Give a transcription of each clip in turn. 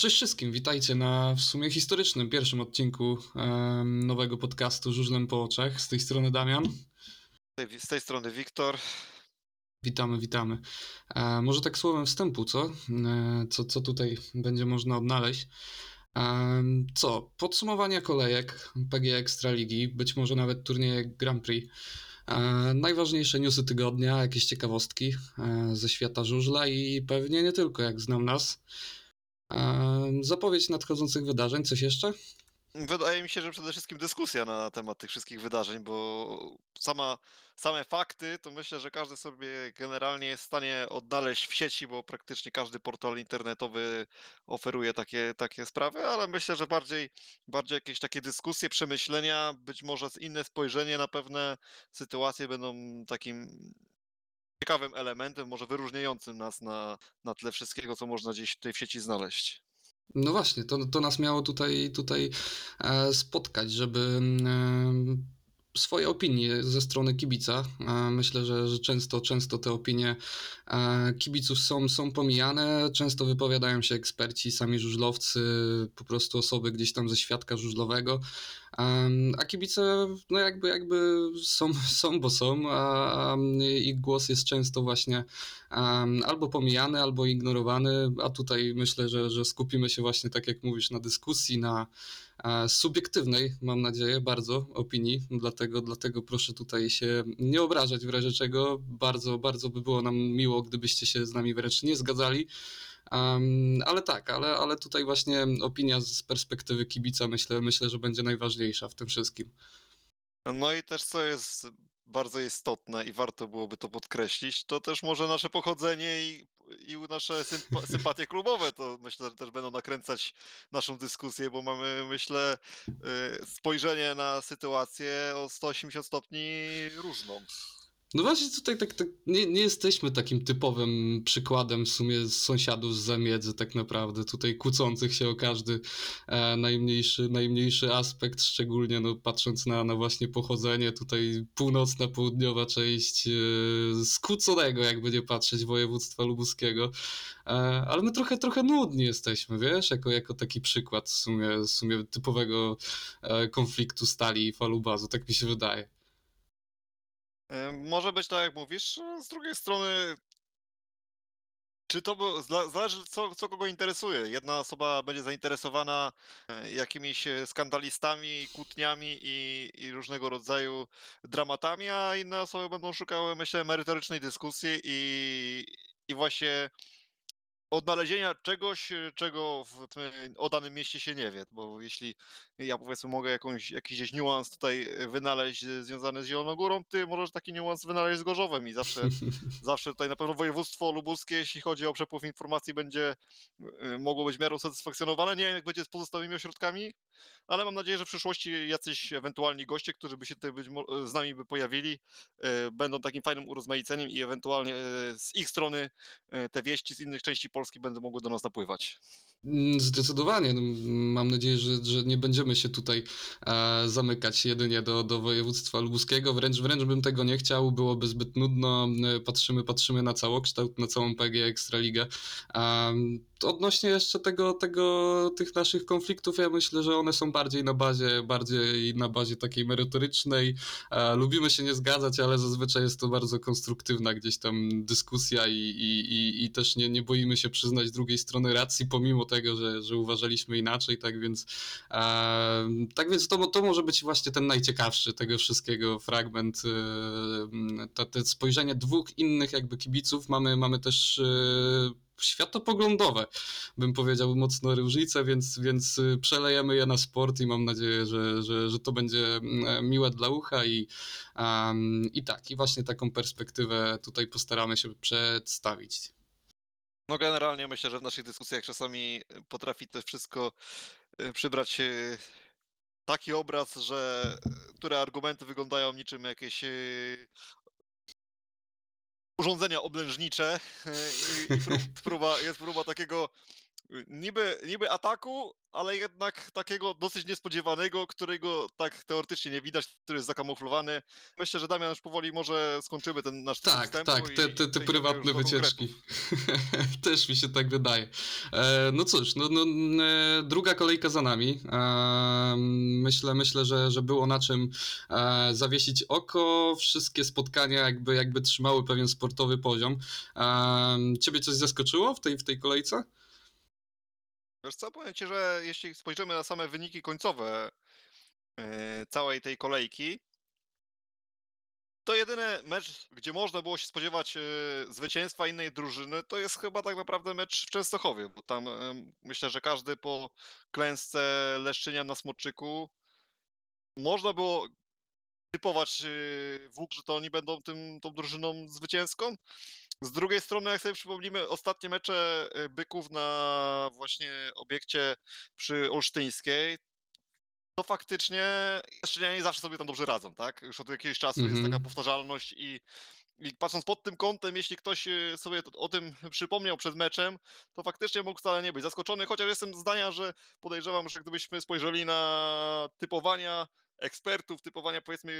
Cześć wszystkim, witajcie na w sumie historycznym pierwszym odcinku nowego podcastu Żużlem po oczach. Z tej strony Damian. Z tej strony Wiktor. Witamy, witamy. E, może tak słowem wstępu, co? E, co? Co tutaj będzie można odnaleźć? E, co? Podsumowania kolejek PG Ekstraligi, być może nawet turnieje Grand Prix. Najważniejsze newsy tygodnia, jakieś ciekawostki ze świata żużla i pewnie nie tylko, jak znam nas. Zapowiedź nadchodzących wydarzeń, coś jeszcze? Wydaje mi się, że przede wszystkim dyskusja na temat tych wszystkich wydarzeń, bo sama, same fakty to myślę, że każdy sobie generalnie jest w stanie odnaleźć w sieci, bo praktycznie każdy portal internetowy oferuje takie, takie sprawy, ale myślę, że bardziej, bardziej jakieś takie dyskusje, przemyślenia, być może inne spojrzenie na pewne sytuacje będą takim ciekawym elementem, może wyróżniającym nas na, na tle wszystkiego, co można gdzieś tutaj w sieci znaleźć. No właśnie, to, to nas miało tutaj, tutaj e, spotkać, żeby e, swoje opinie ze strony kibica. E, myślę, że, że często, często te opinie e, kibiców są, są pomijane. Często wypowiadają się eksperci, sami żużlowcy, po prostu osoby gdzieś tam ze świadka żużlowego. E, a kibice, no jakby, jakby są, są bo są, a, ich głos jest często właśnie albo pomijany, albo ignorowany, a tutaj myślę, że, że skupimy się właśnie, tak jak mówisz, na dyskusji, na subiektywnej, mam nadzieję, bardzo opinii, dlatego, dlatego proszę tutaj się nie obrażać w razie czego. Bardzo, bardzo by było nam miło, gdybyście się z nami wręcz nie zgadzali. Um, ale tak, ale, ale tutaj właśnie opinia z perspektywy kibica myślę, myślę, że będzie najważniejsza w tym wszystkim. No i też co jest bardzo istotne i warto byłoby to podkreślić, to też może nasze pochodzenie i, i nasze sympa sympatie klubowe, to myślę, że też będą nakręcać naszą dyskusję, bo mamy, myślę, y, spojrzenie na sytuację o 180 stopni różną. No właśnie tutaj tak, tak nie, nie jesteśmy takim typowym przykładem w sumie sąsiadów z zamiedzy tak naprawdę, tutaj kłócących się o każdy e, najmniejszy, najmniejszy aspekt, szczególnie no, patrząc na, na właśnie pochodzenie, tutaj północna, południowa część e, skłóconego, jakby nie patrzeć, województwa lubuskiego, e, ale my trochę, trochę nudni jesteśmy, wiesz, jako, jako taki przykład w sumie, w sumie typowego e, konfliktu stali i falubazu, tak mi się wydaje. Może być tak, jak mówisz. Z drugiej strony, czy to zależy, co, co kogo interesuje. Jedna osoba będzie zainteresowana e, jakimiś e, skandalistami, kłótniami i, i różnego rodzaju dramatami, a inne osoby będą szukały, myślę, merytorycznej dyskusji i, i właśnie odnalezienia czegoś, e, czego w o danym mieście się nie wie, bo jeśli ja powiedzmy mogę jakąś, jakiś gdzieś niuans tutaj e, wynaleźć e, związany z Zieloną Górą, ty możesz taki niuans wynaleźć z Gorzowem i zawsze, zawsze tutaj na pewno województwo lubuskie, jeśli chodzi o przepływ informacji, będzie mogło być w miarę usatysfakcjonowane. Nie wiem, jak będzie z pozostałymi ośrodkami, ale mam nadzieję, że w przyszłości jacyś ewentualni goście, którzy by się tutaj być, z nami by pojawili, będą takim fajnym urozmaiceniem i ewentualnie z ich strony te wieści z innych części Polski będą mogły do nas napływać. Mm, zdecydowanie. No, mam nadzieję, że, że nie będziemy się tutaj e, zamykać jedynie do, do województwa lubuskiego. Wręcz, wręcz bym tego nie chciał. Byłoby zbyt nudno. E, patrzymy, patrzymy na całokształt, na całą PG Ekstraligę. E, odnośnie jeszcze tego, tego, tych naszych konfliktów, ja myślę, że one są bardziej na bazie, bardziej na bazie takiej merytorycznej. E, lubimy się nie zgadzać, ale zazwyczaj jest to bardzo konstruktywna gdzieś tam dyskusja i, i, i, i też nie, nie boimy się przyznać drugiej strony racji, pomimo tego, że, że uważaliśmy inaczej, tak więc e, tak więc to, to może być właśnie ten najciekawszy tego wszystkiego fragment, e, to, to spojrzenie dwóch innych jakby kibiców, mamy, mamy też e, światopoglądowe, bym powiedział, mocno różnice, więc, więc y, przelejemy je na sport i mam nadzieję, że, że, że to będzie mm, miłe dla ucha i, um, i tak, i właśnie taką perspektywę tutaj postaramy się przedstawić. No generalnie myślę, że w naszych dyskusjach czasami potrafi to wszystko y, przybrać y, taki obraz, że które argumenty wyglądają niczym jakieś urządzenia oblężnicze i, i próba, jest próba takiego niby, niby ataku, ale jednak takiego dosyć niespodziewanego, którego tak teoretycznie nie widać, który jest zakamuflowany. Myślę, że Damian już powoli może skończymy ten nasz Tak, tak, te, i te, te przejdziemy prywatne wycieczki. Też mi się tak wydaje. E, no cóż, no, no, e, druga kolejka za nami. E, myślę, myślę, że, że było na czym e, zawiesić oko. Wszystkie spotkania jakby, jakby trzymały pewien sportowy poziom. E, ciebie coś zaskoczyło w tej, w tej kolejce? Wiesz co, powiem ci, że jeśli spojrzymy na same wyniki końcowe e, całej tej kolejki, to jedyny mecz, gdzie można było się spodziewać e, zwycięstwa innej drużyny, to jest chyba tak naprawdę mecz w Częstochowie, bo tam em, myślę, że każdy po klęsce Leszczynia na Smoczyku można było typować e, WUK, że to oni będą tym, tą drużyną zwycięską. Z drugiej strony, jak sobie przypomnimy ostatnie mecze e, Byków na właśnie obiekcie przy Olsztyńskiej, to faktycznie Leszczynianie zawsze sobie tam dobrze radzą, tak? Już od jakiegoś czasu jest taka Mhm. powtarzalność i, i patrząc pod tym kątem, jeśli ktoś e, sobie o tym przypomniał przed meczem, to faktycznie mógł wcale nie być zaskoczony, chociaż jestem zdania, że podejrzewam, że gdybyśmy spojrzeli na typowania ekspertów, typowania powiedzmy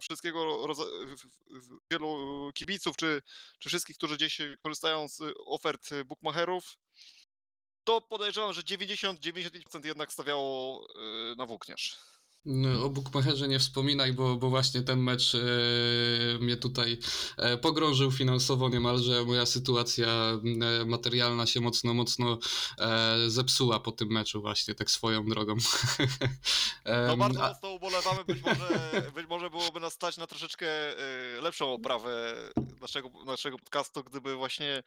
wszystkiego, wielu kibiców, czy, czy wszystkich, którzy gdzieś korzystają z ofert bukmacherów, to podejrzewam, że 90-95% jednak stawiało e, na włókniarz. O Bukmacherze nie wspominaj, bo, bo właśnie ten mecz e, mnie tutaj e, pogrążył finansowo niemalże. Moja sytuacja e, materialna się mocno, mocno e, zepsuła po tym meczu właśnie, tak swoją drogą. No bardzo a- mocno ubolewamy, być może, być może byłoby nas stać na troszeczkę e, lepszą oprawę naszego, naszego podcastu, gdyby właśnie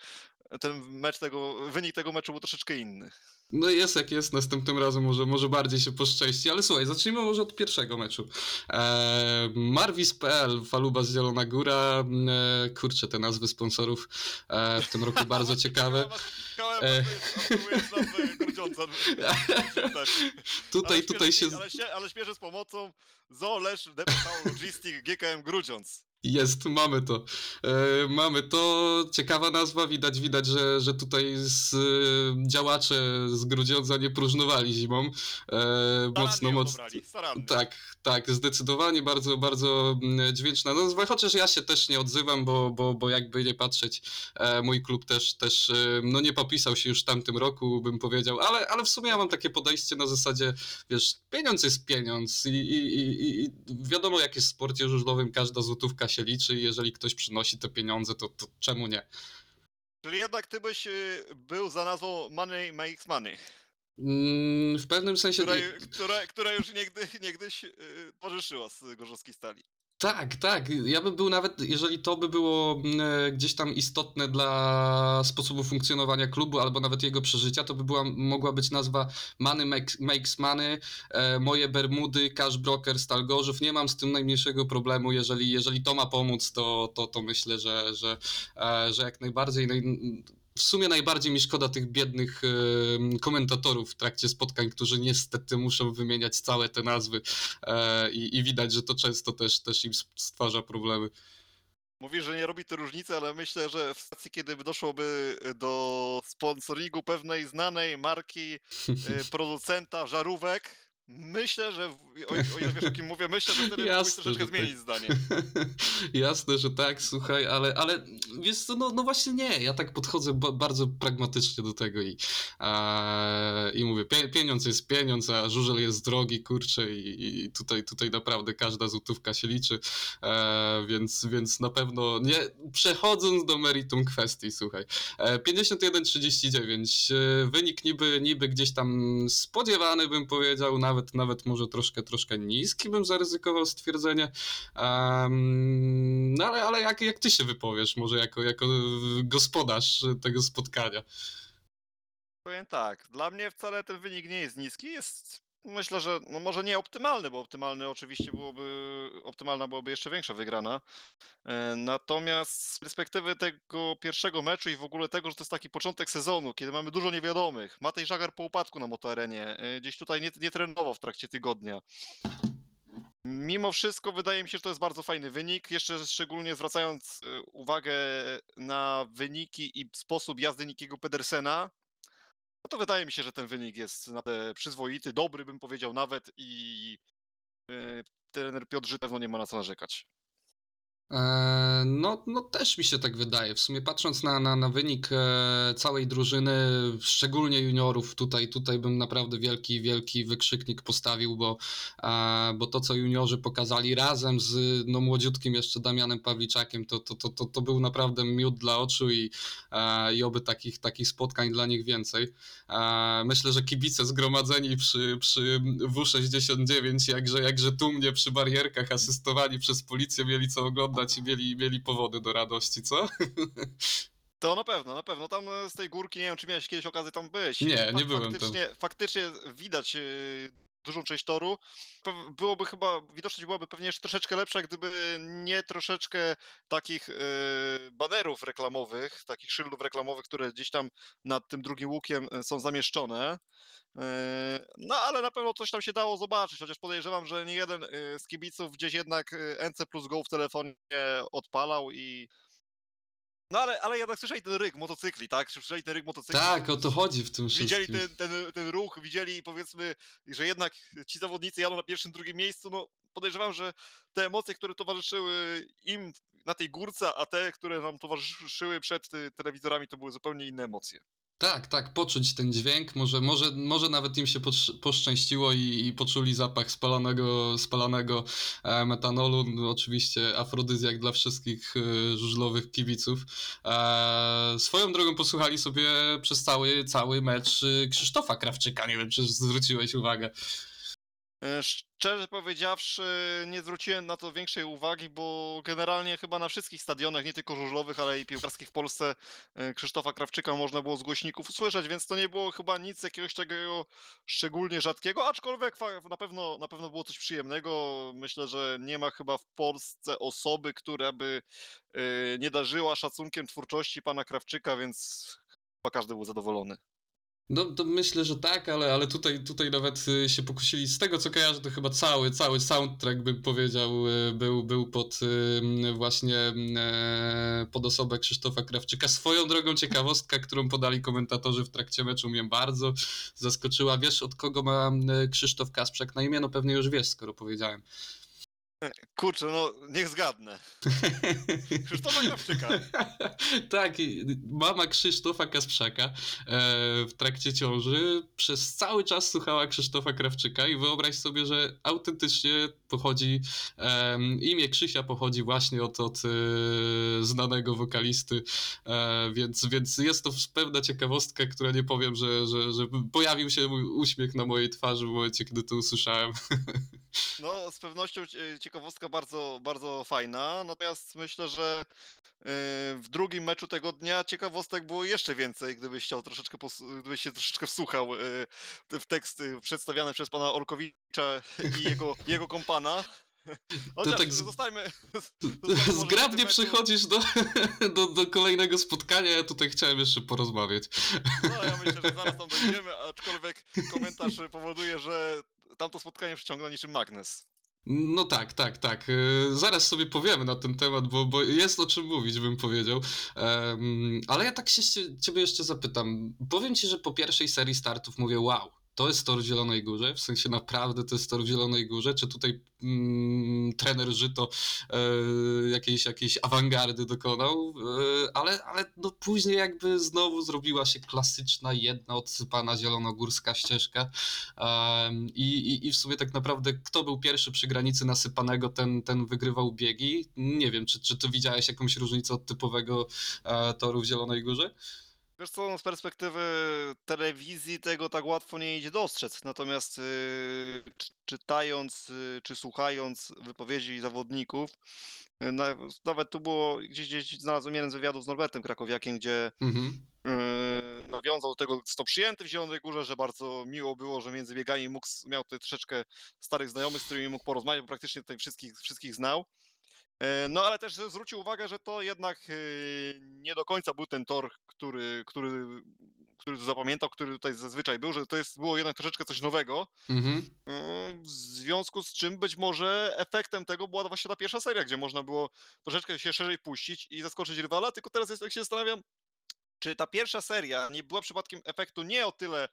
ten mecz tego, wynik tego meczu był troszeczkę inny. No jest jak jest, następnym razem może, może bardziej się poszczęści, ale słuchaj, zacznijmy może od pierwszego meczu. E, Marvis.pl, Faluba z Zielona Góra, e, kurczę, te nazwy sponsorów e, w tym roku bardzo ciekawe. E. Tutaj, tutaj się... Ale, śmie- ale śmieszę z pomocą Zoo Lesz DPV Logistic GKM Grudziądz. Jest, mamy to. E, mamy to. Ciekawa nazwa, widać, widać, że, że tutaj z, e, działacze z Grudziądza nie próżnowali zimą. E, mocno, mocno. Tak, tak, zdecydowanie bardzo, bardzo mm, dźwięczna nazwa, chociaż ja się też nie odzywam, bo, bo, bo jakby nie patrzeć, mój klub też, też no nie popisał się już w tamtym roku, bym powiedział, ale, ale w sumie ja mam takie podejście na zasadzie, wiesz, pieniądz jest pieniądz i, i, i, i wiadomo jak jest w sporcie żużlowym, każda złotówka się liczy i jeżeli ktoś przynosi te pieniądze, to, to czemu nie? Czyli jednak ty byś y, był za nazwą Money Makes Money, Mm, w pewnym sensie... która, która, która już niegdy, niegdyś y, pożyszyła z Gorzowskiej Stali. Tak, tak. Ja bym był nawet, jeżeli to by było mm, e, gdzieś tam istotne dla sposobu funkcjonowania klubu albo nawet jego przeżycia, to by była, mogła być nazwa Money makes, Money, e, moje Bermudy, Cash Broker, Stal Gorzów. Nie mam z tym najmniejszego problemu. Jeżeli, jeżeli to ma pomóc, to, to, to myślę, że, że, e, że jak najbardziej. No i w sumie najbardziej mi szkoda tych biednych e, komentatorów w trakcie spotkań, którzy niestety muszą wymieniać całe te nazwy e, i, i widać, że to często też, też im stwarza problemy. Mówisz, że nie robi to różnicy, ale myślę, że w sytuacji, kiedy doszłoby do sponsoringu pewnej znanej marki y, producenta żarówek, myślę, że, o, o ile wiesz o kim mówię, myślę, że wtedy Jasne, troszeczkę tak. zmienić zdanie. Jasne, że tak, słuchaj, ale, ale wiesz co, no, no właśnie nie, ja tak podchodzę ba bardzo pragmatycznie do tego i, e, i mówię, pie pieniądz jest pieniądz, a żużel jest drogi, kurczę i, i tutaj, tutaj naprawdę każda złotówka się liczy, e, więc, więc na pewno nie, przechodząc do meritum kwestii, słuchaj, e, 51-39, e, wynik niby, niby gdzieś tam spodziewany bym powiedział, nawet, nawet może troszkę, troszkę niski bym zaryzykował stwierdzenie, Em, no ale, ale jak, jak ty się wypowiesz, może jako, jako gospodarz tego spotkania? Powiem tak, dla mnie wcale ten wynik nie jest niski, jest myślę, że no może nie optymalny, bo optymalny oczywiście byłoby, optymalna byłaby jeszcze większa wygrana. E, Natomiast z perspektywy tego pierwszego meczu i w ogóle tego, że to jest taki początek sezonu, kiedy mamy dużo niewiadomych, Matej Żagar po upadku na motoarenie, e, gdzieś tutaj nie, nie trenował w trakcie tygodnia. Mimo wszystko wydaje mi się, że to jest bardzo fajny wynik, jeszcze szczególnie zwracając e, uwagę na wyniki i sposób jazdy Nikiego Pedersena, No to wydaje mi się, że ten wynik jest przyzwoity, dobry bym powiedział nawet i yy, trener Piotr Żyt pewno nie ma na co narzekać. E, No, no też mi się tak wydaje. W sumie patrząc na, na, na wynik e, całej drużyny, szczególnie juniorów, tutaj, tutaj bym naprawdę wielki, wielki wykrzyknik postawił, bo, e, bo to, co juniorzy pokazali razem z no, młodziutkim jeszcze Damianem Pawliczakiem, to, to, to, to, to był naprawdę miód dla oczu i, i oby takich, takich spotkań dla nich więcej. Myślę, że kibice zgromadzeni przy, przy W69, jakże, jakże tłumnie przy barierkach, asystowani przez policję, mieli co oglądać i mieli, mieli powody do radości, co? To na pewno, na pewno. Tam e, z tej górki, nie wiem, czy miałeś kiedyś okazję tam być. Nie, nie byłem tam. faktycznie, Faktycznie widać e, dużą część toru. Byłoby chyba, widoczność byłaby pewnie jeszcze troszeczkę lepsza, gdyby nie troszeczkę takich e, banerów reklamowych, takich szyldów reklamowych, które gdzieś tam nad tym drugim łukiem e, są zamieszczone. E, No ale na pewno coś tam się dało zobaczyć, chociaż podejrzewam, że nie jeden z kibiców gdzieś jednak NC plus Go w telefonie odpalał i no ale, ale jednak słyszeli ten ryk motocykli, tak? Słyszeli ten ryk motocykli. Tak, o to chodzi w tym Widzieli wszystkim. ten, ten, ten ruch, widzieli powiedzmy, że jednak ci zawodnicy jadą na pierwszym, drugim miejscu. No podejrzewam, że te emocje, które towarzyszyły im na tej górce, a te, które nam towarzyszyły przed y, telewizorami, to były zupełnie inne emocje. Tak, tak, poczuć ten dźwięk, może, może, może nawet im się posz- poszczęściło i, i poczuli zapach spalonego e, metanolu. No, oczywiście afrodyzjak dla wszystkich e, żużlowych kibiców. E, swoją drogą posłuchali sobie przez cały, cały mecz e, Krzysztofa Krawczyka, nie wiem czy zwróciłeś uwagę. E, Szczerze powiedziawszy, nie zwróciłem na to większej uwagi, bo generalnie chyba na wszystkich stadionach, nie tylko żużlowych, ale i piłkarskich w Polsce e, Krzysztofa Krawczyka można było z głośników usłyszeć, więc to nie było chyba nic jakiegoś takiego szczególnie rzadkiego, aczkolwiek na pewno, na pewno było coś przyjemnego. Myślę, że nie ma chyba w Polsce osoby, która by e, nie darzyła szacunkiem twórczości pana Krawczyka, więc chyba każdy był zadowolony. No to myślę, że tak, ale, ale tutaj, tutaj nawet y, się pokusili. Z tego co kojarzę, to chyba cały, cały soundtrack bym powiedział y, był, był pod y, właśnie e, pod osobę Krzysztofa Krawczyka. Swoją drogą ciekawostka, którą podali komentatorzy w trakcie meczu mnie bardzo zaskoczyła. Wiesz od kogo ma y, Krzysztof Kasprzak na imię? No pewnie już wiesz, skoro powiedziałem. Kurczę, no niech zgadnę. Krzysztofa Krawczyka. tak, mama Krzysztofa Kasprzaka e, w trakcie ciąży przez cały czas słuchała Krzysztofa Krawczyka i wyobraź sobie, że autentycznie pochodzi, imię Krzysia pochodzi właśnie od, od e, znanego wokalisty, e, więc, więc jest to pewna ciekawostka, która nie powiem, że, że, że pojawił się uśmiech na mojej twarzy w momencie, kiedy to usłyszałem. No, z pewnością cie- ciekawostka bardzo, bardzo fajna, natomiast myślę, że w drugim meczu tego dnia ciekawostek było jeszcze więcej, gdybyś chciał troszeczkę, gdybyś się troszeczkę wsłuchał w teksty przedstawiane przez pana Olkowicza i jego, jego kompana. Chociaż tak z- zostajmy, Zgrabnie meczu. przechodzisz do, do, do kolejnego spotkania, ja tutaj chciałem jeszcze porozmawiać. No, ja myślę, że zaraz tam dojdziemy, aczkolwiek komentarz powoduje, że tamto spotkanie przyciągnął niczym magnes. No tak, tak, tak. Yy, Zaraz sobie powiemy na ten temat, bo, bo jest o czym mówić, bym powiedział. Em, ale ja tak się cie- ciebie jeszcze zapytam. Powiem ci, że po pierwszej serii startów mówię, wow, to jest tor w Zielonej Górze, w sensie naprawdę to jest tor w Zielonej Górze, czy tutaj mm, trener Żyto e, jakiejś, jakiejś awangardy dokonał, e, ale, ale no później jakby znowu zrobiła się klasyczna, jedna odsypana zielonogórska ścieżka I, i, I w sumie tak naprawdę kto był pierwszy przy granicy nasypanego, ten, ten wygrywał biegi. Nie wiem, czy, czy ty widziałeś jakąś różnicę od typowego e, toru w Zielonej Górze? Wiesz co, no z perspektywy telewizji tego tak łatwo nie idzie dostrzec, natomiast yy, czy- czytając y, czy słuchając wypowiedzi zawodników, y, na, nawet tu było, gdzieś, gdzieś znalazłem jeden z wywiadów z Norbertem Krakowiakiem, gdzie Mhm. yy, nawiązał do tego, co przyjęty w Zielonej Górze, że bardzo miło było, że między biegami mógł, miał tutaj troszeczkę starych znajomych, z którymi mógł porozmawiać, bo praktycznie tutaj wszystkich, wszystkich znał. E, No ale też zwrócił uwagę, że to jednak e, nie do końca był ten tor, który, który, który zapamiętał, który tutaj zazwyczaj był, że to jest, było jednak troszeczkę coś nowego. Mhm. e, W związku z czym być może efektem tego była właśnie ta pierwsza seria, gdzie można było troszeczkę się szerzej puścić i zaskoczyć rywala, tylko teraz jest, jak się zastanawiam, czy ta pierwsza seria nie była przypadkiem efektu nie o tyle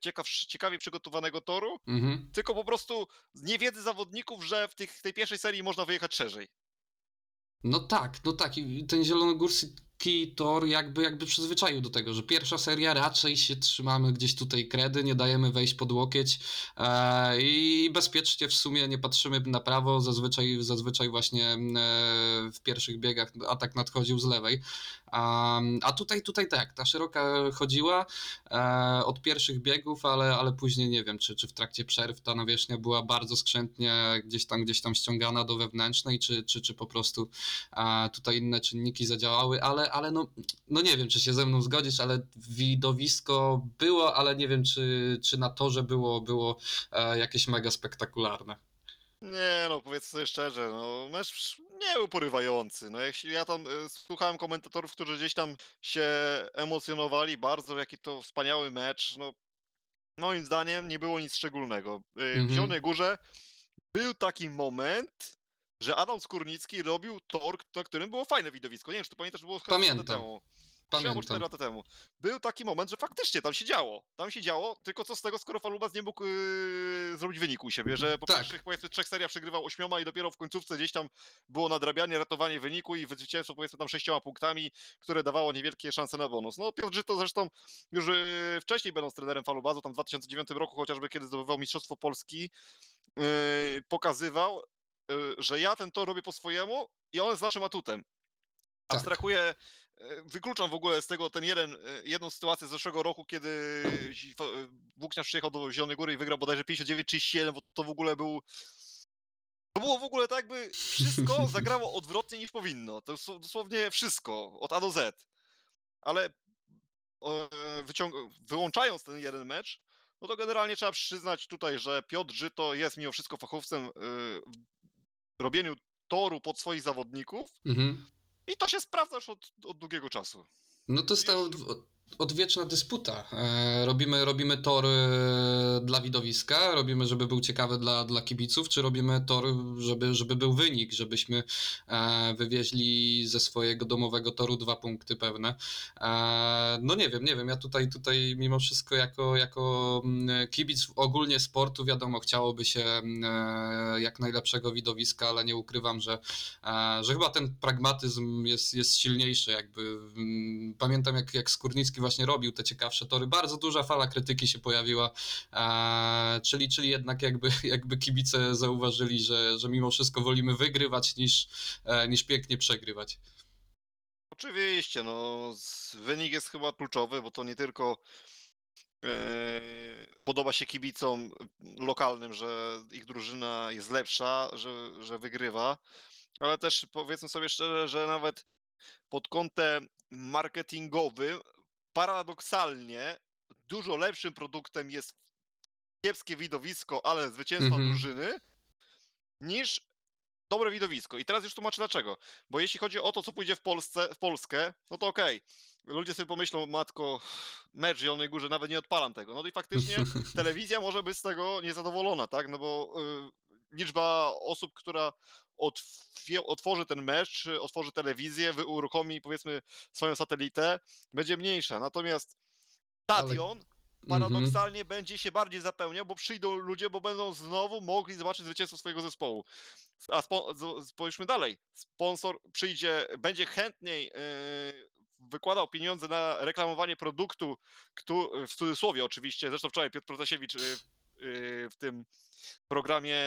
ciekaw, ciekawie przygotowanego toru, Mhm. tylko po prostu z niewiedzy zawodników, że w tych, tej pierwszej serii można wyjechać szerzej. No tak, no tak. I ten zielonogórski tor jakby, jakby przyzwyczaił do tego, że pierwsza seria raczej się trzymamy gdzieś tutaj kredy, nie dajemy wejść pod łokieć e, i bezpiecznie w sumie nie patrzymy na prawo. Zazwyczaj, zazwyczaj właśnie e, w pierwszych biegach atak nadchodził z lewej. A, a tutaj, tutaj tak, ta szeroka chodziła e, od pierwszych biegów, ale, ale później nie wiem, czy, czy w trakcie przerw ta nawierzchnia była bardzo skrzętnie gdzieś tam, gdzieś tam ściągana do wewnętrznej, czy, czy, czy po prostu a tutaj inne czynniki zadziałały, ale, ale no, no nie wiem, czy się ze mną zgodzisz, ale widowisko było, ale nie wiem, czy, czy na torze było, było e, jakieś mega spektakularne. Nie no, powiedzmy sobie szczerze, no mecz nie był porywający. No jeśli ja tam y, słuchałem komentatorów, którzy gdzieś tam się emocjonowali bardzo, jaki to wspaniały mecz, no moim zdaniem nie było nic szczególnego. Y, W Mhm. Zielonej Górze był taki moment, że Adam Skórnicki robił tor, na którym było fajne widowisko. Nie wiem, czy to pamiętasz, było chyba Pamiętam. temu. Pamiętam. cztery lata temu. Był taki moment, że faktycznie tam się działo. Tam się działo, tylko co z tego, skoro Falubas nie mógł yy, zrobić wyniku u siebie, że po Tak. pierwszych powiedzmy trzech seriach przegrywał ośmioma i dopiero w końcówce gdzieś tam było nadrabianie, ratowanie wyniku i zwycięstwo powiedzmy tam sześcioma punktami, które dawało niewielkie szanse na bonus. No Piotr Żyto zresztą już yy, wcześniej będąc trenerem Falubazu, tam w 2009 roku chociażby, kiedy zdobywał Mistrzostwo Polski, yy, pokazywał, że ja ten tor robię po swojemu i on jest naszym atutem. Tak. Abstrahuję, e, wykluczam w ogóle z tego ten jeden, e, jedną sytuację z zeszłego roku, kiedy Włókniarz przyjechał do Zielonej Góry i wygrał bodajże 59-37, bo to w ogóle był... To było w ogóle tak jakby wszystko zagrało odwrotnie niż powinno. To dosłownie wszystko, od A do Z. Ale wyciąg- wyłączając ten jeden mecz, no to generalnie trzeba przyznać tutaj, że Piotr Żyto jest mimo wszystko fachowcem robieniu toru pod swoich zawodników Mhm. i to się sprawdza już od, od długiego czasu. No to od, odwieczna dysputa. E, robimy, robimy tor e, dla widowiska, robimy, żeby był ciekawy dla, dla kibiców, czy robimy tor, żeby, żeby był wynik, żebyśmy e, wywieźli ze swojego domowego toru dwa punkty pewne. No nie wiem, nie wiem, ja tutaj, tutaj mimo wszystko jako, jako mm, kibic ogólnie sportu, wiadomo, chciałoby się mm, jak najlepszego widowiska, ale nie ukrywam, że że chyba ten pragmatyzm jest, jest silniejszy. Jakby mm, pamiętam, jak, jak Skórnicki właśnie robił te ciekawsze tory. Bardzo duża fala krytyki się pojawiła, e, czyli, czyli jednak jakby, jakby kibice zauważyli, że, że mimo wszystko wolimy wygrywać niż, e, niż pięknie przegrywać. Oczywiście, no wynik jest chyba kluczowy, bo to nie tylko e, podoba się kibicom lokalnym, że ich drużyna jest lepsza, że, że wygrywa, ale też powiedzmy sobie szczerze, że nawet pod kątem marketingowym paradoksalnie dużo lepszym produktem jest kiepskie widowisko, ale zwycięstwa Mhm. drużyny niż dobre widowisko. I teraz już tłumaczę dlaczego. Bo jeśli chodzi o to, co pójdzie w, Polsce, w Polskę, no to okej. Ludzie sobie pomyślą, matko, mecz w Zielonej Górze, nawet nie odpalam tego. No i faktycznie telewizja może być z tego niezadowolona, tak? No bo y, liczba osób, która otworzy ten mecz, otworzy telewizję, uruchomi powiedzmy swoją satelitę, będzie mniejsza. Natomiast stadion Mhm. paradoksalnie będzie się bardziej zapełniał, bo przyjdą ludzie, bo będą znowu mogli zobaczyć zwycięstwo swojego zespołu. A spo, spójrzmy dalej. Sponsor przyjdzie, będzie chętniej yy, wykładał pieniądze na reklamowanie produktu, ktu, w cudzysłowie oczywiście, zresztą wczoraj Piotr Protasiewicz yy, w tym programie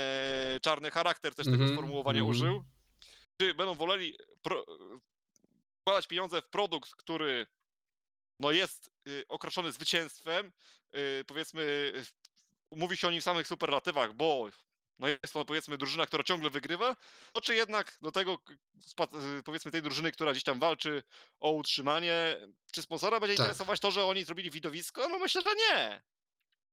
Czarny Charakter też tego Mhm, sformułowania mhm. użył. Czy będą woleli pro, wkładać pieniądze w produkt, który no jest y, okroczony zwycięstwem, y, powiedzmy, y, mówi się o nim w samych superlatywach, bo no jest to powiedzmy drużyna, która ciągle wygrywa, no czy jednak do tego y, powiedzmy tej drużyny, która gdzieś tam walczy o utrzymanie, czy sponsora będzie Tak. interesować to, że oni zrobili widowisko? No myślę, że nie.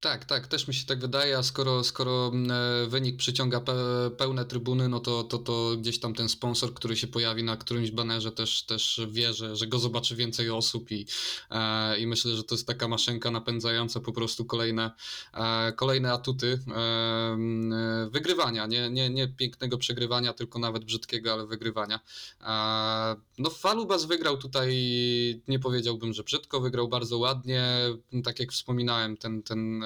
Tak, tak, też mi się tak wydaje, a skoro, skoro mm, e, wynik przyciąga pe, pełne trybuny, no to, to, to gdzieś tam ten sponsor, który się pojawi na którymś banerze też, też wie, że, że go zobaczy więcej osób i, e, i myślę, że to jest taka maszynka napędzająca po prostu kolejne, e, kolejne atuty m, e, wygrywania, nie, nie, nie pięknego przegrywania, tylko nawet brzydkiego, ale wygrywania. No Falubas wygrał tutaj, nie powiedziałbym, że brzydko, wygrał bardzo ładnie, tak jak wspominałem, ten, ten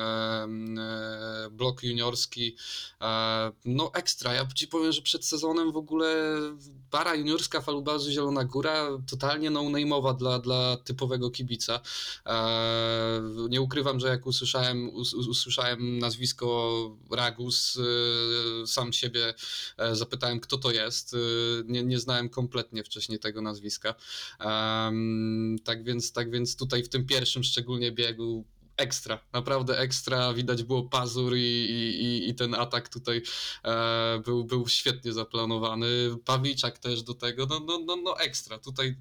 blok juniorski, e, no ekstra, ja ci powiem, że przed sezonem w ogóle para juniorska Falubazu Zielona Góra totalnie no-name'owa dla, dla typowego kibica. E, nie ukrywam, że jak usłyszałem, us, usłyszałem nazwisko Ragus, e, sam siebie e, zapytałem, kto to jest. E, Nie, nie znałem kompletnie wcześniej tego nazwiska. Tak, więc, tak więc tutaj w tym pierwszym szczególnie biegu ekstra, naprawdę ekstra, widać było pazur i, i, i- ten atak tutaj e, był, był świetnie zaplanowany. Pawiczak też do tego, no, no, no, no ekstra, tutaj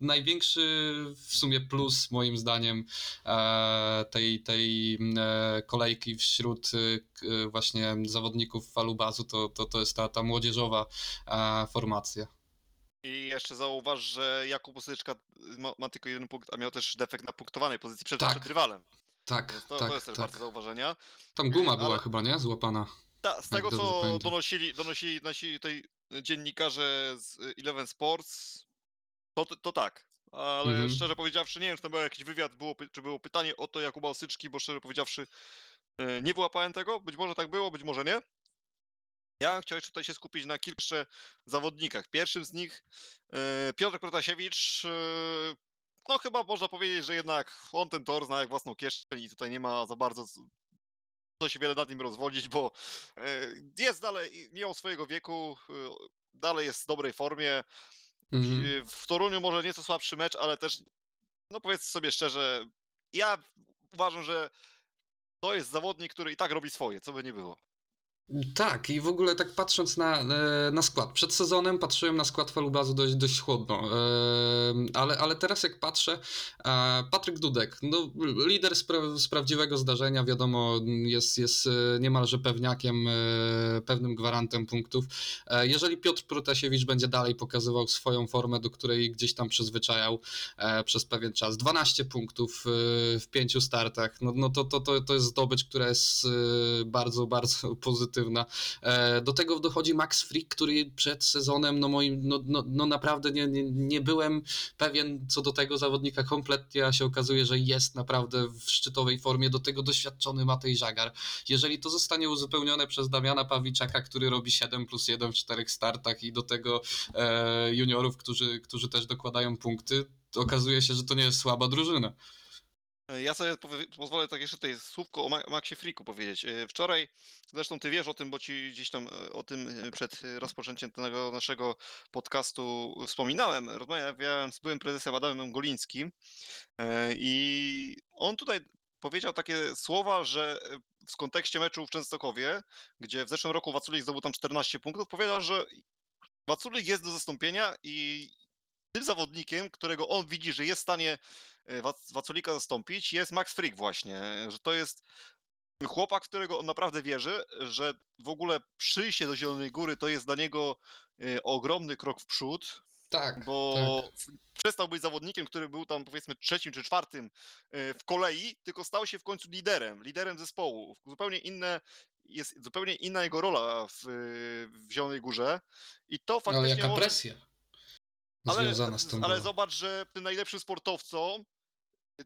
największy w sumie plus moim zdaniem e, tej, tej e, kolejki wśród e, właśnie zawodników Falubazu to, to, to jest ta, ta młodzieżowa formacja. I jeszcze zauważ, że Jakub Usyczka ma, ma tylko jeden punkt, a miał też defekt na punktowanej pozycji przed, Tak, przed rywalem. Tak, Więc to, tak, to jest też tak. warte zauważenia. Tam guma ale- była chyba, nie? Złapana. Ta, z tego, dobrze co pamiętam. donosili, donosili nasi tutaj dziennikarze z y, Eleven Sports, to, to tak. Ale Mhm. szczerze powiedziawszy, nie wiem, czy to był jakiś wywiad, było, py- czy było pytanie o to Jakuba Osyczki, bo szczerze powiedziawszy, y, nie wyłapałem tego. Być może tak było, być może nie. Ja bym chciał jeszcze tutaj się skupić na kilku zawodnikach. Pierwszym z nich y, Piotr Protasiewicz. y, No chyba można powiedzieć, że jednak on ten tor zna jak własną kieszeń i tutaj nie ma za bardzo co się wiele nad nim rozwodzić, bo e, jest dalej, mimo swojego wieku, e, dalej jest w dobrej formie. Mhm. W Toruniu może nieco słabszy mecz, ale też, no powiedzmy sobie szczerze, ja uważam, że to jest zawodnik, który i tak robi swoje, co by nie było. Tak, i w ogóle tak patrząc na, e, na skład. Przed sezonem patrzyłem na skład Falubazu dość, dość chłodno, e, ale, ale teraz jak patrzę, e, Patryk Dudek, no, lider z, pra, z prawdziwego zdarzenia, wiadomo, jest, jest niemalże pewniakiem, pewnym gwarantem punktów. Jeżeli Piotr Protasiewicz będzie dalej pokazywał swoją formę, do której gdzieś tam przyzwyczajał przez pewien czas, 12 punktów w pięciu startach, no, no to, to, to, to jest zdobycz, która jest bardzo, bardzo pozytywna. E, Do tego dochodzi Max Frick, który przed sezonem, no moim, no, no, no naprawdę nie, nie, nie byłem pewien co do tego zawodnika kompletnie, a się okazuje, że jest naprawdę w szczytowej formie, do tego doświadczony Matej Żagar. Jeżeli to zostanie uzupełnione przez Damiana Pawiczaka, który robi 7 plus 1 w czterech startach i do tego e, juniorów, którzy, którzy też dokładają punkty, okazuje się, że to nie jest słaba drużyna. E, Ja sobie pozwolę tak jeszcze tutaj słówko o Ma- Maxie Friku powiedzieć. E, Wczoraj, zresztą ty wiesz o tym, bo ci gdzieś tam e, o tym przed rozpoczęciem tego naszego podcastu wspominałem. Rozmawiałem z byłym prezesem Adamem Golińskim i on tutaj powiedział takie słowa, że w kontekście meczu w Częstochowie, gdzie w zeszłym roku Waculik zdobył tam 14 punktów, powiedział, że Waculik jest do zastąpienia i tym zawodnikiem, którego on widzi, że jest w stanie e, Wac- Waculika zastąpić, jest Max Frick właśnie, e, że to jest chłopak, w którego on naprawdę wierzy, że w ogóle przyjście do Zielonej Góry to jest dla niego e, ogromny krok w przód, Tak, bo tak. przestał być zawodnikiem, który był tam powiedzmy trzecim czy czwartym w kolei, tylko stał się w końcu liderem, liderem zespołu. Zupełnie inne, jest zupełnie inna jego rola w, w Zielonej Górze i to Ale faktycznie jaka może... presja związana z tym ale była. zobacz, że tym najlepszym sportowcom,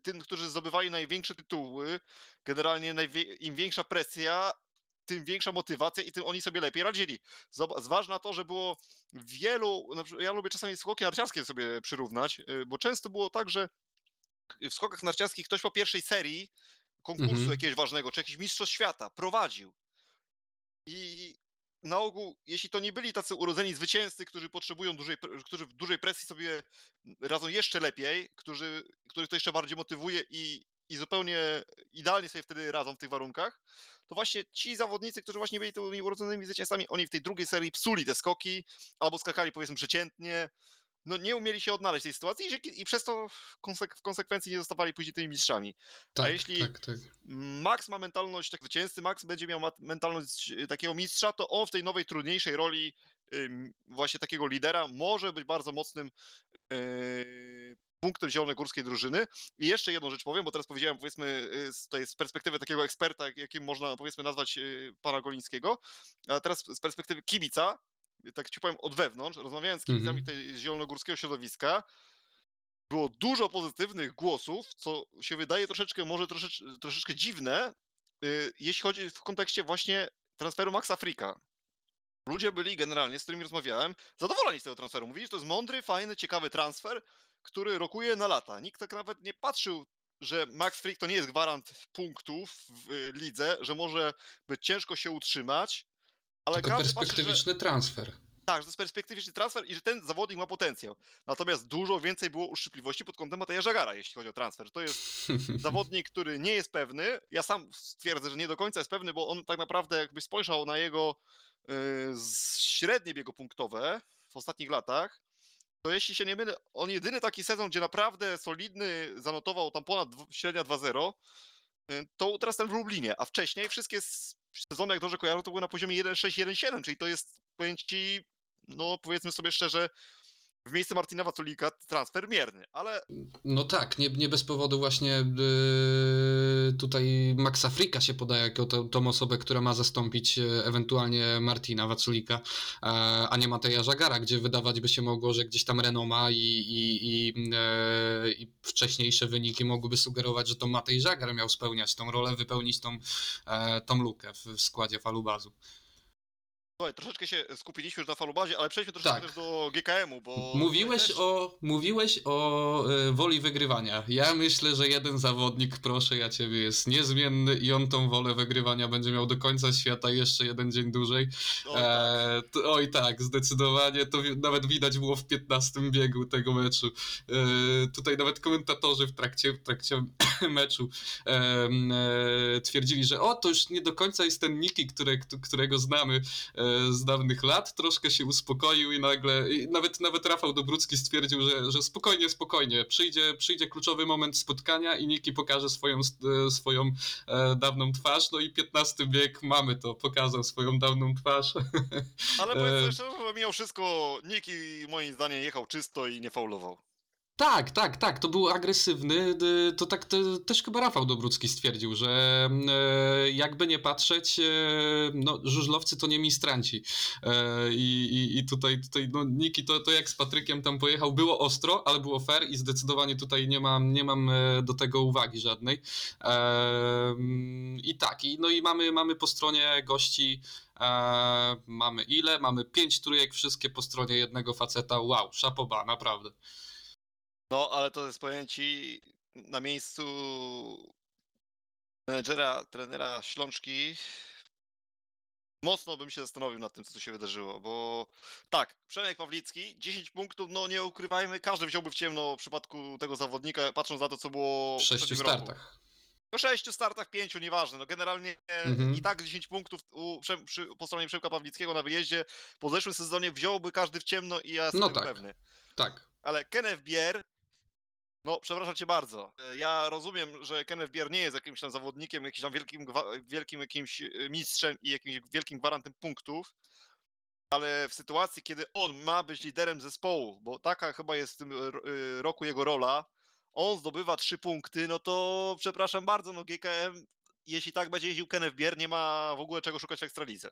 tym, którzy zdobywali największe tytuły, generalnie najwie- im większa presja, tym większa motywacja i tym oni sobie lepiej radzili. Zob- Zważ na to, że było wielu, na przykład ja lubię czasami skoki narciarskie sobie przyrównać, y, bo często było tak, że w skokach narciarskich ktoś po pierwszej serii konkursu Mhm. jakiegoś ważnego, czy jakiś mistrzostw świata prowadził. I na ogół, jeśli to nie byli tacy urodzeni zwycięzcy, którzy potrzebują dużej, którzy w dużej presji sobie radzą jeszcze lepiej, którzy, których to jeszcze bardziej motywuje i, i zupełnie idealnie sobie wtedy radzą w tych warunkach, to właśnie ci zawodnicy, którzy właśnie byli tymi urodzonymi zwycięzcami, oni w tej drugiej serii psuli te skoki, albo skakali powiedzmy przeciętnie, no nie umieli się odnaleźć w tej sytuacji i, i przez to w, konsek- w konsekwencji nie zostawali później tymi mistrzami. Tak, jeśli- tak, tak. Max ma mentalność tak zwycięzcy, Max będzie miał mentalność y, takiego mistrza, to on w tej nowej, trudniejszej roli właśnie takiego lidera może być bardzo mocnym yy, punktem zielonogórskiej drużyny. I jeszcze jedną rzecz powiem, bo teraz powiedziałem powiedzmy y, z, z perspektywy takiego eksperta, jak- jakim można powiedzmy nazwać pana Golińskiego, a teraz z perspektywy kibica, tak ci powiem od wewnątrz, rozmawiając z kibicami Mhm. tej zielonogórskiego środowiska, było dużo pozytywnych głosów, co się wydaje troszeczkę, może troszecz, troszeczkę dziwne, y, jeśli chodzi w kontekście właśnie transferu Maxa Frika. Ludzie byli generalnie, z którymi rozmawiałem, zadowoleni z tego transferu. Mówili, że to jest mądry, fajny, ciekawy transfer, który rokuje na lata. Nikt tak nawet nie patrzył, że Max Frick to nie jest gwarant punktów w y, lidze, że może być ciężko się utrzymać, ale Tylko każdy patrzy, że... perspektywiczny transfer. Tak, że to jest perspektywiczny transfer i że ten zawodnik ma potencjał. Natomiast dużo więcej było uszczypliwości pod kątem Mateja Żagara, jeśli chodzi o transfer. To jest zawodnik, który nie jest pewny. Ja sam stwierdzę, że nie do końca jest pewny, bo on tak naprawdę jakby spojrzał na jego y, z- średnie biegu punktowe w ostatnich latach, to jeśli się nie mylę, on jedyny taki sezon, gdzie naprawdę solidny zanotował tam ponad średnia 2-0, y, to teraz ten w Lublinie, a wcześniej wszystkie sezony, jak dobrze kojarzę, to były na poziomie 1-6-1-7, czyli to jest, powiem ci, no powiedzmy sobie szczerze, w miejsce Martina Waculika transfer mierny, ale No tak, nie, nie bez powodu właśnie yy, tutaj Maxa Frika się podaje jako tą, tą osobę, która ma zastąpić e, ewentualnie Martina Waculika, a nie Mateja Żagara, gdzie wydawać by się mogło, że gdzieś tam renoma i, i, i, e, i wcześniejsze wyniki mogłyby sugerować, że to Matej Żagar miał spełniać tą rolę, wypełnić tą, tą lukę w składzie falubazu. Słuchaj, troszeczkę się skupiliśmy już na falubazie, ale przejdźmy troszeczkę Tak. też do GKM-u, bo... Mówiłeś też- o, mówiłeś o e, woli wygrywania. Ja myślę, że jeden zawodnik, proszę ja ciebie, jest niezmienny i on tą wolę wygrywania będzie miał do końca świata jeszcze jeden dzień dłużej. O, tak. E, oj tak, zdecydowanie. To wi- nawet widać było w 15 biegu tego meczu. E, tutaj nawet komentatorzy w trakcie, w trakcie meczu e, twierdzili, że o, to już nie do końca jest ten Niki, które, którego znamy e, z dawnych lat. Troszkę się uspokoił i nagle, i nawet, nawet Rafał Dobrucki stwierdził, że, że spokojnie, spokojnie. Przyjdzie, przyjdzie kluczowy moment spotkania i Niki pokaże swoją, e, swoją e, dawną twarz. No i 15 bieg mamy to, pokazał swoją dawną twarz. Ale e, powiedzmy że mimo wszystko Niki moim zdaniem jechał czysto i nie faulował. Tak, tak, tak, to był agresywny. d- To tak to, też chyba Rafał Dobrucki stwierdził, że e, jakby nie patrzeć, e, no, żużlowcy to nie ministranci. E, i, i, tutaj, tutaj no, Niki to, to jak z Patrykiem tam pojechał, było ostro, ale było fair i zdecydowanie tutaj nie mam, nie mam e, do tego uwagi żadnej. E, mm, I tak, i, no i mamy, mamy po stronie gości. Mamy ile? Mamy pięć trójek, wszystkie po stronie jednego faceta. Wow, szapoba, naprawdę. No, ale to jest powiem ci na miejscu menedżera, trenera Ślączki. Mocno bym się zastanowił nad tym, co tu się wydarzyło, bo tak, Przemek Pawlicki, 10 punktów, no nie ukrywajmy, każdy wziąłby w ciemno w przypadku tego zawodnika, patrząc na to, co było W w sześciu poprzednim roku. startach. Po sześciu startach, pięciu, nieważne. No generalnie Mhm. i tak 10 punktów u, Przem- przy, po stronie Przemka Pawlickiego na wyjeździe po zeszłym sezonie wziąłby każdy w ciemno i ja jestem No tak. pewny. Tak. Ale Kenneth Bier, no przepraszam cię bardzo. E, Ja rozumiem, że Kenneth Bier nie jest jakimś tam zawodnikiem, jakimś tam wielkim, wielkim jakimś e, mistrzem i jakimś wielkim gwarantem punktów, ale w sytuacji, kiedy on ma być liderem zespołu, bo taka chyba jest w tym y, roku jego rola, on zdobywa trzy punkty, no to przepraszam bardzo, no GKM, jeśli tak będzie jeździł Kenneth Bier, nie ma w ogóle czego szukać w Ekstralidze.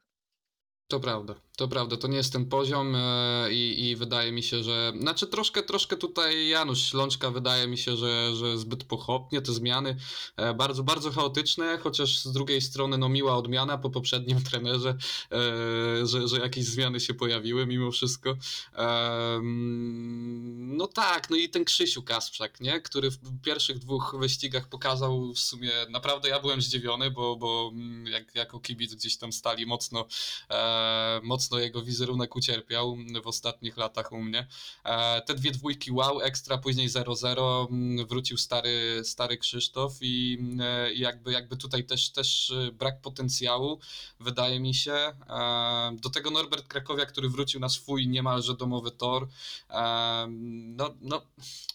To prawda, to prawda, to nie jest ten poziom e, i, i wydaje mi się, że, znaczy troszkę, troszkę tutaj Janusz Ślączka wydaje mi się, że, że zbyt pochopnie te zmiany, e, bardzo, bardzo chaotyczne, chociaż z drugiej strony no miła odmiana po poprzednim trenerze, e, że, że jakieś zmiany się pojawiły mimo wszystko. No tak, no i ten Krzysiu Kasprzak, nie? który w pierwszych dwóch wyścigach pokazał w sumie, naprawdę ja byłem zdziwiony, bo, bo mm, jak, jako kibic gdzieś tam stali mocno mocno jego wizerunek ucierpiał w ostatnich latach u mnie. E, te dwie dwójki wow, ekstra, później 0-0, mm, wrócił stary, stary Krzysztof i e, i jakby, jakby tutaj też, też e, brak potencjału, wydaje mi się. Do tego Norbert Krakowia, który wrócił na swój niemalże domowy tor. No, no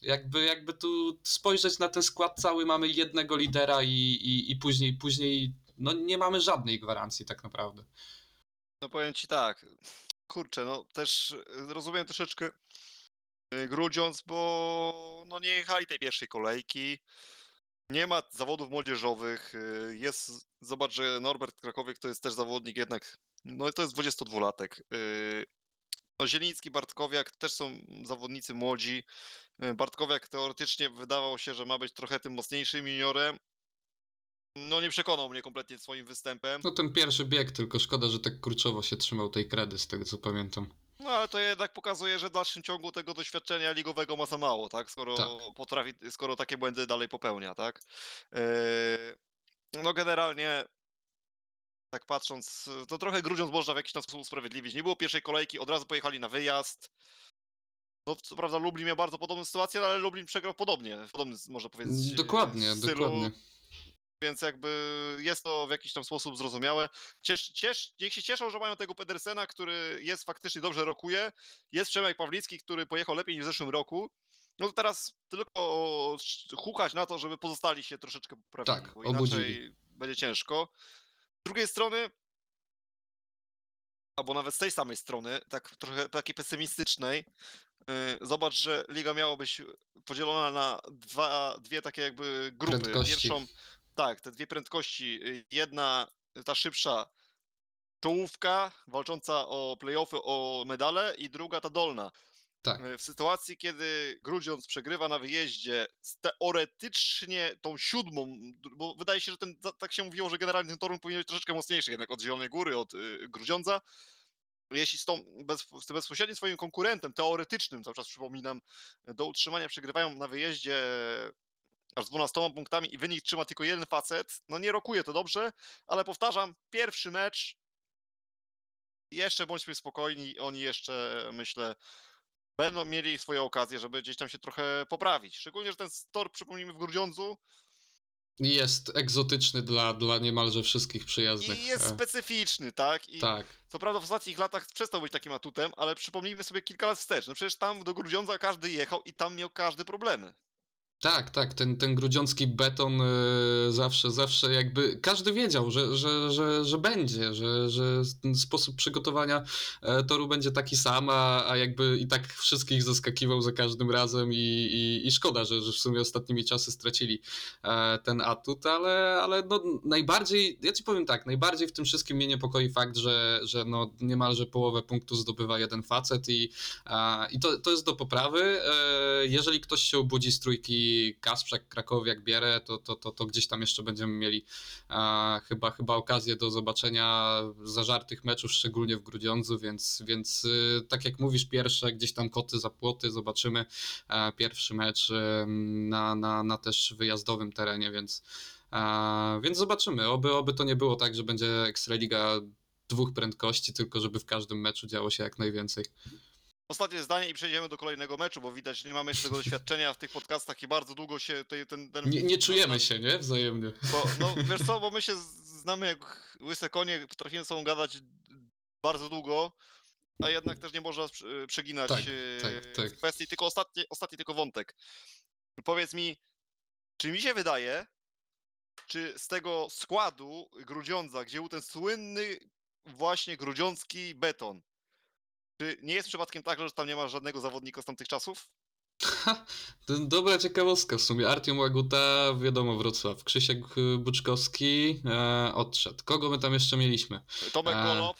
jakby, jakby tu spojrzeć na ten skład cały, mamy jednego lidera i, i, i później, później no nie mamy żadnej gwarancji tak naprawdę. No powiem ci tak, kurczę, no też y, rozumiem troszeczkę y, Grudziądz, bo no nie jechali tej pierwszej kolejki, nie ma zawodów młodzieżowych, y, jest, zobacz, że Norbert Krakowiek to jest też zawodnik jednak, no to jest 22-latek. y, No Zieliński, Bartkowiak też są zawodnicy młodzi. Bartkowiak teoretycznie wydawał się, że ma być trochę tym mocniejszym juniorem. No nie przekonał mnie kompletnie swoim występem. No ten pierwszy bieg, tylko szkoda, że tak kurczowo się trzymał tej kredy, z tego co pamiętam. No ale to jednak pokazuje, że w dalszym ciągu tego doświadczenia ligowego ma za mało, tak? Skoro Tak. potrafi, skoro takie błędy dalej popełnia, tak? Yy, No generalnie tak patrząc, to trochę Grudziądz można w jakiś tam sposób usprawiedliwić. Nie było pierwszej kolejki, od razu pojechali na wyjazd. No co prawda Lublin miał bardzo podobną sytuację, ale Lublin przegrał podobnie, w podobnym można powiedzieć Dokładnie, stylu. dokładnie. Więc jakby jest to w jakiś tam sposób zrozumiałe. Ciesz, ciesz, niech się cieszą, że mają tego Pedersena, który jest faktycznie dobrze rokuje. Jest Przemek Pawlicki, który pojechał lepiej niż w zeszłym roku. No to teraz tylko hukać na to, żeby pozostali się troszeczkę poprawili, Tak, bo obudzili. inaczej będzie ciężko. Z drugiej strony, albo nawet z tej samej strony, tak trochę takiej pesymistycznej, yy, zobacz, że liga miała być podzielona na dwa, dwie takie jakby grupy. Prędkości. Pierwszą, tak, te dwie prędkości. y, Jedna, ta szybsza, czołówka walcząca o playoffy, o medale i druga ta dolna. Tak. Y, W sytuacji, kiedy Grudziądz przegrywa na wyjeździe z teoretycznie tą siódmą, bo wydaje się, że ten, tak się mówiło, że generalnie ten Torun powinien być troszeczkę mocniejszy jednak od Zielonej Góry, od y, Grudziądza. Jeśli z, tą, bez, z tym bezpośrednim swoim konkurentem, teoretycznym, cały czas przypominam, do utrzymania przegrywają na wyjeździe aż z 12 punktami i wynik trzyma tylko jeden facet, no nie rokuje to dobrze, ale powtarzam, pierwszy mecz, jeszcze bądźmy spokojni, oni jeszcze, myślę, będą mieli swoje okazje, żeby gdzieś tam się trochę poprawić. Szczególnie, że ten tor, przypomnijmy, w Grudziądzu Jest egzotyczny dla, dla niemalże wszystkich przyjaznych. i jest E, specyficzny, tak? I Tak. co prawda w ostatnich latach przestał być takim atutem, ale przypomnijmy sobie kilka lat wstecz. No przecież tam do Grudziądza każdy jechał i tam miał każdy problemy. Tak, tak, ten, ten grudziącki beton e, zawsze, zawsze jakby każdy wiedział, że, że, że, że będzie, że, że ten sposób przygotowania e, toru będzie taki sam, a, a jakby i tak wszystkich zaskakiwał za każdym razem i, i, i szkoda, że, że w sumie ostatnimi czasy stracili e, ten atut, ale, ale no najbardziej, ja ci powiem tak, najbardziej w tym wszystkim mnie niepokoi fakt, że, że no niemalże połowę punktu zdobywa jeden facet i, I to, to jest do poprawy. Jeżeli ktoś się obudzi z trójki Kasprzak, Krakowiak, Bierę, to, to, to, to gdzieś tam jeszcze będziemy mieli a, chyba, chyba okazję do zobaczenia zażartych meczów, szczególnie w Grudziądzu, więc, więc y, tak jak mówisz, pierwsze gdzieś tam koty za płoty, zobaczymy e, pierwszy mecz e, na, na, na też wyjazdowym terenie, więc, więc zobaczymy. Oby, oby to nie było tak, że będzie Ekstraliga dwóch prędkości, tylko żeby w każdym meczu działo się jak najwięcej. Ostatnie zdanie i przejdziemy do kolejnego meczu, bo widać, że nie mamy jeszcze tego doświadczenia w tych podcastach i bardzo długo się tej, ten, ten... Nie, nie czujemy się, nie? Wzajemnie. Bo, no wiesz co, bo my się znamy jak łyse konie, potrafimy sobą gadać bardzo długo, a jednak też nie można prze- przeginać Tak, e, tak, tak. kwestii, tylko ostatni, ostatni tylko wątek. Powiedz mi, czy mi się wydaje, czy z tego składu Grudziądza, gdzie był ten słynny właśnie grudziącki beton, czy nie jest przypadkiem tak, że tam nie ma żadnego zawodnika z tamtych czasów? Ha, to dobra ciekawostka w sumie. Artiom Łaguta, wiadomo, Wrocław. Krzysiek y, Buczkowski e, odszedł. Kogo my tam jeszcze mieliśmy? Tomek A, Golob,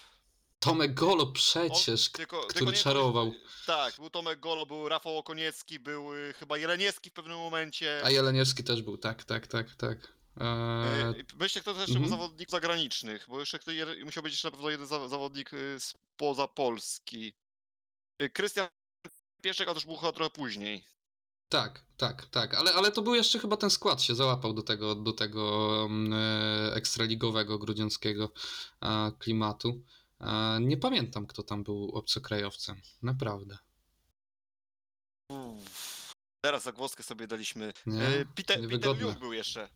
Tomek Golo przecież, tylko, który tylko nie, czarował. Tak, był Tomek Golo, był Rafał Okoniecki, był y, chyba Jeleniewski w pewnym momencie. A Jeleniewski też był, tak, tak, tak, tak. E, Y, Myślę, kto też jeszcze mhm. był zawodników zagranicznych, bo jeszcze kto, musiał być jeszcze na pewno jeden za- zawodnik y, spoza Polski. Y, Krystian Pieszek, a już był chyba trochę później. Tak, tak, tak, ale, ale to był jeszcze chyba ten skład się załapał do tego, do tego mm, e, ekstraligowego grudziąckiego klimatu. Nie pamiętam, kto tam był obcokrajowcem. Naprawdę. Uff. Teraz zagłoskę sobie daliśmy. Nie? E, Peter, Peter był jeszcze.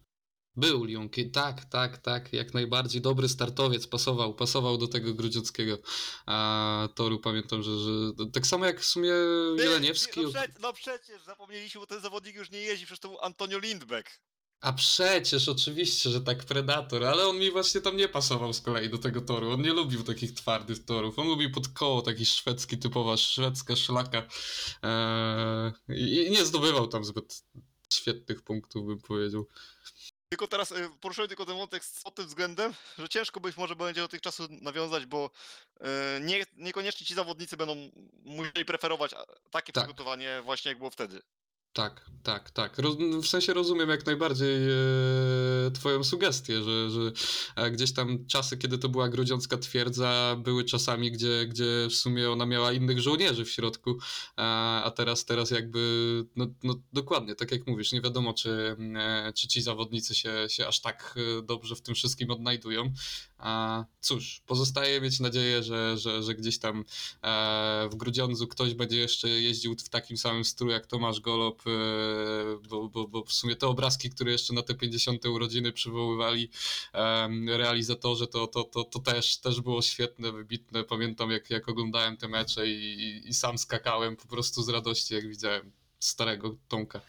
Był Liunki, tak, tak, tak, jak najbardziej dobry startowiec, pasował, pasował do tego grudziąckiego a, toru, pamiętam, że, że tak samo jak w sumie Ty, Jeleniewski, No, prze, no przecież zapomnieliśmy, bo ten zawodnik już nie jeździ, przecież to był Antonio Lindbeck. a przecież oczywiście, że tak Predator, ale on mi właśnie tam nie pasował z kolei do tego toru, on nie lubił takich twardych torów, on lubił pod koło, taki szwedzki, typowa szwedzka szlaka e, i, i nie zdobywał tam zbyt świetnych punktów, bym powiedział. Tylko teraz y, poruszyłem tylko ten wątek z- pod tym względem, że ciężko być może będzie do tych czasów nawiązać, bo y, nie, niekoniecznie ci zawodnicy będą musieli preferować takie Tak. przygotowanie właśnie jak było wtedy. Tak, tak, tak. Roz, w sensie rozumiem jak najbardziej e, twoją sugestię, że, że e, gdzieś tam czasy, kiedy to była grudziącka twierdza, były czasami, gdzie, gdzie w sumie ona miała innych żołnierzy w środku, a, a teraz, teraz jakby, no, no dokładnie, tak jak mówisz, nie wiadomo, czy, e, czy ci zawodnicy się, się aż tak e, dobrze w tym wszystkim odnajdują. A cóż, pozostaje mieć nadzieję, że, że, że gdzieś tam e, w Grudziądzu ktoś będzie jeszcze jeździł w takim samym strój jak Tomasz Golob, e, bo, bo, bo w sumie te obrazki, które jeszcze na te 50. urodziny przywoływali realizatorzy, to, to, to, to też, też było świetne, wybitne. Pamiętam jak, jak oglądałem te mecze i, i, i sam skakałem po prostu z radości, jak widziałem starego Tomka.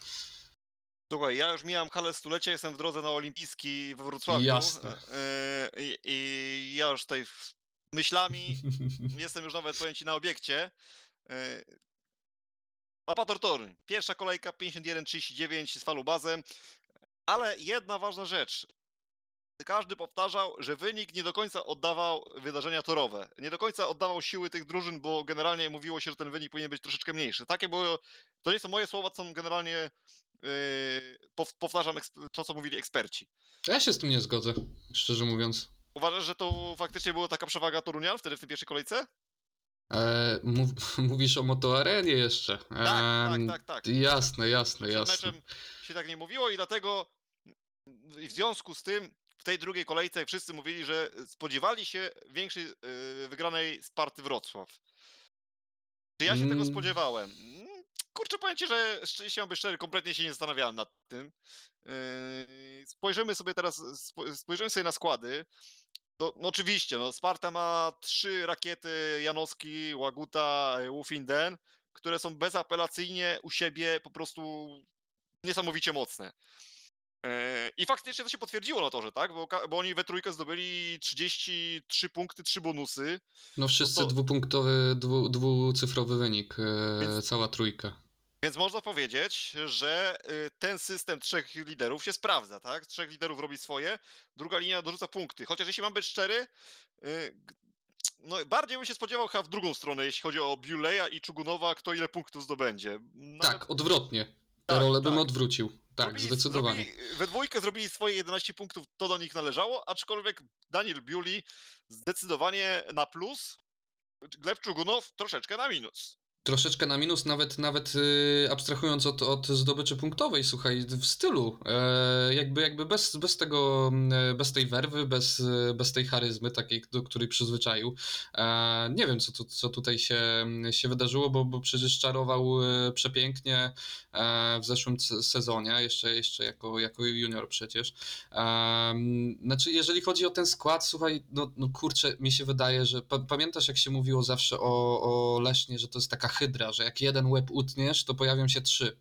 Słuchaj, ja już mijam halę stulecia, jestem w drodze na olimpijski we Wrocławiu. Jasne. y, I, I ja już tutaj w- myślami jestem już nawet, powiem ci, na obiekcie. Apator Toruń. Pierwsza kolejka 51-39 z falubazem. Ale jedna ważna rzecz. Każdy powtarzał, że wynik nie do końca oddawał wydarzenia torowe. Nie do końca oddawał siły tych drużyn, bo generalnie mówiło się, że ten wynik powinien być troszeczkę mniejszy. Takie było, to nie są moje słowa, to są generalnie yy, pow- powtarzam to, co mówili eksperci. Ja się z tym nie zgodzę, szczerze mówiąc. Uważasz, że to faktycznie była taka przewaga Torunian wtedy w tej pierwszej kolejce? E, mów, mówisz o motoarenie jeszcze. Tak, tak, Em, tak, tak. Jasne, jasne, Przed jasne. meczem się tak nie mówiło i dlatego w związku z tym w tej drugiej kolejce wszyscy mówili, że spodziewali się większej yy, wygranej Sparty Wrocław. Czy ja się tego Mm. spodziewałem? Mm, Kurczę, powiem ci, że mam być szczery, kompletnie się nie zastanawiałem nad tym. Yy, Spojrzymy sobie teraz, spo- spojrzymy sobie na składy. No, no oczywiście, no Sparta ma trzy rakiety Janowski, Łaguta, Wufinden, które są bezapelacyjnie u siebie po prostu niesamowicie mocne. E, I faktycznie to się potwierdziło na torze, tak? Bo, bo oni we trójkę zdobyli 33 punkty, 3 bonusy. No wszyscy to- dwupunktowy, dwu, dwucyfrowy wynik, e, Więc- cała trójka. Więc można powiedzieć, że y, ten system trzech liderów się sprawdza, tak? Trzech liderów robi swoje, druga linia dorzuca punkty. Chociaż jeśli mam być szczery, y, no bardziej bym się spodziewał chyba w drugą stronę, jeśli chodzi o Biuleja i Czugunowa, kto ile punktów zdobędzie. Nawet Tak, odwrotnie. Tę Tak, rolę bym tak. odwrócił. Tak, zrobili- zdecydowanie. Zrobili, we dwójkę zrobili swoje 11 punktów, to do nich należało, aczkolwiek Daniel Biuli zdecydowanie na plus, Gleb Czugunow troszeczkę na minus. Troszeczkę na minus, nawet, nawet y, abstrahując od, od zdobyczy punktowej, słuchaj, w stylu, e, jakby, jakby bez, bez tego, mm, bez tej werwy, bez, e, bez tej charyzmy takiej, do której przyzwyczaił. E, nie wiem, co, tu, co tutaj się, się wydarzyło, bo, bo przecież czarował e, przepięknie e, w zeszłym sezonie, jeszcze, jeszcze jako, jako junior przecież. Znaczy, jeżeli chodzi o ten skład, słuchaj, no, no kurczę, mi się wydaje, że pa, pamiętasz, jak się mówiło zawsze o, o Lesznie, że to jest taka hydra, że jak jeden łeb utniesz, to pojawią się trzy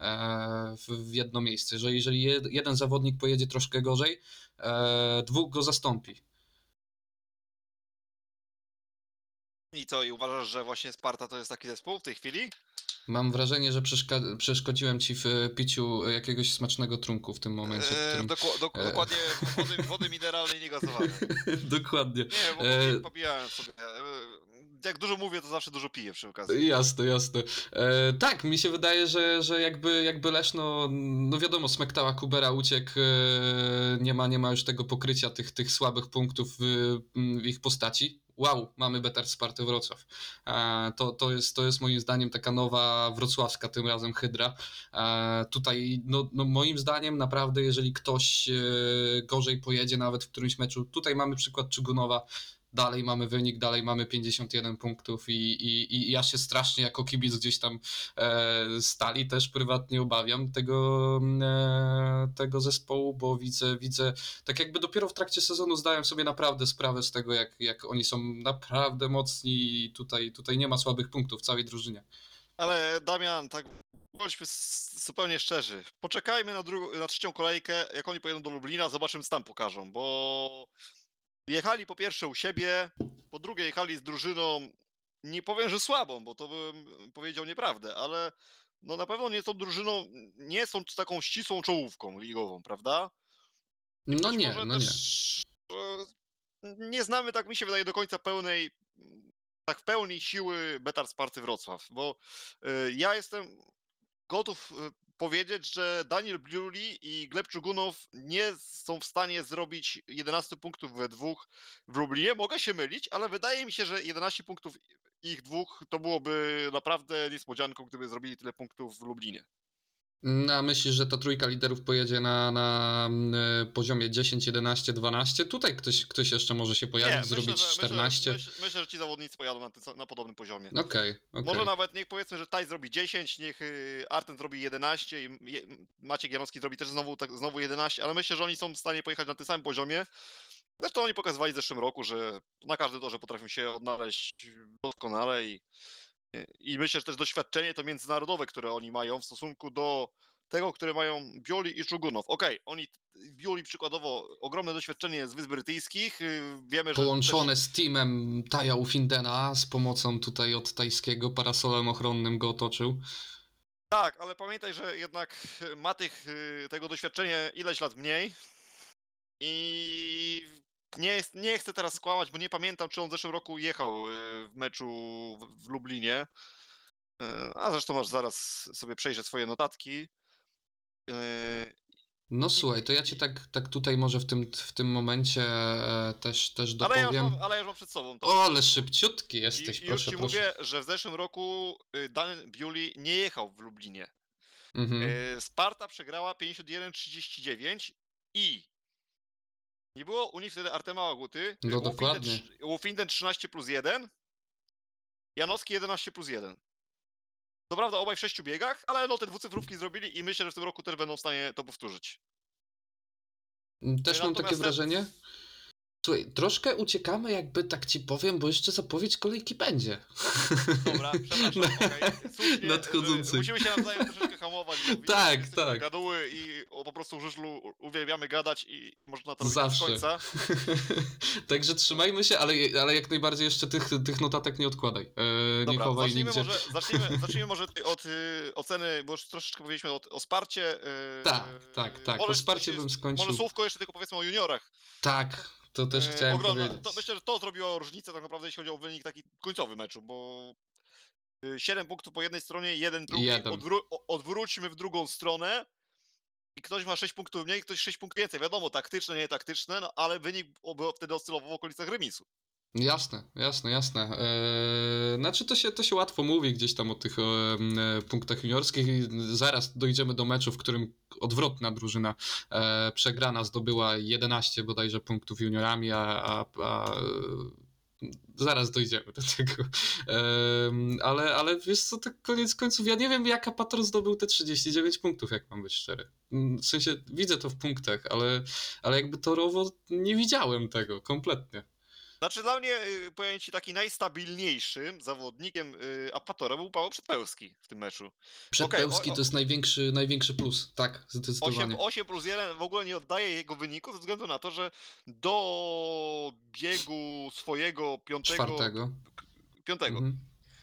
e, w, jedno miejsce. Że jeżeli jed, jeden zawodnik pojedzie troszkę gorzej, e, dwóch go zastąpi. I co, i uważasz, że właśnie Sparta to jest taki zespół w tej chwili? Mam wrażenie, że przeszka- przeszkodziłem ci w e, piciu jakiegoś smacznego trunku w tym momencie, w Eee, którym... doku- dok- e. dokładnie wody, wody mineralnej niegazowanej. Dokładnie. Nie, bo E. e... pobijałem sobie. Jak dużo mówię, to zawsze dużo piję przy okazji. Jasne, jasne. E, tak, mi się wydaje, że, że jakby, jakby Leszno, no wiadomo, smektała Kubera, uciekł, e, nie, ma, nie ma już tego pokrycia tych, tych słabych punktów w, w ich postaci. Wow, mamy Betar Sparty Wrocław. E, to, to, jest, to jest moim zdaniem taka nowa wrocławska, tym razem Hydra. E, tutaj, no, no moim zdaniem naprawdę, jeżeli ktoś e, gorzej pojedzie nawet w którymś meczu, tutaj mamy przykład Czygunowa, dalej mamy wynik, dalej mamy 51 punktów i, i, i ja się strasznie jako kibic gdzieś tam e, stali też prywatnie obawiam tego, e, tego zespołu, bo widzę, widzę, tak jakby dopiero w trakcie sezonu zdałem sobie naprawdę sprawę z tego, jak, jak oni są naprawdę mocni i tutaj, tutaj nie ma słabych punktów w całej drużynie. Ale Damian, tak bądźmy zupełnie szczerzy. Poczekajmy na, drugą, na trzecią kolejkę, jak oni pojedą do Lublina, zobaczymy co tam pokażą, bo jechali po pierwsze u siebie, po drugie jechali z drużyną, nie powiem, że słabą, bo to bym powiedział nieprawdę, ale no na pewno nie są drużyną, nie są taką ścisłą czołówką ligową, prawda? No nie, no nie. też, Nie znamy, tak mi się wydaje, do końca pełnej, tak w pełni siły Betar Sparty Wrocław, bo e, ja jestem gotów e, powiedzieć, że Daniel Bliuli i Gleb Czugunow nie są w stanie zrobić 11 punktów we dwóch w Lublinie. Mogę się mylić, ale wydaje mi się, że 11 punktów ich dwóch to byłoby naprawdę niespodzianką, gdyby zrobili tyle punktów w Lublinie. No, A myślisz, że ta trójka liderów pojedzie na, na mm, poziomie 10, 11, 12? Tutaj ktoś, ktoś jeszcze może się pojawić, zrobić myślę, że, 14? Myślę, myślę, myślę, że ci zawodnicy pojadą na, na podobnym poziomie. Okej, okej. Może nawet niech powiedzmy, że Taj zrobi 10, niech y, Arten zrobi 11 i Maciek Janowski zrobi też znowu, tak, znowu 11, ale myślę, że oni są w stanie pojechać na tym samym poziomie. Zresztą oni pokazywali w zeszłym roku, że na każdym torze potrafią się odnaleźć doskonale i, i myślę, że też doświadczenie to międzynarodowe, które oni mają w stosunku do tego, które mają Bioli i Czugunow. Okej, oni, Bioli przykładowo, ogromne doświadczenie z Wysp Brytyjskich, y, wiemy, że... Połączone z teamem Taja Ufindena z pomocą tutaj od tajskiego parasolem ochronnym go otoczył. Tak, ale pamiętaj, że jednak e, ma tych, y, tego doświadczenia ileś lat mniej i nie, jest, nie chcę teraz skłamać, bo nie pamiętam, czy on w zeszłym roku jechał y, w meczu w, Lublinie. E, A zresztą masz zaraz sobie przejrzeć swoje notatki. E, No słuchaj, to ja cię tak, tak tutaj może w tym, w tym momencie e, też, też Ale ja, już dopowiem. mam, ale ja już mam przed sobą to. O, ale szybciutki I, jesteś, i już proszę, ci proszę. mówię, że w zeszłym roku y, Dan Biuli nie jechał w Lublinie. Mhm. Sparta przegrała 51-39 i nie było u nich wtedy Artema Łaguty. No Łufinden dokładnie. Łufinden 13 plus 1, Janowski 11 plus 1. To prawda, obaj w sześciu biegach, ale no te dwucyfrówki zrobili i myślę, że w tym roku też będą w stanie to powtórzyć. Też mam takie natomiast wrażenie. Słuchaj, troszkę uciekamy, jakby tak ci powiem, bo jeszcze zapowiedź kolejki będzie. Dobra, przepraszam, okej. Słusznie, nadchodzący. Musimy się nawzajem troszeczkę hamować, bo widzę, Tak, że jesteśmy tak. gaduły i o, po prostu żużlu uwielbiamy gadać i można to robić Zawsze. do końca. Także trzymajmy się, ale, ale jak najbardziej jeszcze tych, tych notatek nie odkładaj. E, nie Dobra, chowaj zacznijmy nigdzie. może, zacznijmy, zacznijmy może od y, oceny, bo już troszeczkę powiedzieliśmy o, o Sparcie. y, Tak, tak, tak. O Sparcie bym skończył. Może słówko jeszcze tylko powiedzmy o juniorach. Tak, to też E, chciałem ogromna- powiedzieć. To myślę, że to zrobiło różnicę tak naprawdę, jeśli chodzi o wynik taki końcowy meczu, bo 7 punktów po jednej stronie, jeden drugi. Jeden. Odwró- odwróćmy w drugą stronę i ktoś ma 6 punktów mniej, ktoś 6 punktów więcej. Wiadomo, taktyczne, nie taktyczne, no ale wynik by wtedy oscylował w okolicach remisu. Jasne, jasne, jasne. Eee, znaczy to się, to się łatwo mówi gdzieś tam o tych e, e, punktach juniorskich i zaraz dojdziemy do meczu, w którym odwrotna drużyna e, przegrana zdobyła 11 bodajże punktów juniorami, a, a, a e, zaraz dojdziemy do tego. Em, ale, ale wiesz co, tak koniec końców, ja nie wiem jaka Patron zdobył te 39 punktów, jak mam być szczery. Mm, W sensie widzę to w punktach, ale, ale jakby torowo nie widziałem tego kompletnie. Znaczy dla mnie, y, powiem ci, taki najstabilniejszym zawodnikiem y, Apatora był Paweł Przedpełski w tym meczu. Przedpełski o- o- to jest największy, największy plus, tak, 8, zdecydowanie. 8 plus 1 w ogóle nie oddaje jego wyniku ze względu na to, że do biegu swojego piątego, Czwartego. piątego Mhm.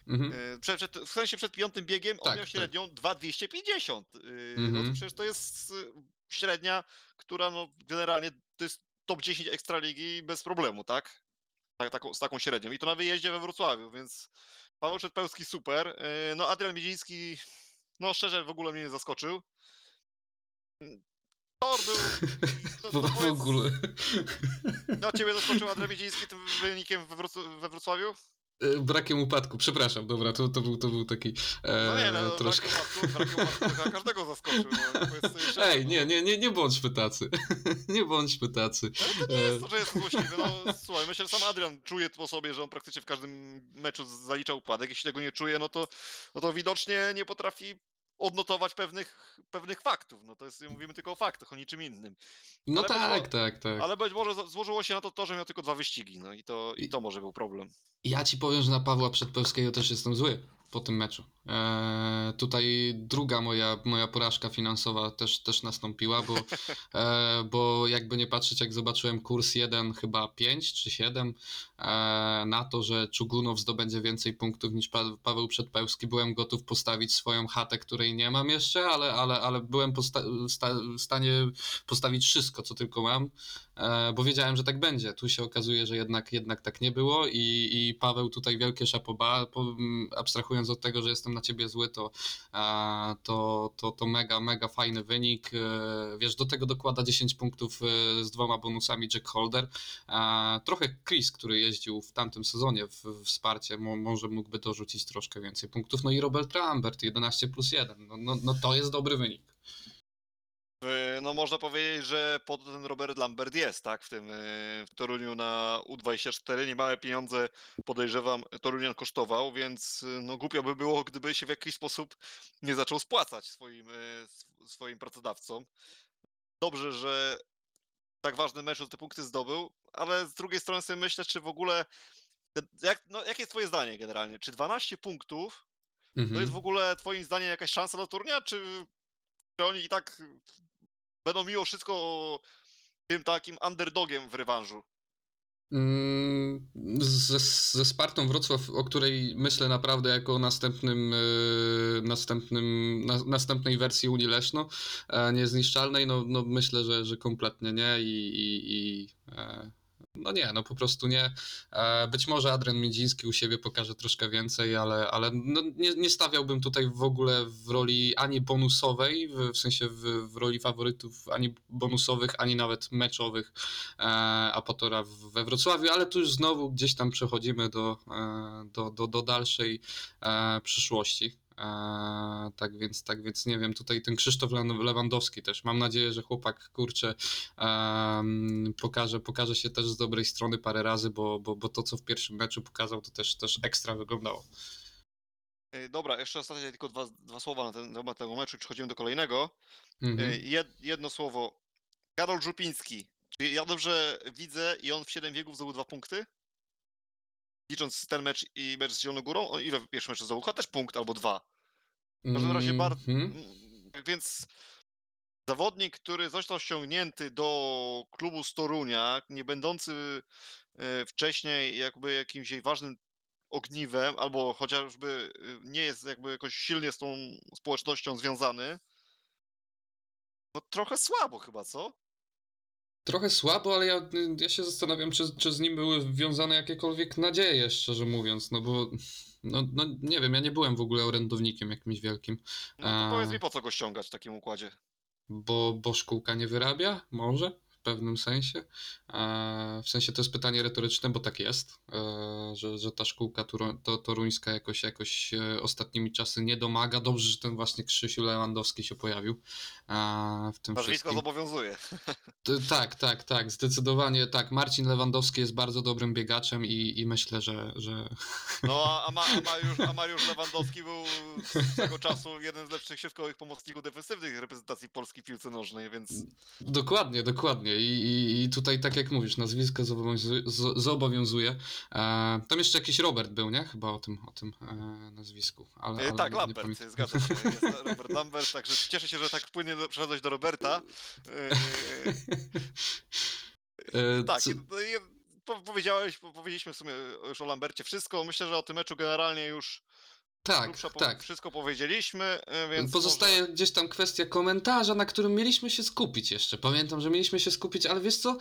Mhm. y, przed, przed, w sensie przed piątym biegiem on Tak, miał tak. średnią 2,250. y, No Mhm. to przecież to jest średnia, która no generalnie to jest top 10 ekstraligi bez problemu, tak? Tak taką, z taką średnią. I to na wyjeździe we Wrocławiu, więc Paweł Przedpełski super. y, No Adrian Miedziński, no szczerze w ogóle mnie nie zaskoczył. Tor był... no, W, no w powiedz, ogóle. No ciebie zaskoczył Adrian Miedziński tym wynikiem we, Wroc- we Wrocławiu? E, Brakiem upadku, przepraszam, dobra, to, to, był, to był taki e, No nie, no, troszkę... brak upadku, brak upadku każdego zaskoczył. No, Ej, no. nie, nie, nie, nie bądźmy tacy. nie bądźmy tacy. Ale to nie jest to, że jest złośliwy. No, słuchaj, myślę, że sam Adrian czuje po sobie, że on praktycznie w każdym meczu zalicza upadek. Jeśli tego nie czuje, no to, no to widocznie nie potrafi odnotować pewnych, pewnych faktów. No to jest, mówimy tylko o faktach, o niczym innym. No Ale tak, być tak, tak. Ale być może złożyło się na to to, że miał tylko dwa wyścigi, no i to, i I- to może był problem. Ja ci powiem, że na Pawła Przedpełskiego też jestem zły po tym meczu. Eee, tutaj druga moja, moja porażka finansowa też, też nastąpiła, bo, e, bo jakby nie patrzeć, jak zobaczyłem kurs 1 chyba 5 czy 7 e, na to, że Czugunow zdobędzie więcej punktów niż pa Paweł Przedpełski, byłem gotów postawić swoją chatę, której nie mam jeszcze, ale, ale, ale byłem posta- sta- w stanie postawić wszystko, co tylko mam, e, bo wiedziałem, że tak będzie. Tu się okazuje, że jednak, jednak tak nie było i, i Paweł tutaj wielkie szapoba, po, m, abstrahując od tego, że jestem na ciebie zły, to, e, to, to, to mega, mega fajny wynik. E, Wiesz, do tego dokłada 10 punktów e, z dwoma bonusami Jack Holder. Trochę Chris, który jeździł w tamtym sezonie w, wsparcie, mo, może mógłby dorzucić troszkę więcej punktów. No i Robert Lambert, 11 plus 1. No, no, no to jest dobry wynik. Y, No można powiedzieć, że pod ten Robert Lambert jest, tak? W tym y, w Toruniu na U24 niemałe pieniądze podejrzewam Torunian kosztował, więc y, no głupio by było, gdyby się w jakiś sposób nie zaczął spłacać swoim, sw- swoim pracodawcom. Dobrze, że tak ważny mecz te punkty zdobył, ale z drugiej strony sobie myślę, czy w ogóle jak, no, jakie jest twoje zdanie generalnie? Czy 12 punktów to Mhm. jest w ogóle twoim zdaniem jakaś szansa do turnia, czy, czy oni i tak będą mimo wszystko tym takim underdogiem w rewanżu? Mm, Ze, ze Spartą Wrocław, o której myślę naprawdę jako o następnym, e, następnym, na, następnej wersji Unii Leszno, e, niezniszczalnej, no, no myślę, że, że kompletnie nie i, i, i e, no nie, no po prostu nie. E, Być może Adrian Miedziński u siebie pokaże troszkę więcej, ale, ale no nie, nie stawiałbym tutaj w ogóle w roli ani bonusowej, w, w sensie w, w roli faworytów, ani bonusowych, ani nawet meczowych e, Apatora w- we Wrocławiu, ale tu już znowu gdzieś tam przechodzimy do, e, do, do, do dalszej przyszłości. E, tak więc, tak więc nie wiem, tutaj ten Krzysztof Lew- Lewandowski też. Mam nadzieję, że chłopak kurczę em, pokaże, pokaże się też z dobrej strony parę razy, bo, bo, bo to co w pierwszym meczu pokazał, to też, też ekstra wyglądało. Ej, Dobra, jeszcze ostatnie tylko dwa, dwa słowa na ten temat tego meczu, przechodzimy do kolejnego. Mhm. Ej, Jed, jedno słowo. Karol Żupiński. Ja dobrze widzę i on w 7 biegów zdobył dwa punkty? Licząc ten mecz i mecz z Zieloną Górą, on ile w pierwszym meczu zdobył? Chyba też punkt albo dwa. W każdym razie bardzo. Mhm. Więc zawodnik, który został ściągnięty do klubu z Torunia, nie będący e, wcześniej jakby jakimś jej ważnym ogniwem, albo chociażby e, nie jest jakby jakoś silnie z tą społecznością związany, no trochę słabo chyba, co? Trochę słabo, ale ja, ja się zastanawiam, czy, czy z nim były wiązane jakiekolwiek nadzieje, szczerze mówiąc, no bo no, no nie wiem, ja nie byłem w ogóle orędownikiem jakimś wielkim, No to powiedz A. mi, po co go ściągać w takim układzie? bo, bo szkółka nie wyrabia, może pewnym sensie. E, w sensie to jest pytanie retoryczne, bo tak jest, e, że, że ta szkółka toruńska jakoś, jakoś e, ostatnimi czasy nie domaga. Dobrze, że ten właśnie Krzysiu Lewandowski się pojawił w tym Nazwisko zobowiązuje. Tak, tak, tak, zdecydowanie tak. Marcin Lewandowski jest bardzo dobrym biegaczem i, i myślę, że, że No a, Ma, a, Mariusz, a Mariusz Lewandowski był swego czasu jeden z lepszych środkowych pomocników defensywnych reprezentacji Polski w piłce nożnej, więc dokładnie, dokładnie. I, i, I tutaj, tak jak mówisz, nazwisko zobowiązuje. zo- zobowiązuje. E, tam jeszcze jakiś Robert był, nie? Chyba o tym, o tym e, nazwisku. Ale, E, ale tak, Lambert, pamiętam. zgadza się. Jest Robert Lambert, także cieszę się, że tak płynnie przeszedłeś do Roberta. E, E, tak, co- no powiedziałeś, po- powiedzieliśmy w sumie już o Lambercie wszystko. Myślę, że o tym meczu generalnie już tak, grubsza po- tak. wszystko powiedzieliśmy, e, więc Pozostaje gdzieś tam kwestia komentarza, na którym mieliśmy się skupić jeszcze. Pamiętam, że mieliśmy się skupić, ale wiesz co?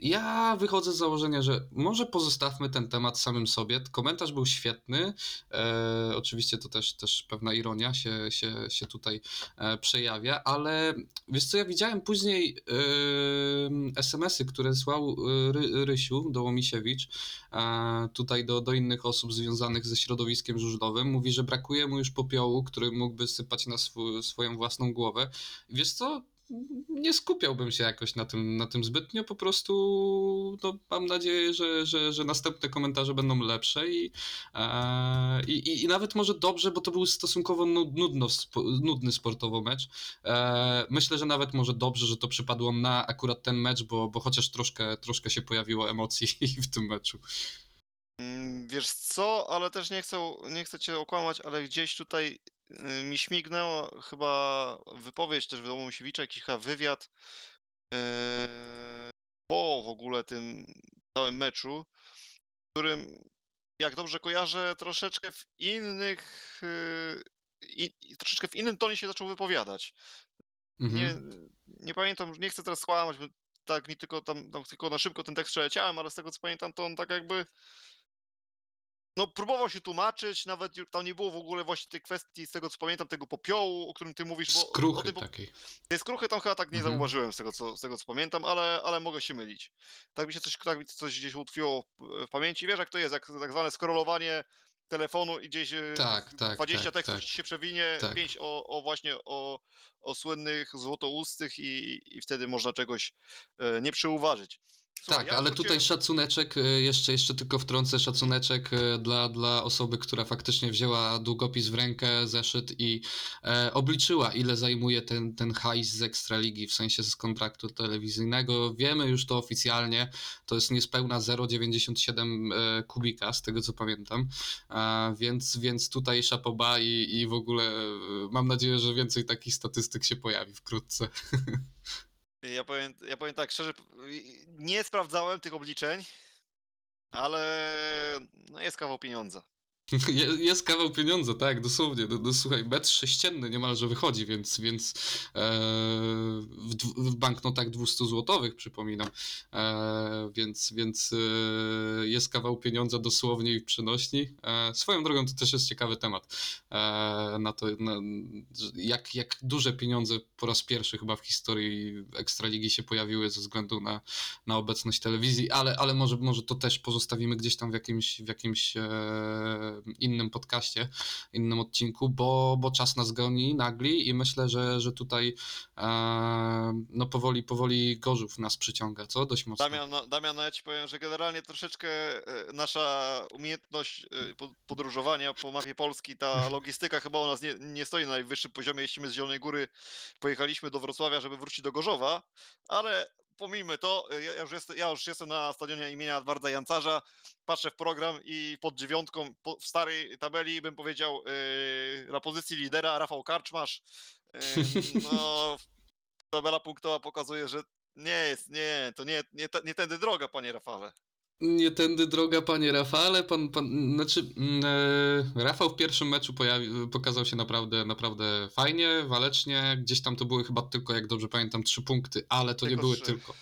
Ja wychodzę z założenia, że może pozostawmy ten temat samym sobie. Komentarz był świetny. E, oczywiście to też, też pewna ironia się, się, się tutaj e, przejawia, ale wiesz co, ja widziałem później e, SMS-y, które słał e, Ry, Rysiu Dołomisiewicz e, tutaj do, do innych osób związanych ze środowiskiem żużlowym. Mówi, że brakuje mu już popiołu, który mógłby sypać na swój, swoją własną głowę. Wiesz co? Nie skupiałbym się jakoś na tym, na tym zbytnio, po prostu no, mam nadzieję, że, że, że następne komentarze będą lepsze i, e, i, i nawet może dobrze, bo to był stosunkowo nu- nudno, nudny sportowo mecz. E, myślę, że nawet może dobrze, że to przypadło na akurat ten mecz, bo, bo chociaż troszkę, troszkę się pojawiło emocji w tym meczu. Mm, Wiesz co, ale też nie chcę, nie chcę cię okłamać, ale gdzieś tutaj mi śmignęła chyba wypowiedź też Dołomisiewicza, jakiś chyba wywiad yy, po w ogóle tym całym meczu, w którym, jak dobrze kojarzę, troszeczkę w innych, i, i troszeczkę w innym tonie się zaczął wypowiadać. Mhm. Nie, nie pamiętam, nie chcę teraz skłamać, bo tak mi tylko tam, tam tylko na szybko ten tekst przeleciałem, ale z tego co pamiętam, to on tak jakby no próbował się tłumaczyć, nawet tam nie było w ogóle właśnie tej kwestii, z tego co pamiętam, tego popiołu, o którym ty mówisz, bo o Skruchy tym, po- takiej. tej skruchy tam chyba tak nie Mhm. zauważyłem z tego, co, z tego co pamiętam, ale, ale mogę się mylić. Tak mi się coś, tak mi coś gdzieś utkwiło w, pamięci. Wiesz jak to jest, jak tak zwane scrollowanie telefonu i gdzieś e, Tak, tak, 20 tak, tekstów tak. się przewinie, Tak. 5 o, o właśnie o, o słynnych złotoustych i, i wtedy można czegoś e, nie przyuważyć. Słuchaj, Tak, ja ale wróciłem- tutaj szacuneczek, e, jeszcze, jeszcze tylko wtrącę szacuneczek e, dla, dla osoby, która faktycznie wzięła długopis w rękę, zeszyt i e, obliczyła, ile zajmuje ten, ten hajs z Ekstraligi, w sensie z kontraktu telewizyjnego. Wiemy już to oficjalnie, to jest niespełna 0,97 e, kubika, z tego co pamiętam, e, więc, więc tutaj szapoba i, i w ogóle e, mam nadzieję, że więcej takich statystyk się pojawi wkrótce. Ja powiem, ja powiem tak, szczerze, nie sprawdzałem tych obliczeń, ale no jest kawał pieniądza. Je- Jest kawał pieniądza, tak, dosłownie. No, no, słuchaj, metr sześcienny niemalże wychodzi, więc, więc e, w, w banknotach 200 złotowych, przypominam. E, więc więc e, jest kawał pieniądza dosłownie i w przenośni. E, swoją drogą to też jest ciekawy temat. E, na to, na, jak, jak duże pieniądze po raz pierwszy chyba w historii Ekstraligi się pojawiły ze względu na, na obecność telewizji, ale, ale może, może to też pozostawimy gdzieś tam w jakimś, w jakimś e, innym podcaście, innym odcinku, bo, bo czas nas goni, nagli i myślę, że, że tutaj e, no powoli, powoli Gorzów nas przyciąga, co? Dość mocno. Damian, no, Damian, no ja ci powiem, że generalnie troszeczkę e, nasza umiejętność e, po- podróżowania po mapie Polski, ta logistyka chyba u nas nie, nie stoi na najwyższym poziomie. Jeśli my z Zielonej Góry pojechaliśmy do Wrocławia, żeby wrócić do Gorzowa, ale pomijmy to, e, ja już, jestem, ja już jestem na stadionie imienia Edwarda Jancarza, patrzę w program i pod dziewiątką po, w starej tabeli bym powiedział e, na pozycji lidera Rafał Karczmasz. E, no, tabela punktowa pokazuje, że nie jest, nie, to nie, nie, nie tędy droga, panie Rafale. Nie tędy droga, panie Rafale. Pan, pan, znaczy, e, Rafał w pierwszym meczu pojawi, pokazał się naprawdę, naprawdę fajnie, walecznie. Gdzieś tam to były chyba tylko, jak dobrze pamiętam, trzy punkty, ale to nie Tylko były trzy. tylko.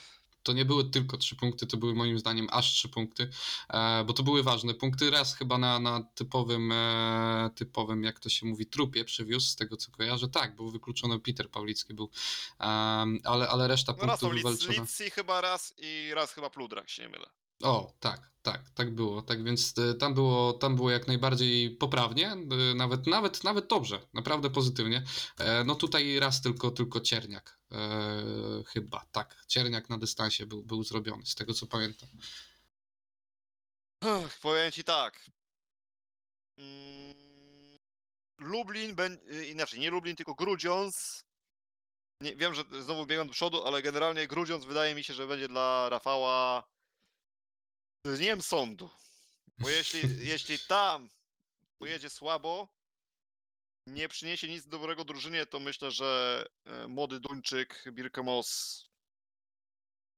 To nie były tylko trzy punkty, to były moim zdaniem aż trzy punkty, e, bo to były ważne punkty. Raz chyba na, na typowym, e, typowym, jak to się mówi, trupie przywiózł, z tego co kojarzę. Tak, był wykluczony Peter Pawlicki był, ale, ale reszta No raz punktów Litz, wywalczona. Litsi chyba raz i raz chyba Pludra, jak się nie mylę. O, tak, tak, tak było. Tak więc e, tam było, tam było jak najbardziej poprawnie, e, nawet, nawet, nawet dobrze, naprawdę pozytywnie. E, No tutaj raz tylko, tylko Cierniak, chyba, tak. Cierniak na dystansie był, był zrobiony, z tego co pamiętam. Ech, powiem ci tak. Mm, Lublin, y, inaczej, nie Lublin, tylko Grudziądz. Nie, wiem, że znowu biegam do przodu, ale generalnie Grudziądz wydaje mi się, że będzie dla Rafała dniem sądu. Bo jeśli, jeśli tam pojedzie słabo, nie przyniesie nic dobrego drużynie, to myślę, że e, młody Duńczyk Birkemos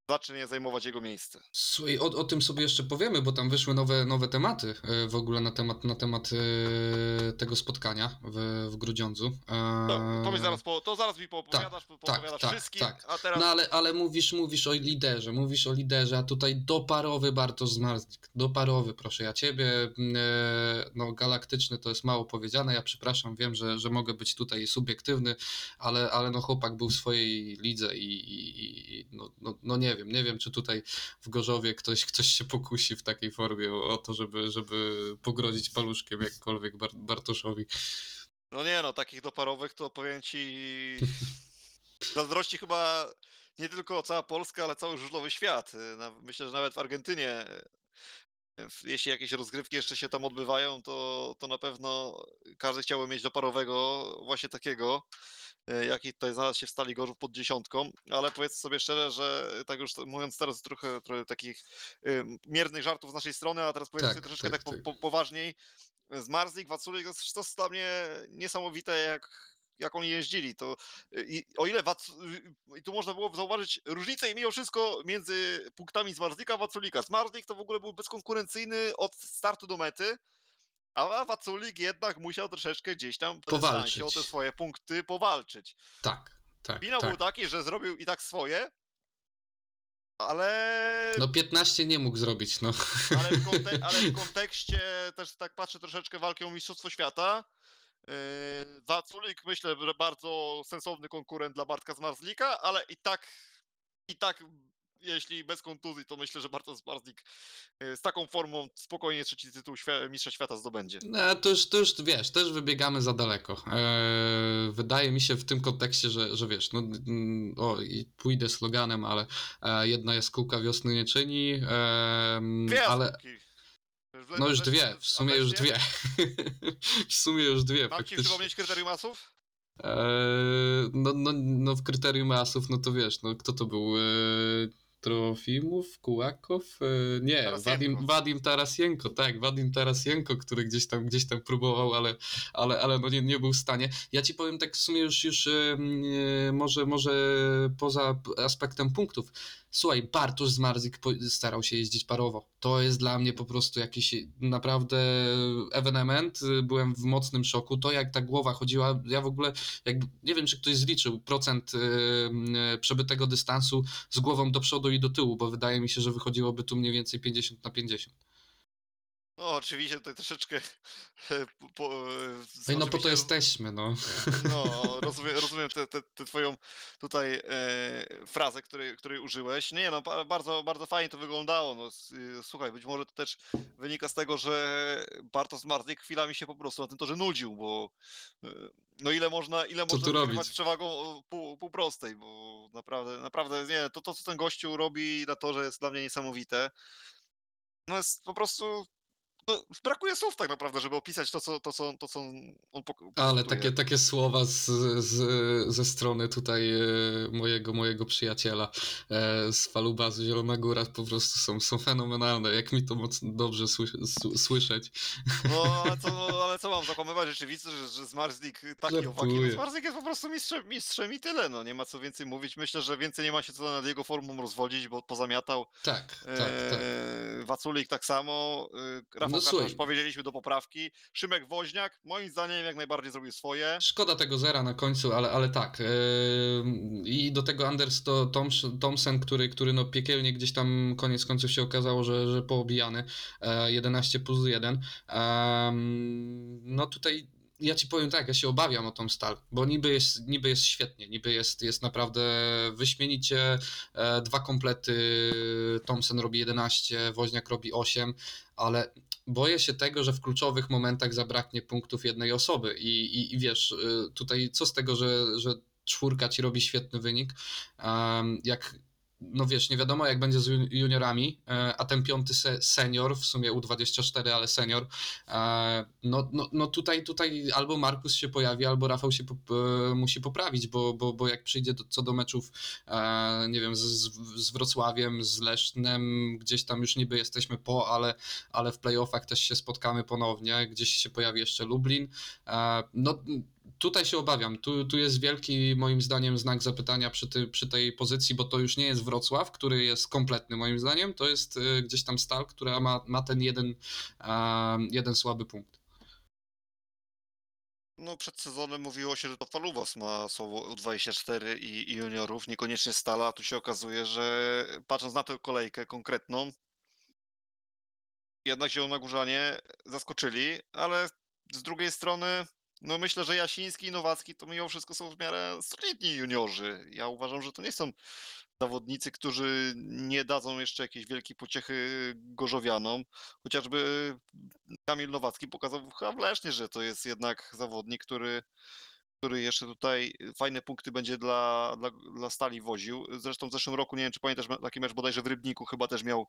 zacznie zajmować jego miejsce. Słuchaj, o, o tym sobie jeszcze powiemy, bo tam wyszły nowe, nowe tematy e, w ogóle na temat, na temat e, tego spotkania w, w Grudziądzu. E, To, to, mi zaraz po, to zaraz mi poopowiadasz, poopowiadasz tak, wszystkim, tak. a teraz No ale, ale mówisz, mówisz o liderze, mówisz o liderze, a tutaj doparowy Bartosz Zmarzlik. Doparowy, proszę ja ciebie. No, galaktyczny to jest mało powiedziane. Ja przepraszam, wiem, że, że mogę być tutaj subiektywny, ale, ale no chłopak był w swojej lidze i, i, i no, no, no nie wiem, nie wiem, czy tutaj w Gorzowie ktoś, ktoś się pokusi w takiej formie o, to, żeby, żeby pogrozić paluszkiem jakkolwiek Bar- Bartoszowi. No nie no, takich doparowych to powiem ci. Zazdrości chyba nie tylko cała Polska, ale cały żużlowy świat. Myślę, że nawet w Argentynie, jeśli jakieś rozgrywki jeszcze się tam odbywają, to, to na pewno każdy chciałby mieć doparowego właśnie takiego, jaki tutaj znalazł się w Stali Gorzów pod dziesiątką. Ale powiedz sobie szczerze, że tak już mówiąc teraz trochę, trochę takich miernych żartów z naszej strony, a teraz powiedzmy Tak, troszeczkę tak, tak, po, tak. po, poważniej. Zmarzlik, Waculik, to jest, dla mnie niesamowite, jak, jak oni jeździli. To, y, i, o ile Wac, i tu można było zauważyć różnicę i mimo wszystko między punktami Zmarzlika a Waculika. Zmarzlik to w ogóle był bezkonkurencyjny od startu do mety, a Waculik jednak musiał troszeczkę gdzieś tam w dystansie o te Powalczyć. swoje punkty powalczyć. Tak, tak, Finał tak. był taki, że zrobił i tak swoje, ale No 15 nie mógł zrobić, no. ale w, ale w kontekście też tak patrzę troszeczkę walki o Mistrzostwo Świata. Yy, Waculik myślę, że bardzo sensowny konkurent dla Bartka Zmarzlika, ale i tak, i tak jeśli bez kontuzji, to myślę, że Bartosz Zmarzlik yy, z taką formą spokojnie trzeci tytuł Mistrza Świata zdobędzie. No, to już, to już wiesz, też wybiegamy za daleko. Eee, wydaje mi się w tym kontekście, że, że wiesz, no, mm, o, i pójdę sloganem, ale e, jedna jaskółka wiosny nie czyni, em, Dwie ale jaskółki. no już dwie, w sumie już dwie. w sumie już dwie, Mam ci przypomnieć kryterium asów? Eee, no, no, no w kryterium asów, no to wiesz, no kto to był? Eee, Trofimów, Kułakow? Eee, nie, Tarasienko. Wadim, Wadim Tarasienko, tak, Wadim Tarasienko, który gdzieś tam, gdzieś tam próbował, ale, ale, ale no nie, nie był w stanie. Ja ci powiem tak w sumie już, już e, może, może poza aspektem punktów. Słuchaj, Bartosz Zmarzyk po- starał się jeździć parowo. To jest dla mnie po prostu jakiś naprawdę ewenement. Byłem w mocnym szoku. To jak ta głowa chodziła, ja w ogóle jakby, nie wiem, czy ktoś zliczył procent y, y, przebytego dystansu z głową do przodu i do tyłu, bo wydaje mi się, że wychodziłoby tu mniej więcej 50 na 50. No oczywiście tutaj troszeczkę po, po, Ej, no po to jesteśmy, no. No, rozumiem, rozumiem tę te, te twoją tutaj e, frazę, której, której użyłeś. Nie, no, ba- bardzo, bardzo fajnie to wyglądało. No, y, słuchaj, być może to też wynika z tego, że Bartosz Martyk chwilami się po prostu na tym torze nudził, bo e, no ile można, ile Co można robić? przewagą pół, półprostej, bo naprawdę, naprawdę, nie, to, to co ten gościu robi na torze jest dla mnie niesamowite. No jest po prostu, no, brakuje słów tak naprawdę, żeby opisać to, co, to, co, to, co on pok- Ale takie, takie słowa z, z, ze strony tutaj e, mojego, mojego przyjaciela e, z Falubazu Zielona Góra po prostu są, są fenomenalne. Jak mi to mocno dobrze słyszeć. No, ale co, ale co mam zakłamywać rzeczywistość, że, że Zmarzlik taki owaki. No, Żartuję. Zmarzlik jest po prostu mistrzem, mistrzem i tyle, no nie ma co więcej mówić. Myślę, że więcej nie ma się co nad jego formą rozwodzić, bo pozamiatał. Tak, tak, tak. Waculik tak samo, e, Rafał No, no, powiedzieliśmy do poprawki. Szymek Woźniak, moim zdaniem jak najbardziej zrobił swoje. Szkoda tego zera na końcu, ale, ale tak. e, I do tego Anders to Thompson, który, który no piekielnie gdzieś tam koniec końców się okazało, że, że poobijany. e, 11 plus 1. No tutaj ja ci powiem tak, ja się obawiam o tą stal, bo niby jest, niby jest świetnie, niby jest, jest naprawdę wyśmienicie. E, Dwa komplety, Thompson robi 11, Woźniak robi 8, ale boję się tego, że w kluczowych momentach zabraknie punktów jednej osoby. I, i, i wiesz, y, tutaj co z tego, że, że czwórka ci robi świetny wynik, jak no wiesz, nie wiadomo jak będzie z jun- juniorami, e, a ten piąty se, senior, w sumie U24, ale senior, e, no, no, no tutaj, tutaj albo Markus się pojawi, albo Rafał się pop, e, musi poprawić, bo, bo, bo jak przyjdzie do, co do meczów, nie wiem, z, z, Wrocławiem, z Lesznem, gdzieś tam już niby jesteśmy po, ale, ale w playoffach też się spotkamy ponownie, gdzieś się pojawi jeszcze Lublin, no tutaj się obawiam. Tu, tu jest wielki, moim zdaniem, znak zapytania przy, ty, przy tej pozycji, bo to już nie jest Wrocław, który jest kompletny, moim zdaniem. To jest y, gdzieś tam stal, która ma, ma ten jeden, a, jeden słaby punkt. No przed sezonem mówiło się, że to Paluwas ma słowo U24 i, i juniorów, niekoniecznie Stala, tu się okazuje, że patrząc na tę kolejkę konkretną, jednak Zielonogórzanie zaskoczyli, ale z drugiej strony, no myślę, że Jasiński i Nowacki to mimo wszystko są w miarę solidni juniorzy. Ja uważam, że to nie są zawodnicy, którzy nie dadzą jeszcze jakiejś wielkiej pociechy Gorzowianom. Chociażby Kamil Nowacki pokazał chyba w Lesznie, że to jest jednak zawodnik, który, który jeszcze tutaj fajne punkty będzie dla, dla, dla Stali woził. Zresztą w zeszłym roku, nie wiem czy pamiętasz, taki mecz bodajże w Rybniku chyba też miał,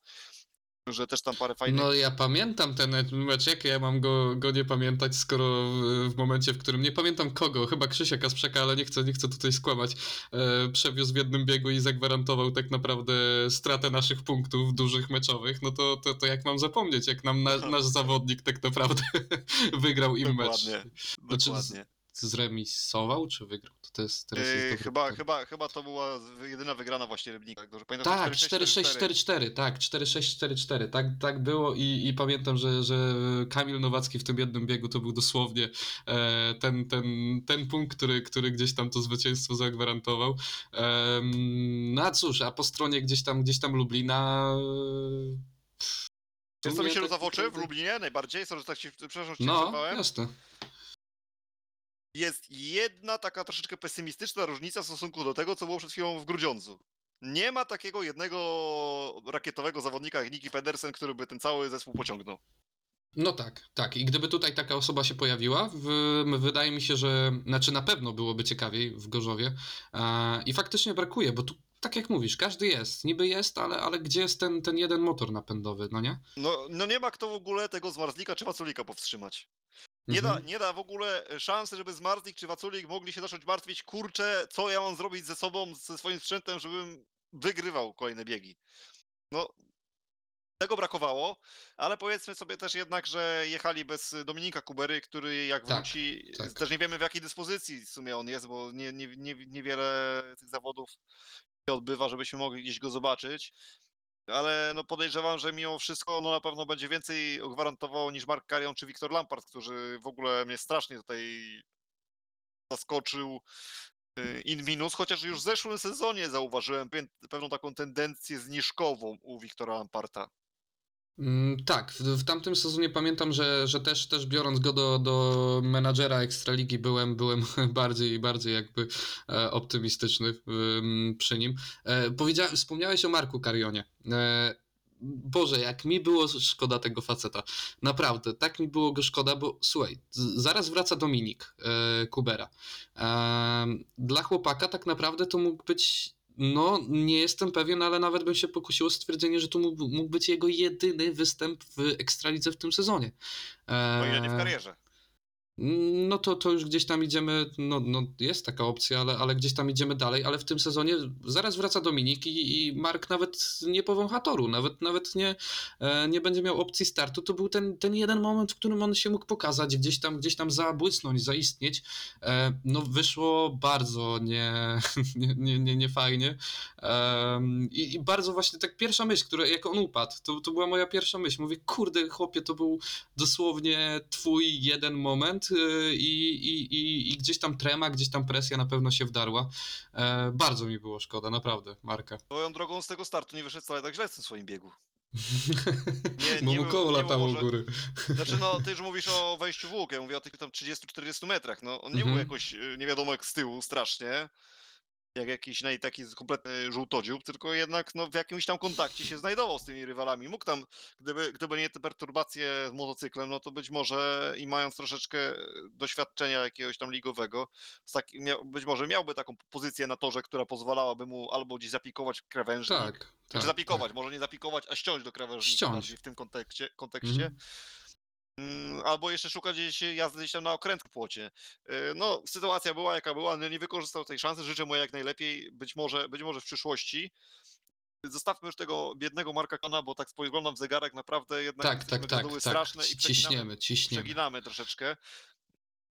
że też tam parę fajnych... No ja pamiętam ten mecz, jak ja mam go, go nie pamiętać, skoro w, w momencie, w którym nie pamiętam kogo, chyba Krzysia Kasprzaka, ale nie chcę, nie chcę tutaj skłamać, e, przewiózł w jednym biegu i zagwarantował tak naprawdę stratę naszych punktów dużych meczowych, no to, to, to jak mam zapomnieć, jak nam na, nasz zawodnik tak naprawdę wygrał im mecz. Dokładnie, Znaczy, dokładnie. Zremisował, czy wygrał? To teraz, teraz jest Yy, dobre chyba, pytanie. chyba, chyba to była jedyna wygrana właśnie Rybnika, jak dobrze pamiętam. Tak, 4-6, 4-6-4-4, tak, 4-6-4-4, tak, tak było i, i pamiętam, że, że Kamil Nowacki w tym jednym biegu to był dosłownie e, ten, ten, ten punkt, który, który gdzieś tam to zwycięstwo zagwarantował. Em, no a cóż, a po stronie gdzieś tam, gdzieś tam Lublina... e, Wiesz co mi się tak rzuca w oczy w naprawdę- Lublinie najbardziej? Sorry, że tak ci, przepraszam, że ci No, jasne. Jest jedna taka troszeczkę pesymistyczna różnica w stosunku do tego, co było przed chwilą w Grudziądzu. Nie ma takiego jednego rakietowego zawodnika jak Niki Pedersen, który by ten cały zespół pociągnął. No tak, tak. I gdyby tutaj taka osoba się pojawiła, w, wydaje mi się, że znaczy na pewno byłoby ciekawiej w Gorzowie. E, I faktycznie brakuje, bo tu, tak jak mówisz, każdy jest, niby jest, ale, ale gdzie jest ten, ten jeden motor napędowy, no nie? No, no nie ma kto w ogóle tego Zmarzlika czy Waculika powstrzymać. Nie, Mhm. da, nie da w ogóle szansy, żeby Zmarzlik czy Waculik mogli się zacząć martwić, kurczę, co ja mam zrobić ze sobą, ze swoim sprzętem, żebym wygrywał kolejne biegi. No, tego brakowało, ale powiedzmy sobie też jednak, że jechali bez Dominika Kubery, który jak Tak, wróci, tak. też nie wiemy w jakiej dyspozycji w sumie on jest, bo nie, nie, nie, niewiele tych zawodów się odbywa, żebyśmy mogli gdzieś go zobaczyć. Ale no podejrzewam, że mimo wszystko no na pewno będzie więcej gwarantował niż Mark Carrion czy Wiktor Lampard, którzy w ogóle mnie strasznie tutaj zaskoczył y, in minus, chociaż już w zeszłym sezonie zauważyłem pe- pewną taką tendencję zniżkową u Wiktora Lamparta. Mm, Tak, w, w tamtym sezonie pamiętam, że, że też, też biorąc go do, do menadżera Ekstraligi byłem, byłem bardziej bardziej jakby e, optymistyczny ym, przy nim. E, powiedziałem, wspomniałeś o Marku Karionie. E, Boże, jak mi było szkoda tego faceta. Naprawdę, tak mi było go szkoda, bo słuchaj, zaraz wraca Dominik Kubera. Dla chłopaka tak naprawdę to mógł być no, nie jestem pewien, ale nawet bym się pokusił o stwierdzenie, że to mógł, mógł być jego jedyny występ w Ekstralidze w tym sezonie. O ile nie w Eee, karierze. No to, to już gdzieś tam idziemy, no, no jest taka opcja, ale, ale gdzieś tam idziemy dalej, ale w tym sezonie zaraz wraca Dominik i, i Mark nawet nie powącha toru, nawet, nawet nie, e, nie będzie miał opcji startu. To był ten, ten jeden moment, w którym on się mógł pokazać, gdzieś tam, gdzieś tam zabłysnąć, zaistnieć. E, no wyszło bardzo nie, nie, nie, nie, nie fajnie. Em, i, I bardzo właśnie tak pierwsza myśl, która, jak on upadł, to, to była moja pierwsza myśl. Mówię, kurde chłopie, to był dosłownie twój jeden moment y, i, i, i, i gdzieś tam trema, gdzieś tam presja na pewno się wdarła. E, bardzo mi było szkoda, naprawdę, Marka. Swoją drogą z tego startu nie wyszedł wcale tak źle w tym swoim biegu. Nie mu koło nie był latało u góry. Znaczy no, ty już mówisz o wejściu w łuk, ja mówię o tych tam 30-40 metrach, no on nie Mhm. był jakoś y, nie wiadomo jak z tyłu strasznie, jak jakiś taki kompletny żółtodziób, tylko jednak no, w jakimś tam kontakcie się znajdował z tymi rywalami. Mógł tam, gdyby, gdyby nie te perturbacje z motocyklem, no to być może i mając troszeczkę doświadczenia jakiegoś tam ligowego, z taki, miał, być może miałby taką pozycję na torze, która pozwalałaby mu albo gdzieś zapikować krawężnik, Tak, znaczy tak. zapikować, może nie zapikować, a ściąć do krawężnika Ściąć. w tym kontekście. kontekście. Mm, Albo jeszcze szukać gdzieś jazdy gdzieś tam na okrętku płocie. Yy, No, sytuacja była jaka była, ale nie wykorzystał tej szansy. Życzę mu jak najlepiej, być może, być może w przyszłości. Zostawmy już tego biednego Marka Kana, bo tak spoglądam w zegarek, naprawdę jednak Tak, tak, tak, były tak. straszne i Ciśniemy, ciśniemy. przeginamy troszeczkę.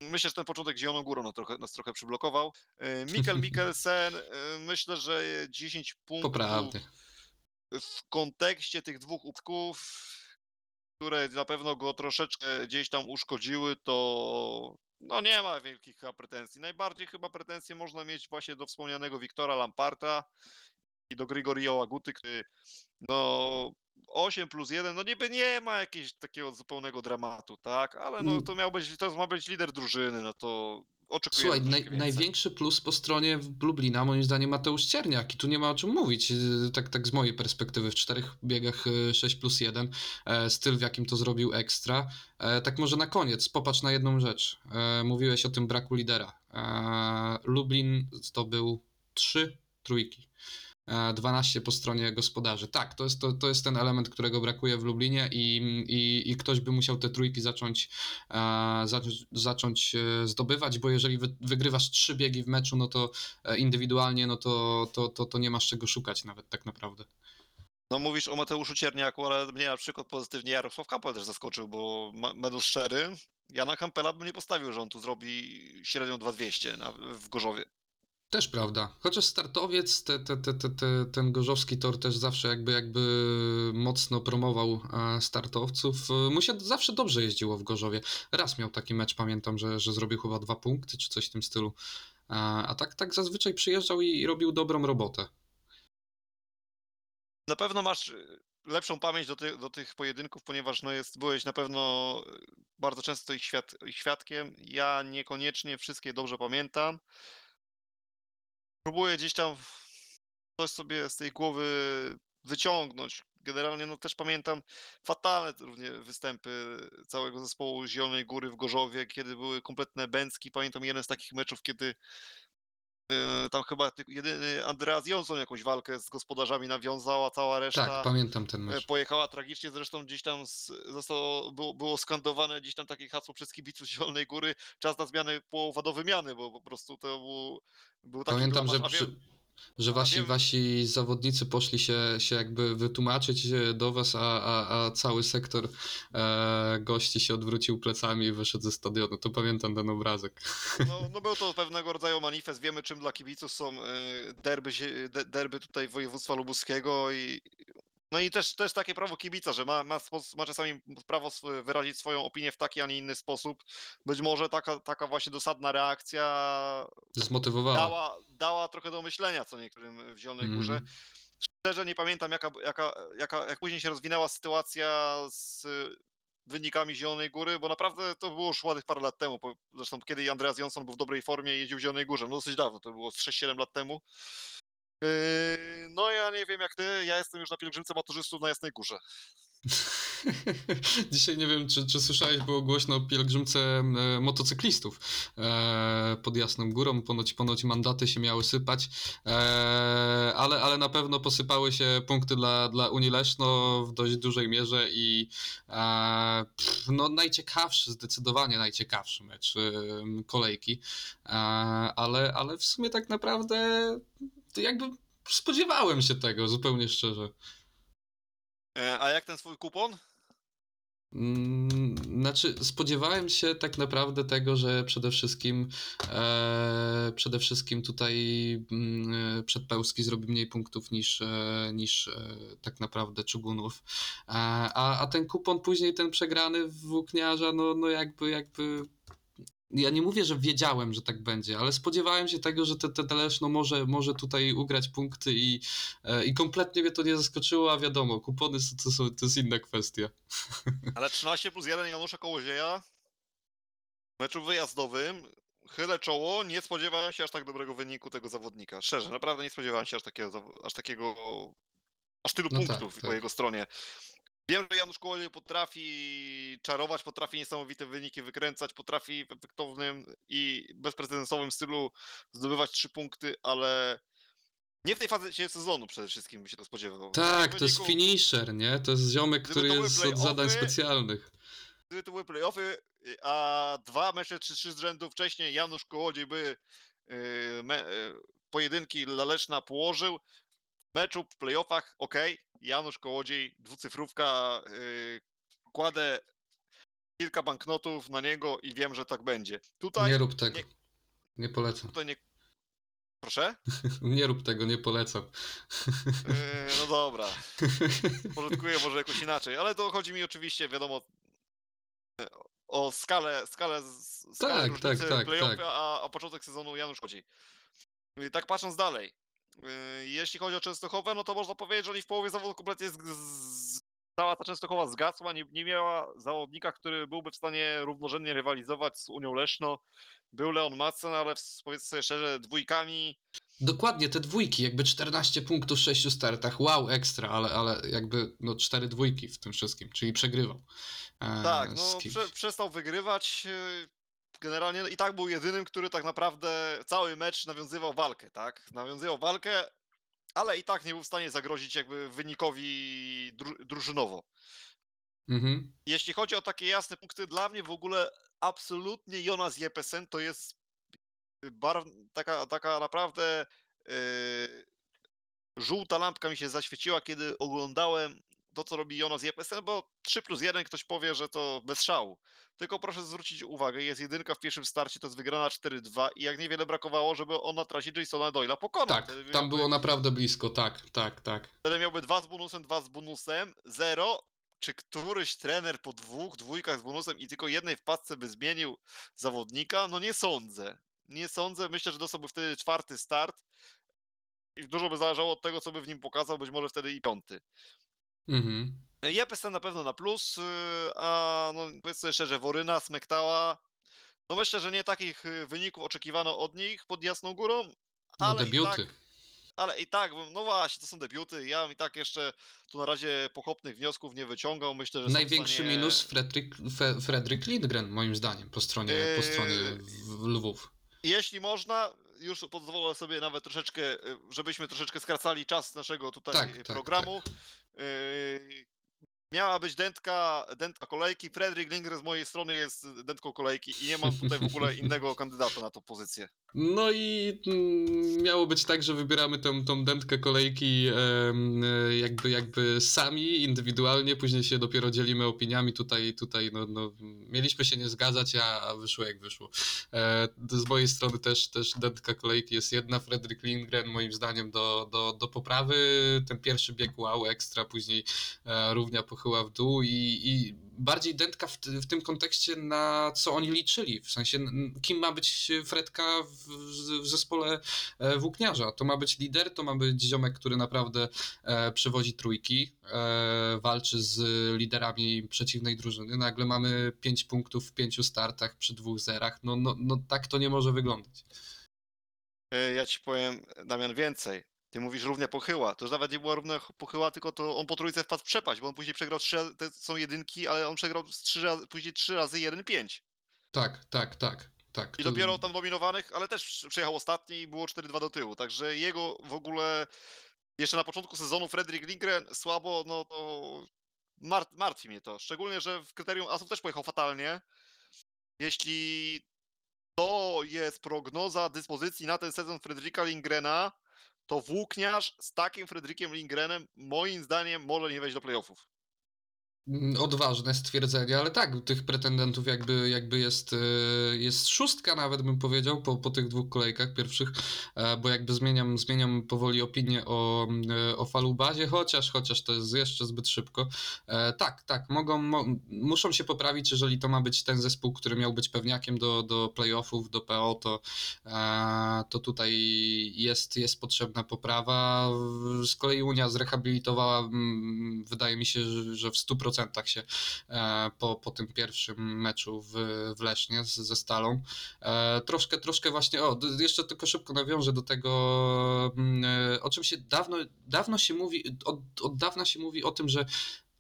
Myślę, że ten początek Zieloną Górą nas trochę, nas trochę przyblokował. E, Mikkel Mikkelsen, e, myślę, że 10 punktów Poprawnie. w kontekście tych dwóch upków, które na pewno go troszeczkę gdzieś tam uszkodziły, to no nie ma wielkich chyba pretensji. Najbardziej chyba pretensje można mieć właśnie do wspomnianego Wiktora Lamparta i do Grigorio Aguty, który no 8 plus 1, no niby nie ma jakiegoś takiego zupełnego dramatu, tak? Ale no Mm. to miał być, to ma być lider drużyny, no to oczekujemy Słuchaj, naj, największy plus po stronie Lublina moim zdaniem Mateusz Cierniak i tu nie ma o czym mówić, yy, tak, tak z mojej perspektywy, w czterech biegach yy, 6 plus 1, e, styl w jakim to zrobił ekstra. E, Tak może na koniec, popatrz na jedną rzecz. E, Mówiłeś o tym braku lidera. Lublin zdobył trzy trójki. E, 12 po stronie gospodarzy. Tak, to jest, to, to jest ten element, którego brakuje w Lublinie i, i, i ktoś by musiał te trójki zacząć, e, zacząć, zacząć e, zdobywać, bo jeżeli wy, wygrywasz trzy biegi w meczu, no to e, indywidualnie, no to, to, to, to nie masz czego szukać nawet tak naprawdę. No mówisz o Mateuszu Cierniaku, ale mnie na przykład pozytywnie Jarosław Kampel też zaskoczył, bo będąc szczery, Jana Kampela bym nie postawił, że on tu zrobi średnią 2200 na, w Gorzowie. Też prawda. Chociaż startowiec, te, te, te, te, te, ten gorzowski tor też zawsze jakby, jakby mocno promował e, startowców. E, Mu się zawsze dobrze jeździło w Gorzowie. Raz miał taki mecz, pamiętam, że, że zrobił chyba dwa punkty czy coś w tym stylu. E, A tak, tak zazwyczaj przyjeżdżał i, robił dobrą robotę. Na pewno masz lepszą pamięć do, ty, do tych pojedynków, ponieważ no jest, byłeś na pewno bardzo często ich, świad, ich świadkiem. Ja niekoniecznie wszystkie dobrze pamiętam. Próbuję gdzieś tam coś sobie z tej głowy wyciągnąć. Generalnie no też pamiętam fatalne równie występy całego zespołu Zielonej Góry w Gorzowie, kiedy były kompletne bęcki. Pamiętam jeden z takich meczów, kiedy tam chyba jedyny Andreas Jonsson jakąś walkę z gospodarzami nawiązał, a cała reszta Tak, pamiętam ten e, mecz. pojechała tragicznie. Zresztą gdzieś tam zostało, było, było skandowane gdzieś tam takie hasło przez kibiców Zielonej Góry, czas na zmianę połowa do wymiany, bo po prostu to był, był taki Pamiętam, że, przy, że a wasi, wiem- wasi zawodnicy poszli się, się jakby wytłumaczyć e, do was, a, a, a cały sektor e, gości się odwrócił plecami i wyszedł ze stadionu. To pamiętam ten obrazek. No, no był to pewnego rodzaju manifest. Wiemy, czym dla kibiców są e, derby, derby tutaj województwa lubuskiego i no i też, też takie prawo kibica, że ma, ma, ma czasami prawo wyrazić swoją opinię w taki, a nie inny sposób. Być może taka, taka właśnie dosadna reakcja Zmotywowała. dała, dała trochę do myślenia co niektórym w Zielonej Górze. Mhm. Szczerze nie pamiętam, jaka, jaka, jaka, jak później się rozwinęła sytuacja z wynikami Zielonej Góry, bo naprawdę to było już ładnych parę lat temu. Zresztą kiedy Andreas Jonsson był w dobrej formie i jeździł w Zielonej Górze, no dosyć dawno, to było z 6-7 lat temu. Yy, No ja nie wiem jak ty, ja jestem już na pielgrzymce maturzystów na Jasnej Górze. Dzisiaj nie wiem, czy, czy słyszałeś, było głośno o pielgrzymce e, motocyklistów e, pod Jasną Górą. Ponoć, ponoć mandaty się miały sypać, e, ale, ale na pewno posypały się punkty dla, dla Unii Leszno w dość dużej mierze i no, najciekawszy, zdecydowanie najciekawszy mecz kolejki, ale, ale w sumie tak naprawdę to jakby spodziewałem się tego, zupełnie szczerze. E, A jak ten swój kupon? Mm, Znaczy, spodziewałem się tak naprawdę tego, że przede wszystkim e, przede wszystkim tutaj mm, e, Przedpełski zrobi mniej punktów niż, e, niż e, tak naprawdę Czugunów. E, a, a ten kupon później, ten przegrany w Włókniarza, no, no jakby, jakby ja nie mówię, że wiedziałem, że tak będzie, ale spodziewałem się tego, że te, te Teleszno może, może tutaj ugrać punkty i, e, i kompletnie mnie to nie zaskoczyło, a wiadomo, kupony to, to, to jest inna kwestia. Ale 13 plus 1 Janusza Kołodzieja w meczu wyjazdowym. Chylę czoło, nie spodziewałem się aż tak dobrego wyniku tego zawodnika. Szczerze, naprawdę nie spodziewałem się aż takiego, aż takiego, aż tylu No tak, punktów po tak. jego stronie. Wiem, że Janusz Kołodziej potrafi czarować, potrafi niesamowite wyniki wykręcać, potrafi w efektownym i bezprecedensowym stylu zdobywać trzy punkty, ale nie w tej fazie sezonu przede wszystkim by się to spodziewał. Tak, to jest finisher, nie? To jest ziomek, który jest od zadań specjalnych. gdyby to były playoffy, a dwa mecze czy trzy z rzędu wcześniej Janusz Kołodziej by y, me, y, pojedynki dla Leszna położył. Meczu w playoffach, ok, Janusz Kołodziej, dwucyfrówka, y, kładę kilka banknotów na niego i wiem, że tak będzie. Tutaj, Nie rób tego. nie- Nie polecam. tutaj nie... Proszę? Nie rób tego, nie polecam. Yy, no dobra, porządkuję może jakoś inaczej, ale to chodzi mi oczywiście, wiadomo, o skalę, skalę, z- skalę Tak, różnicy tak, tak, tak. A, a początek sezonu Janusz chodzi. I tak patrząc dalej, yy, jeśli chodzi o Częstochowę, no to można powiedzieć, że oni w połowie zawodu kompletnie z, z, cała ta Częstochowa zgasła, nie, nie miała zawodnika, który byłby w stanie równorzędnie rywalizować z Unią Leszno. Był Leon Madsen, ale powiedzmy sobie szczerze, dwójkami Dokładnie, te dwójki, jakby 14 punktów w 6 startach, wow, ekstra, ale, ale jakby no cztery dwójki w tym wszystkim, czyli przegrywał. e, Tak, no prze, przestał wygrywać. Generalnie i tak był jedynym, który tak naprawdę cały mecz nawiązywał walkę, tak? Nawiązywał walkę, ale i tak nie był w stanie zagrozić jakby wynikowi dru, drużynowo. Mhm. Jeśli chodzi o takie jasne punkty, dla mnie w ogóle absolutnie Jonas Jepesen to jest bar, taka, taka naprawdę yy, żółta lampka mi się zaświeciła, kiedy oglądałem to, co robi Jonas Jepesen, bo 3 plus 1 ktoś powie, że to bez szału. Tylko proszę zwrócić uwagę, jest jedynka w pierwszym starcie, to jest wygrana 4-2 i jak niewiele brakowało, żeby on na trasie Jasona Doyle'a pokonał. Tak, Wtedy tam miałby- było naprawdę blisko, tak, tak, tak. Wtedy miałby dwa z bonusem, dwa z bonusem, zero. Czy któryś trener po dwóch, dwójkach z bonusem i tylko jednej wpadce by zmienił zawodnika? No nie sądzę. Nie sądzę. Myślę, że dostałby wtedy czwarty start i dużo by zależało od tego, co by w nim pokazał, być może wtedy i piąty. Mhm. Jepesen na pewno na plus, yy, a no powiedzmy szczerze, Woryna, Smektała, no myślę, że nie takich yy, wyników oczekiwano od nich pod Jasną Górą, No ale i debiuty. tak ale i tak, no właśnie, to są debiuty. Ja i tak jeszcze tu na razie pochopnych wniosków nie wyciągał. Myślę, że Największy stanie... minus Fredrik, Fredrik Lindgren, moim zdaniem, po stronie, po stronie w- Lwów. Jeśli można, już pozwolę sobie nawet troszeczkę, y, żebyśmy troszeczkę skracali czas naszego tutaj Tak, y, tak, programu. Yy, Miała być dętka, dętka kolejki. Fredrik Lindgren z mojej strony jest dętką kolejki i nie mam tutaj w ogóle innego kandydata na tą pozycję. No i mm, miało być tak, że wybieramy tą, tą dętkę kolejki e, jakby, jakby sami, indywidualnie, później się dopiero dzielimy opiniami. Tutaj, tutaj no, no, mieliśmy się nie zgadzać, a, wyszło jak wyszło. E, z mojej strony też, też dętka kolejki jest jedna. Fredrik Lindgren moim zdaniem do, do, do poprawy. Ten pierwszy bieg wow, ekstra, później e, równia pochyła w dół i, i bardziej dętka w, w tym kontekście na co oni liczyli, w sensie kim ma być Fredka w, w zespole e, włókniarza. To ma być lider, to ma być ziomek, który naprawdę e, przewozi trójki, e, walczy z liderami przeciwnej drużyny. Nagle mamy 5 punktów w pięciu startach przy dwóch zerach. No, no, no tak to nie może wyglądać. E, Ja ci powiem, Damian, więcej. Ty mówisz równia pochyła. To już nawet nie była równia pochyła, tylko to on po trójce wpadł w przepaść, bo on później przegrał trzy to są jedynki, ale on przegrał trzy razy, później trzy razy 1-5. Tak, tak, tak. tak. I To- dopiero tam nominowanych, ale też przyjechał ostatni i było 4-2 do tyłu. Także jego w ogóle jeszcze na początku sezonu Fredrik Lindgren słabo, no to mar martwi mnie to. Szczególnie, że w kryterium asów też pojechał fatalnie. Jeśli to jest prognoza dyspozycji na ten sezon Fredrika Lindgrena, to włókniarz z takim Fredrikiem Lindgrenem moim zdaniem może nie wejść do playoffów. Mm, Odważne stwierdzenie, ale tak, tych pretendentów jakby, jakby jest, e, jest szóstka nawet bym powiedział po, po tych dwóch kolejkach pierwszych, e, bo jakby zmieniam, zmieniam powoli opinię o, e, o falubazie, chociaż, chociaż to jest jeszcze zbyt szybko. Tak, tak, mogą, mo, muszą się poprawić, jeżeli to ma być ten zespół, który miał być pewniakiem do, do playoffów, do PO, to, to tutaj jest, jest potrzebna poprawa. Z kolei Unia zrehabilitowała, mm, wydaje mi się, że w 100% się e, po, po tym pierwszym meczu w, w Lesznie z, ze Stalą. E, Troszkę, troszkę właśnie, o, jeszcze tylko szybko nawiążę do tego, mm, e, o czym się dawno, dawno się mówi, od, od dawna się mówi o tym, że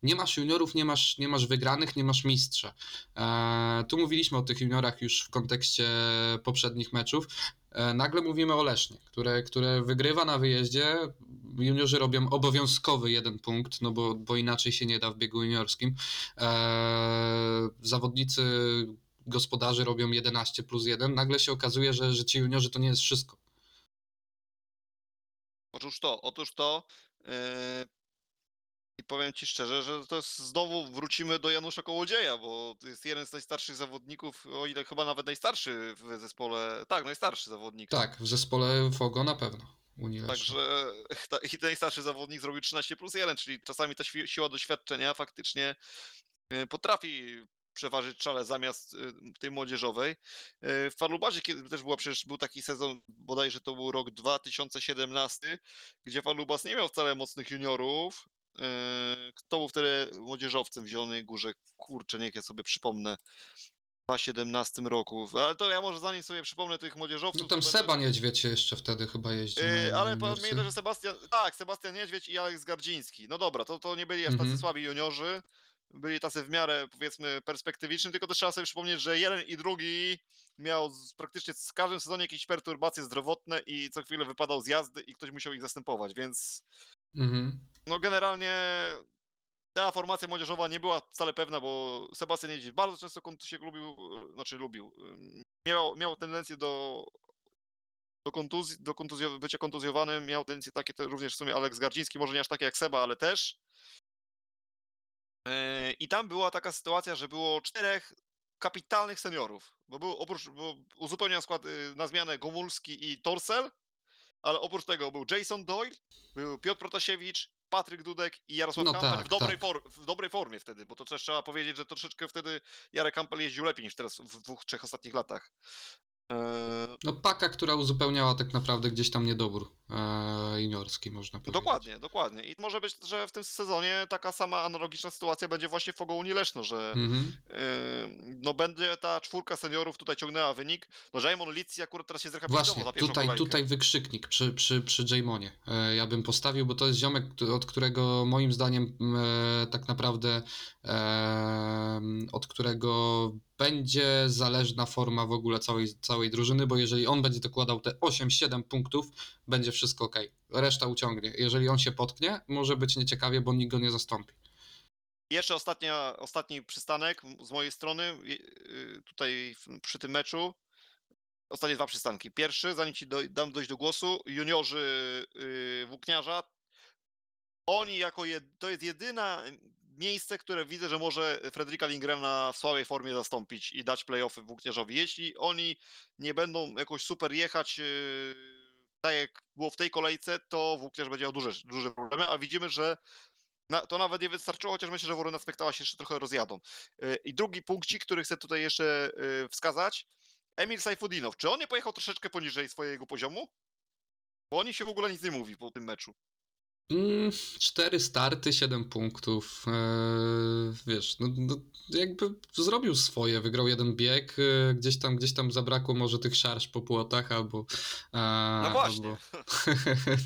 nie masz juniorów, nie masz, nie masz wygranych, nie masz mistrza. E, tu mówiliśmy o tych juniorach już w kontekście poprzednich meczów. E, nagle mówimy o Lesznie, które, które wygrywa na wyjeździe. Juniorzy robią obowiązkowy jeden punkt, no bo, bo inaczej się nie da w biegu juniorskim. E, zawodnicy gospodarzy robią 11 plus 1. Nagle się okazuje, że, że ci juniorzy to nie jest wszystko. Otóż to, otóż to. I powiem ci szczerze, że to jest znowu wrócimy do Janusza Kołodzieja, bo to jest jeden z najstarszych zawodników, o ile chyba nawet najstarszy w zespole. Tak, najstarszy zawodnik. Tak, w zespole Fogo na pewno. Także ta, i ten najstarszy zawodnik zrobił 13 plus 1, czyli czasami ta świ- siła doświadczenia faktycznie y, potrafi przeważyć szale zamiast y, tej młodzieżowej. Y, W Farlubazie kiedy też była przecież był taki sezon, bodajże to był rok 2017, gdzie Farlubas nie miał wcale mocnych juniorów. Y, Kto był wtedy młodzieżowcem w Zielonej Górze? Kurczę, niech ja sobie przypomnę. W 2017 roku. Ale to ja może zanim sobie przypomnę tych młodzieżowców. No tam to Seba Niedźwiedź jeszcze wtedy chyba jeździł. Yy, ale pamiętaj, że Sebastian. Tak, Sebastian Niedźwiedź i Aleks Gardziński. No dobra, to, to nie byli aż tacy Mhm. słabi juniorzy. Byli tacy w miarę, powiedzmy, perspektywiczni, tylko też trzeba sobie przypomnieć, że jeden i drugi miał z, praktycznie w każdym sezonie jakieś perturbacje zdrowotne i co chwilę wypadał z jazdy i ktoś musiał ich zastępować, więc Mhm. no generalnie ta formacja młodzieżowa nie była wcale pewna, bo Sebastian Niedźwiedź bardzo często się lubił, e, znaczy lubił, miał, miał tendencję do do kontuzji, do kontuzjo, bycia kontuzjowanym, miał tendencje takie te, również w sumie Aleks Gardziński, może nie aż takie jak Seba, ale też. Yy, I tam była taka sytuacja, że było czterech kapitalnych seniorów, bo był oprócz, bo uzupełniał skład y, na zmianę Gomulski i Torsel, ale oprócz tego był Jason Doyle, był Piotr Protasiewicz, Patryk Dudek i Jarosław No Kampel tak, w, dobrej tak. w dobrej formie wtedy, bo to też trzeba powiedzieć, że troszeczkę wtedy Jarek Kampel jeździł lepiej niż teraz w dwóch, trzech ostatnich latach. Yy, No paka, która uzupełniała tak naprawdę gdzieś tam niedobór e, juniorski, można powiedzieć. Dokładnie, dokładnie. I może być, że w tym sezonie taka sama analogiczna sytuacja będzie właśnie w Fogołuni Leszno, że Mhm. yy, no będzie ta czwórka seniorów tutaj ciągnęła wynik. No Jaimon Litsi akurat teraz się zrehabilitował Właśnie, pierwszą tutaj, kolejkę. tutaj wykrzyknik przy, przy, przy Jamonie. E, ja bym postawił, bo to jest ziomek, od którego moim zdaniem e, tak naprawdę e, od którego będzie zależna forma w ogóle całej, całej drużyny, bo jeżeli on będzie dokładał te 8-7 punktów, będzie wszystko ok. Reszta uciągnie. Jeżeli on się potknie, może być nieciekawie, bo nikt go nie zastąpi. Jeszcze ostatnia, ostatni przystanek z mojej strony je- yy, tutaj przy tym meczu. Ostatnie dwa przystanki. Pierwszy, zanim ci doj- dam dojść do głosu, juniorzy yy, Włókniarza. Oni jako jed, to jest jedyna miejsce, które widzę, że może Fredrika Lindgrena w słabej formie zastąpić i dać playoffy Włókniarzowi. Jeśli oni nie będą jakoś super jechać yy, tak jak było w tej kolejce, to Włókniarz będzie miał duże, duże problemy, a widzimy, że na, to nawet nie wystarczyło, chociaż myślę, że Worona Spektała się jeszcze trochę rozjadą. Yy, I drugi punkcik, który chcę tutaj jeszcze yy, wskazać. Emil Sajfudinow, czy on nie pojechał troszeczkę poniżej swojego poziomu? Bo o nim się w ogóle nic nie mówi po tym meczu. Mm, Cztery starty, 7 punktów. Eee, wiesz, no, no, jakby zrobił swoje, wygrał jeden bieg, e, gdzieś tam, gdzieś tam zabrakło może tych szarż po płotach albo. e, No właśnie. Albo...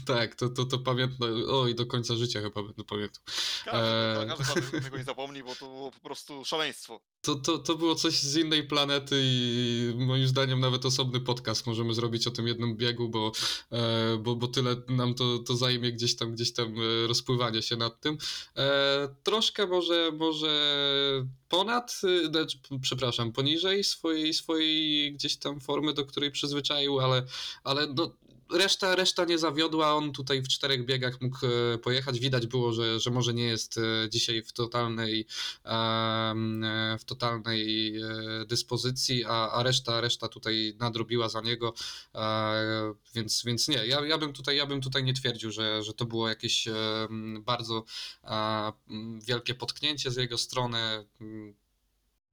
tak, to, to, to pamiętam. Oj, do końca życia chyba będę pamiętał. Każdy, Eee. każdy tego nie zapomni, bo to było po prostu szaleństwo. To, to, to było coś z innej planety i moim zdaniem nawet osobny podcast możemy zrobić o tym jednym biegu, bo, e, bo, bo tyle nam to, to zajmie gdzieś tam, gdzieś tam e, rozpływanie się nad tym. E, troszkę może, może ponad, znaczy, przepraszam, poniżej swojej, swojej gdzieś tam formy, do której przyzwyczaił, ale, ale no, reszta, reszta nie zawiodła. On tutaj w czterech biegach mógł e, pojechać. Widać było, że, że może nie jest e, dzisiaj w totalnej e, w totalnej dyspozycji, a, a reszta, reszta tutaj nadrobiła za niego, więc, więc nie, ja, ja, bym tutaj, ja bym tutaj nie twierdził, że, że to było jakieś bardzo wielkie potknięcie z jego strony.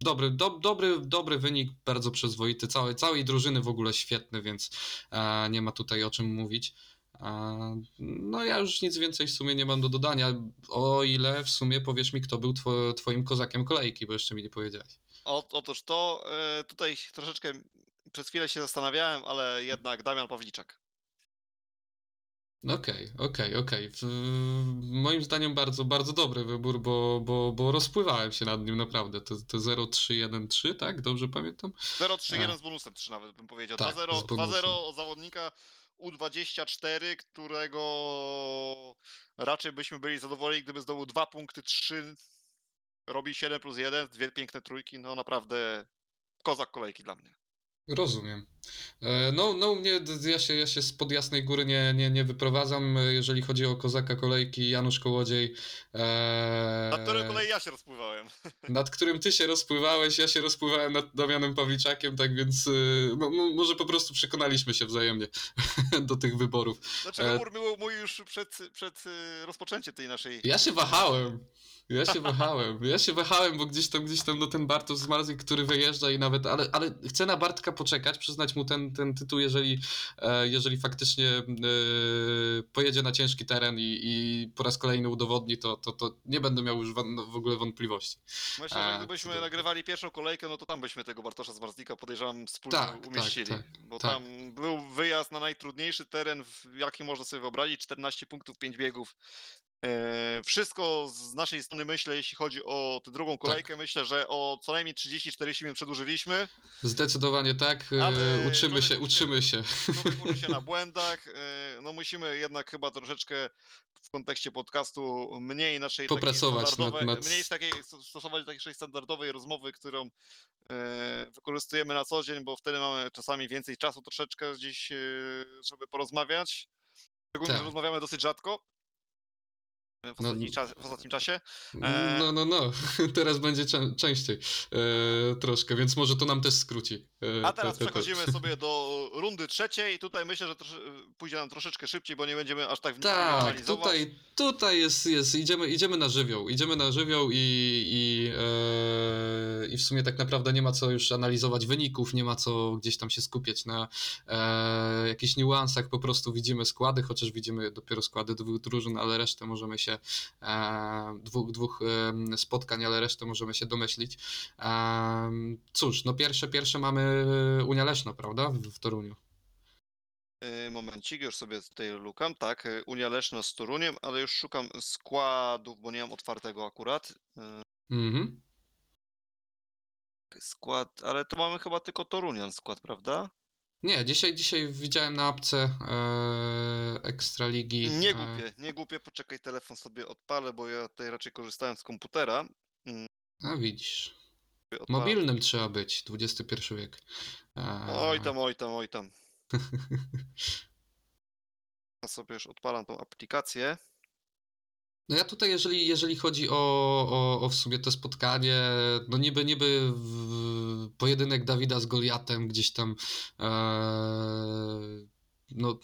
Dobry, do, dobry, dobry wynik, bardzo przyzwoity, całej, całej drużyny w ogóle świetny, więc e, nie ma tutaj o czym mówić. E, No ja już nic więcej w sumie nie mam do dodania, o ile w sumie powiesz mi, kto był two, twoim kozakiem kolejki, bo jeszcze mi nie powiedziałeś. O, otóż to e, tutaj troszeczkę przez chwilę się zastanawiałem, ale jednak Damian Pawliczak. Okej, okej, okej. W- Moim zdaniem bardzo, bardzo dobry wybór, bo, bo, bo rozpływałem się nad nim naprawdę. To, to 0-3-1-3, tak? Dobrze pamiętam? 0-3-1 z bonusem 3 nawet bym powiedział. Tak, 2-0 z bonusem. 2-0 od zawodnika U24, którego raczej byśmy byli zadowoleni, gdyby zdobył 2 punkty 3, robi 7 plus 1, dwie piękne trójki, no naprawdę kozak kolejki dla mnie. Rozumiem. E, No, no u mnie, ja się, ja się spod Jasnej Góry nie, nie, nie wyprowadzam, e, jeżeli chodzi o kozaka kolejki, Janusz Kołodziej. e, Na którym kolei ja się rozpływałem. nad którym ty się rozpływałeś, ja się rozpływałem nad Damianem Pawliczakiem, tak więc no, może po prostu przekonaliśmy się wzajemnie do tych wyborów. Znaczy E, wybór był mój już przed, przed rozpoczęciem tej naszej... Ja się wahałem. Ja się wahałem, ja się wahałem, bo gdzieś tam, gdzieś tam no ten Bartosz Zmarzlik, który wyjeżdża i nawet, ale, ale chcę na Bartka poczekać, przyznać mu ten, ten tytuł, jeżeli, e, jeżeli faktycznie e, pojedzie na ciężki teren i, i po raz kolejny udowodni, to, to, to nie będę miał już w ogóle wątpliwości. Myślę, że A, gdybyśmy cudownie. nagrywali pierwszą kolejkę, no to tam byśmy tego Bartosza Zmarzlika podejrzewam wspólnie Tak, tak, umieścili. tak, bo tak. tam był wyjazd na najtrudniejszy teren, jaki można sobie wyobrazić, 14 punktów, 5 biegów. E, wszystko z naszej strony myślę, jeśli chodzi o tę drugą kolejkę, myślę, że o co najmniej 30-40 minut przedłużyliśmy. Zdecydowanie tak, e, Ale uczymy się, uczymy się. Człowiek uczy się na błędach. e, No musimy jednak chyba troszeczkę w kontekście podcastu mniej naszej Popracować nad- standardowej, nad- mniej takiej, stosować takiej standardowej rozmowy, którą wykorzystujemy na co dzień, bo wtedy mamy czasami więcej czasu troszeczkę gdzieś, żeby porozmawiać. Szczególnie, że Tak. rozmawiamy dosyć rzadko. E, W No, ostatnim, czas, w ostatnim czasie. E, No, no, no, teraz będzie czę- częściej e, troszkę, więc może to nam też skróci. e, A te- teraz te- te- przechodzimy sobie do rundy trzeciej tutaj myślę, że trosze, pójdzie nam troszeczkę szybciej, bo nie będziemy aż tak Tak, tutaj, tutaj jest, jest idziemy, idziemy na żywioł, idziemy na żywioł i, i, e, i w sumie tak naprawdę nie ma co już analizować wyników, nie ma co gdzieś tam się skupiać na e, jakichś niuansach, po prostu widzimy składy, chociaż widzimy dopiero składy dwóch drużyn, ale resztę możemy się, e, dwóch, dwóch em, spotkań, ale resztę możemy się domyślić. Em, cóż, no pierwsze, pierwsze mamy Unia Leszno, prawda, w, w Toruniu. Momencik, już sobie tutaj lukam. Tak, Unia Leszno z Toruniem, ale już szukam składów, bo nie mam otwartego akurat. Mhm. Skład, ale to mamy chyba tylko Torunian skład, prawda? Nie, dzisiaj, dzisiaj widziałem na apce e, Ekstraligi. Nie e, głupie, nie głupie, poczekaj, telefon sobie odpalę, bo ja tutaj raczej korzystałem z komputera. A widzisz. Odpalam. Mobilnym trzeba być, XXI wiek. E, Oj tam, oj tam, oj tam. Ja sobie już odpalam tą aplikację. No ja tutaj, jeżeli, jeżeli chodzi o, o, o w sumie to spotkanie, no niby, niby pojedynek Dawida z Goliatem gdzieś tam, e, no,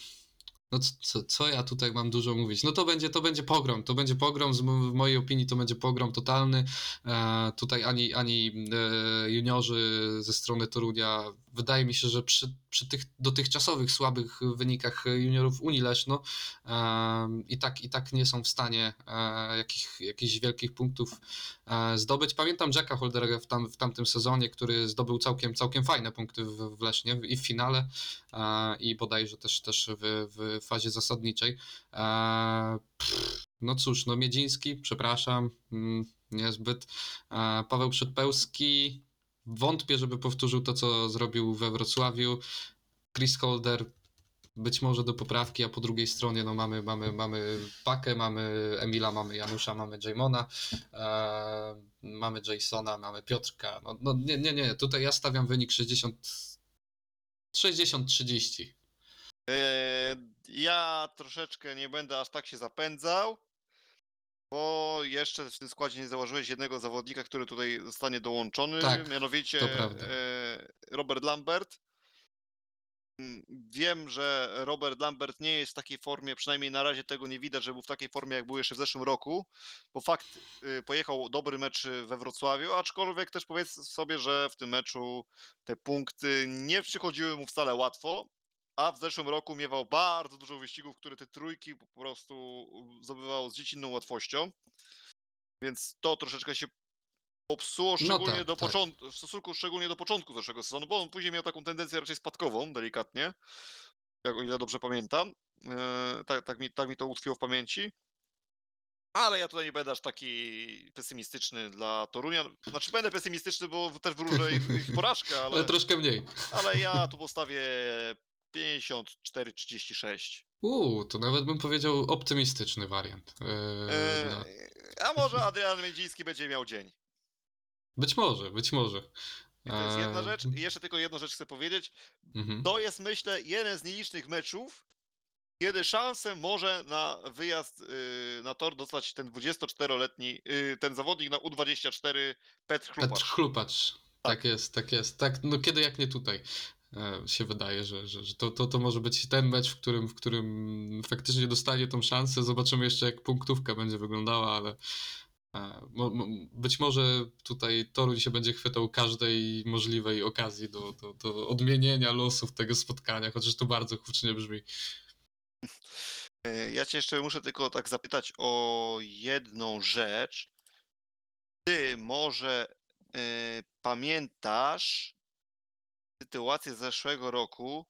no co, co ja tutaj mam dużo mówić? No to będzie, to będzie pogrom, to będzie pogrom, w mojej opinii to będzie pogrom totalny. E, tutaj ani, ani e, juniorzy ze strony Torunia, wydaje mi się, że przy, przy tych dotychczasowych słabych wynikach juniorów Unii Leszno em, i tak, i tak nie są w stanie e, jakich, jakichś wielkich punktów e, zdobyć. Pamiętam Jacka Holdera w, tam, w tamtym sezonie, który zdobył całkiem, całkiem fajne punkty w, w Lesznie i w finale e, i bodajże też, też w, w fazie zasadniczej. No cóż, no Miedziński, przepraszam, mm, niezbyt. Paweł Przedpełski, wątpię, żeby powtórzył to, co zrobił we Wrocławiu. Chris Holder, być może do poprawki, a po drugiej stronie no mamy, mamy, mamy Pakę, mamy Emila, mamy Janusza, mamy Jamona, e, mamy Jasona, mamy Piotrka. No, no nie, nie, nie, tutaj ja stawiam wynik 60 60-30. Yy, Ja troszeczkę nie będę aż tak się zapędzał, bo jeszcze w tym składzie nie założyłeś jednego zawodnika, który tutaj zostanie dołączony, Tak, mianowicie to prawda. e, Robert Lambert. Mm, Wiem, że Robert Lambert nie jest w takiej formie, przynajmniej na razie tego nie widać, że był w takiej formie, jak był jeszcze w zeszłym roku, bo fakt, y, pojechał dobry mecz we Wrocławiu, aczkolwiek też powiedz sobie, że w tym meczu te punkty nie przychodziły mu wcale łatwo, a w zeszłym roku miewał bardzo dużo wyścigów, które te trójki po prostu zdobywał z dziecinną łatwością. Więc to troszeczkę się popsuło, szczególnie tak, do tak. początku, w stosunku szczególnie do początku zeszłego sezonu, bo on później miał taką tendencję raczej spadkową, delikatnie, jak o ile dobrze pamiętam. E, tak, tak, mi, tak mi to utkwiło w pamięci. Ale ja tutaj nie będę aż taki pesymistyczny dla Torunia. Znaczy będę pesymistyczny, bo też wróżę ich, ich porażkę, Ale ale, troszkę mniej. ale ja tu postawię 54-36. Uuu, to nawet bym powiedział optymistyczny wariant. E, E, no. a może Adrian Miedziński będzie miał dzień. Być może, być może. I to jest jedna Eee, rzecz. I jeszcze tylko jedną rzecz chcę powiedzieć. Mhm. To jest, myślę, jeden z nielicznych meczów, kiedy szansę może na wyjazd y, na tor dostać ten 24-letni, y, ten zawodnik na U24 Petr Petr Chlupacz. Chlupacz. Tak jest, tak jest. Tak, no kiedy jak nie tutaj e, się wydaje, że, że, że to, to, to może być ten mecz, w którym, w którym faktycznie dostanie tą szansę. Zobaczymy jeszcze, jak punktówka będzie wyglądała, ale e, być może tutaj Toruń się będzie chwytał każdej możliwej okazji do, do, do odmienienia losów tego spotkania, chociaż to bardzo hucznie brzmi. Y, Ja cię jeszcze muszę tylko tak zapytać o jedną rzecz. Ty może y, pamiętasz sytuację z zeszłego roku,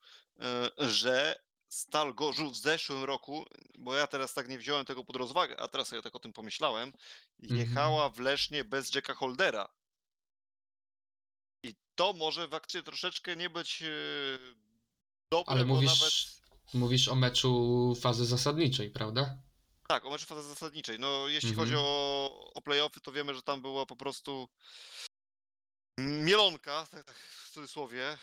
y, że Stal Gorzów w zeszłym roku, bo ja teraz tak nie wziąłem tego pod rozwagę, a teraz sobie tak o tym pomyślałem, jechała w Lesznie bez Jacka Holdera. I to może faktycznie troszeczkę nie być y, dobre, Ale mówisz, nawet... mówisz o meczu fazy zasadniczej, prawda? Tak, o meczu fazy zasadniczej. No, jeśli Mhm. chodzi o, o playoffy, to wiemy, że tam była po prostu mielonka, tak, tak w cudzysłowie. E,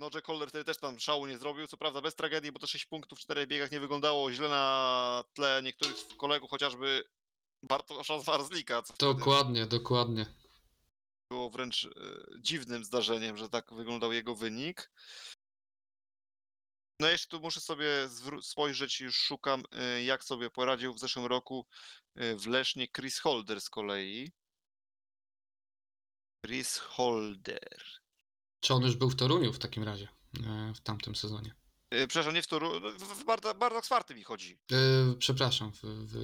No, Jack Holder wtedy też tam szału nie zrobił, co prawda bez tragedii, bo to 6 punktów w 4 biegach nie wyglądało źle na tle niektórych kolegów, chociażby Bartosza z Warzlika, co wtedy Dokładnie, dokładnie. było wręcz e, dziwnym zdarzeniem, że tak wyglądał jego wynik. No jeszcze tu muszę sobie spojrzeć, już szukam, e, jak sobie poradził w zeszłym roku w Lesznie Chris Holder z kolei. Chris Holder. Czy on już był w Toruniu w takim razie, e, w tamtym sezonie? E, Przepraszam, nie w Toru, no, w, Barda- Bardach czwarty mi chodzi. E, przepraszam, w, w,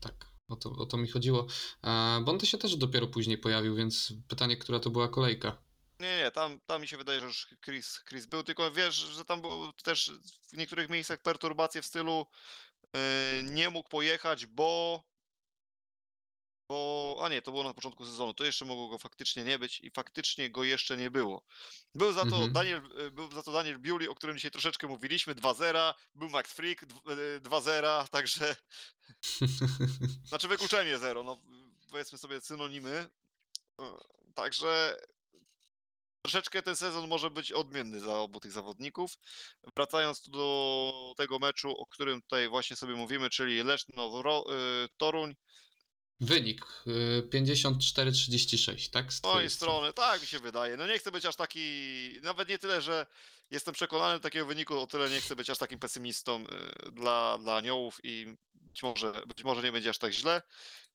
tak, o to, o to mi chodziło. Bo on to się też dopiero później pojawił, więc pytanie, która to była kolejka. Nie, nie, tam, tam mi się wydaje, że już Chris, Chris był, tylko wiesz, że tam było też w niektórych miejscach perturbacje w stylu nie mógł pojechać, bo bo, a nie, to było na początku sezonu, to jeszcze mogło go faktycznie nie być i faktycznie go jeszcze nie było. Był za to Mhm. Daniel, e, był za to Daniel Bewley, o którym dzisiaj troszeczkę mówiliśmy, 2-0, był Max Freak, dw- e, 2-0, także, znaczy wykluczenie 0, no powiedzmy sobie synonimy. E, Także troszeczkę ten sezon może być odmienny dla obu tych zawodników. Wracając do tego meczu, o którym tutaj właśnie sobie mówimy, czyli Leszno Ro- e, Toruń, Wynik e, 54-36, tak? Z mojej strony, tak mi się wydaje. No nie chcę być aż taki, nawet nie tyle, że jestem przekonany takiego wyniku, o tyle nie chcę być aż takim pesymistą y, dla, dla aniołów i być może, być może nie będzie aż tak źle.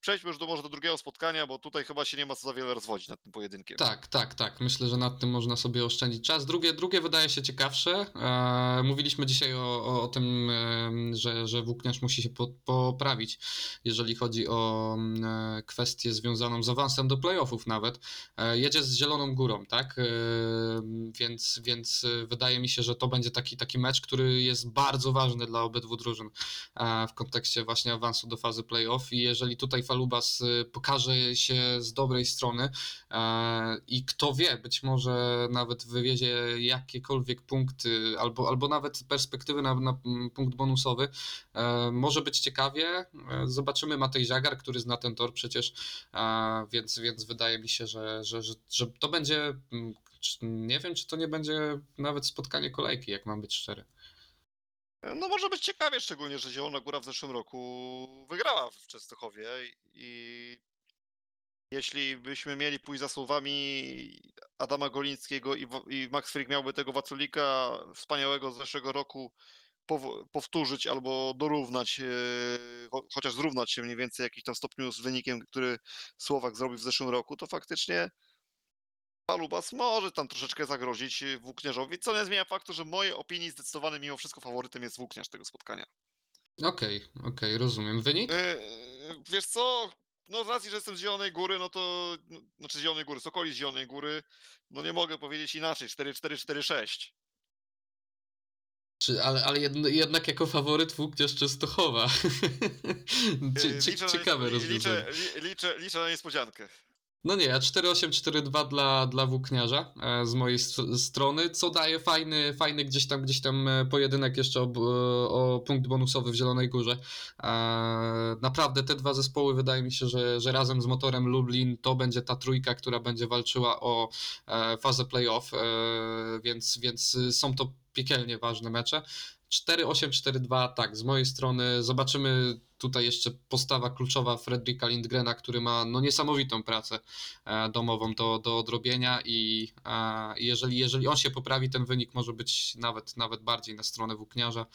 Przejdźmy już do, może do drugiego spotkania, bo tutaj chyba się nie ma co za wiele rozwodzić nad tym pojedynkiem. Tak, tak, tak. Myślę, że nad tym można sobie oszczędzić czas. Drugie, drugie wydaje się ciekawsze. E, mówiliśmy dzisiaj o, o, o tym, em, że, że włókniarz musi się po, poprawić, jeżeli chodzi o mm, e, kwestię związaną z awansem do playoffów nawet. E, jedzie z Zieloną Górą, tak? E, więc, więc e, wydaje mi się, że to będzie taki, taki mecz, który jest bardzo ważny dla obydwu drużyn e, w kontekście właśnie awansu do fazy playoff i jeżeli tutaj Falubas e, pokaże się z dobrej strony, E, I kto wie, być może nawet wywiezie jakiekolwiek punkty, albo, albo nawet perspektywy na, na punkt bonusowy. E, Może być ciekawie. E, Zobaczymy Matej Żagar, który zna ten tor przecież, więc, więc wydaje mi się, że, że, że, że to będzie. mm, Nie wiem, czy to nie będzie nawet spotkanie kolejki, jak mam być szczery. No może być ciekawie, szczególnie, że Zielona Góra w zeszłym roku wygrała w Częstochowie i jeśli byśmy mieli pójść za słowami Adama Golińskiego i, i Max Frick miałby tego Waculika wspaniałego z zeszłego roku pow- powtórzyć albo dorównać, e, cho- chociaż zrównać się mniej więcej w jakimś tam stopniu z wynikiem, który Słowak zrobił w zeszłym roku, to faktycznie Palubas może tam troszeczkę zagrozić e, Włókniarzowi, co nie zmienia faktu, że w mojej opinii zdecydowanie mimo wszystko faworytem jest Włókniarz tego spotkania. Okej, okej, rozumiem. Wynik? E, Wiesz co? No z racji, że jestem z Zielonej Góry, no to, no, znaczy z Zielonej Góry, z okolic Zielonej Góry, no nie mogę powiedzieć inaczej, 4-4-4-6. Czy, ale ale jedno, jednak jako faworyt włókniarz Częstochowa. Cie, liczę na ciekawe niespo- rozwiązanie. liczę, li- liczę, liczę na niespodziankę. No nie, ja 4-8-4-2 dla, dla włókniarza e, z mojej st- strony, co daje fajny, fajny gdzieś tam, gdzieś tam e, pojedynek jeszcze o, b- o punkt bonusowy w Zielonej Górze. E, Naprawdę te dwa zespoły wydaje mi się, że, że razem z motorem Lublin to będzie ta trójka, która będzie walczyła o e, fazę playoff, e, więc, więc są to piekielnie ważne mecze. 4-8-4-2, tak, z mojej strony zobaczymy tutaj jeszcze postawa kluczowa Fredrika Lindgrena, który ma no, niesamowitą pracę e, domową do, do odrobienia i e, i jeżeli, jeżeli on się poprawi, ten wynik może być nawet, nawet bardziej na stronę włókniarza,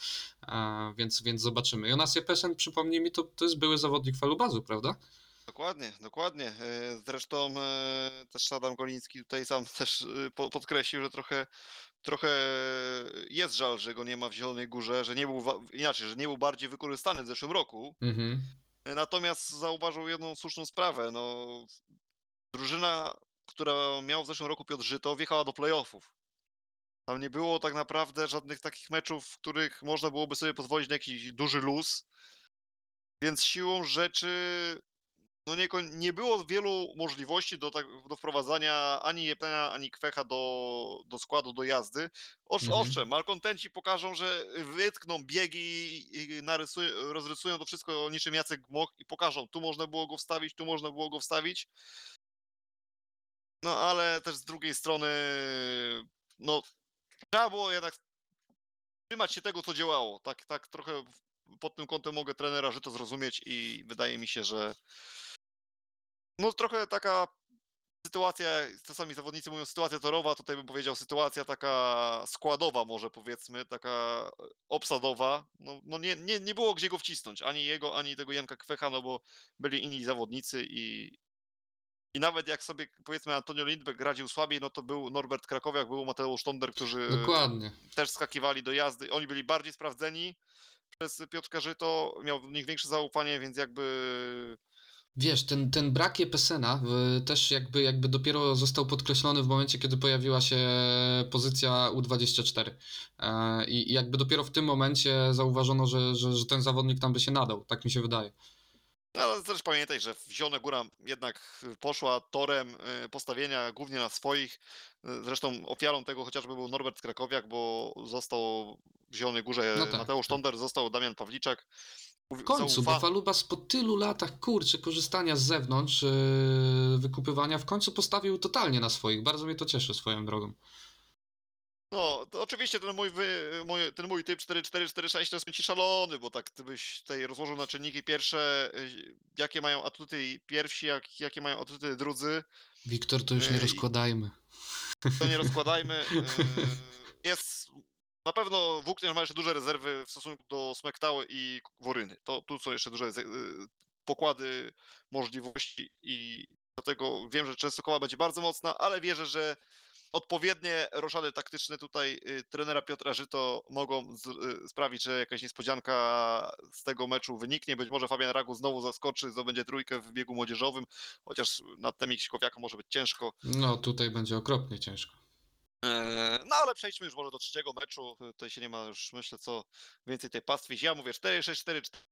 e, więc, więc zobaczymy. Jonas Jepesen, przypomnij mi, to, to jest były zawodnik falubazu, prawda? Dokładnie, dokładnie. Zresztą też Adam Goliński tutaj sam też po- podkreślił, że trochę, trochę jest żal, że go nie ma w Zielonej Górze, że nie był, inaczej, że nie był bardziej wykorzystany w zeszłym roku. Mhm. Natomiast zauważył jedną słuszną sprawę. No, drużyna, która miała w zeszłym roku Piotr Żyto, wjechała do playoffów. Tam nie było tak naprawdę żadnych takich meczów, w których można byłoby sobie pozwolić na jakiś duży luz. Więc siłą rzeczy no nie, nie było wielu możliwości do, tak, do wprowadzania ani Jepena, ani Kwecha do, do składu, do jazdy. Osz, Mhm. Owszem, malkontenci pokażą, że wytkną biegi i narysują, rozrysują to wszystko niczym Jacek Gmoch i pokażą, tu można było go wstawić, tu można było go wstawić. No ale też z drugiej strony, no trzeba było jednak trzymać się tego, co działało. Tak, tak trochę pod tym kątem mogę trenera Żyto zrozumieć i wydaje mi się, że no trochę taka sytuacja, czasami zawodnicy mówią sytuacja torowa, tutaj bym powiedział sytuacja taka składowa może powiedzmy, taka obsadowa. No, no nie, nie, nie było gdzie go wcisnąć, ani jego, ani tego Janka Kwecha, no bo byli inni zawodnicy i, i nawet jak sobie powiedzmy Antonio Lindbeck radził słabiej, no to był Norbert Krakowiak, był Mateusz Tonder, którzy Dokładnie. też skakiwali do jazdy. Oni byli bardziej sprawdzeni przez Piotrka Żyto, miał w nich większe zaufanie, więc jakby Wiesz, ten, ten brak Jepesena też jakby, jakby dopiero został podkreślony w momencie, kiedy pojawiła się pozycja U24. E, I jakby dopiero w tym momencie zauważono, że, że, że ten zawodnik tam by się nadał, tak mi się wydaje. No, ale też pamiętaj, że w Zielona Góra jednak poszła torem y, postawienia głównie na swoich. Y, Zresztą ofiarą tego chociażby był Norbert Krakowiak, bo został w Zielonej Górze No tak, Mateusz tak. Tonder, został Damian Pawliczak. W końcu, bo Falubas po tylu latach, kurczę, korzystania z zewnątrz, yy, wykupywania, w końcu postawił totalnie na swoich. Bardzo mnie to cieszy swoją drogą. No, to oczywiście ten mój, wy, mój, ten mój typ 4-4-4-6 to jest ci szalony, bo tak gdybyś tutaj rozłożył na czynniki pierwsze, y, jakie mają atuty pierwsi, jak, jakie mają atuty drudzy, Wiktor, to już nie Ej. rozkładajmy. to nie rozkładajmy. Jest na pewno Włókniarz ma jeszcze duże rezerwy w stosunku do Smektały i Woryny. To tu są jeszcze duże y, pokłady możliwości i dlatego wiem, że Częstochowa będzie bardzo mocna, ale wierzę, że odpowiednie roszady taktyczne tutaj y, trenera Piotra Żyto mogą z, y, sprawić, że jakaś niespodzianka z tego meczu wyniknie. Być może Fabian Ragu znowu zaskoczy, zdobędzie trójkę w biegu młodzieżowym, chociaż nad Temik Kowiaka może być ciężko. No, tutaj będzie okropnie ciężko. Eee, No ale przejdźmy już może do trzeciego meczu. Tutaj się nie ma już, myślę, co więcej tej pastwić. Ja mówię 4, 6, 4, 4,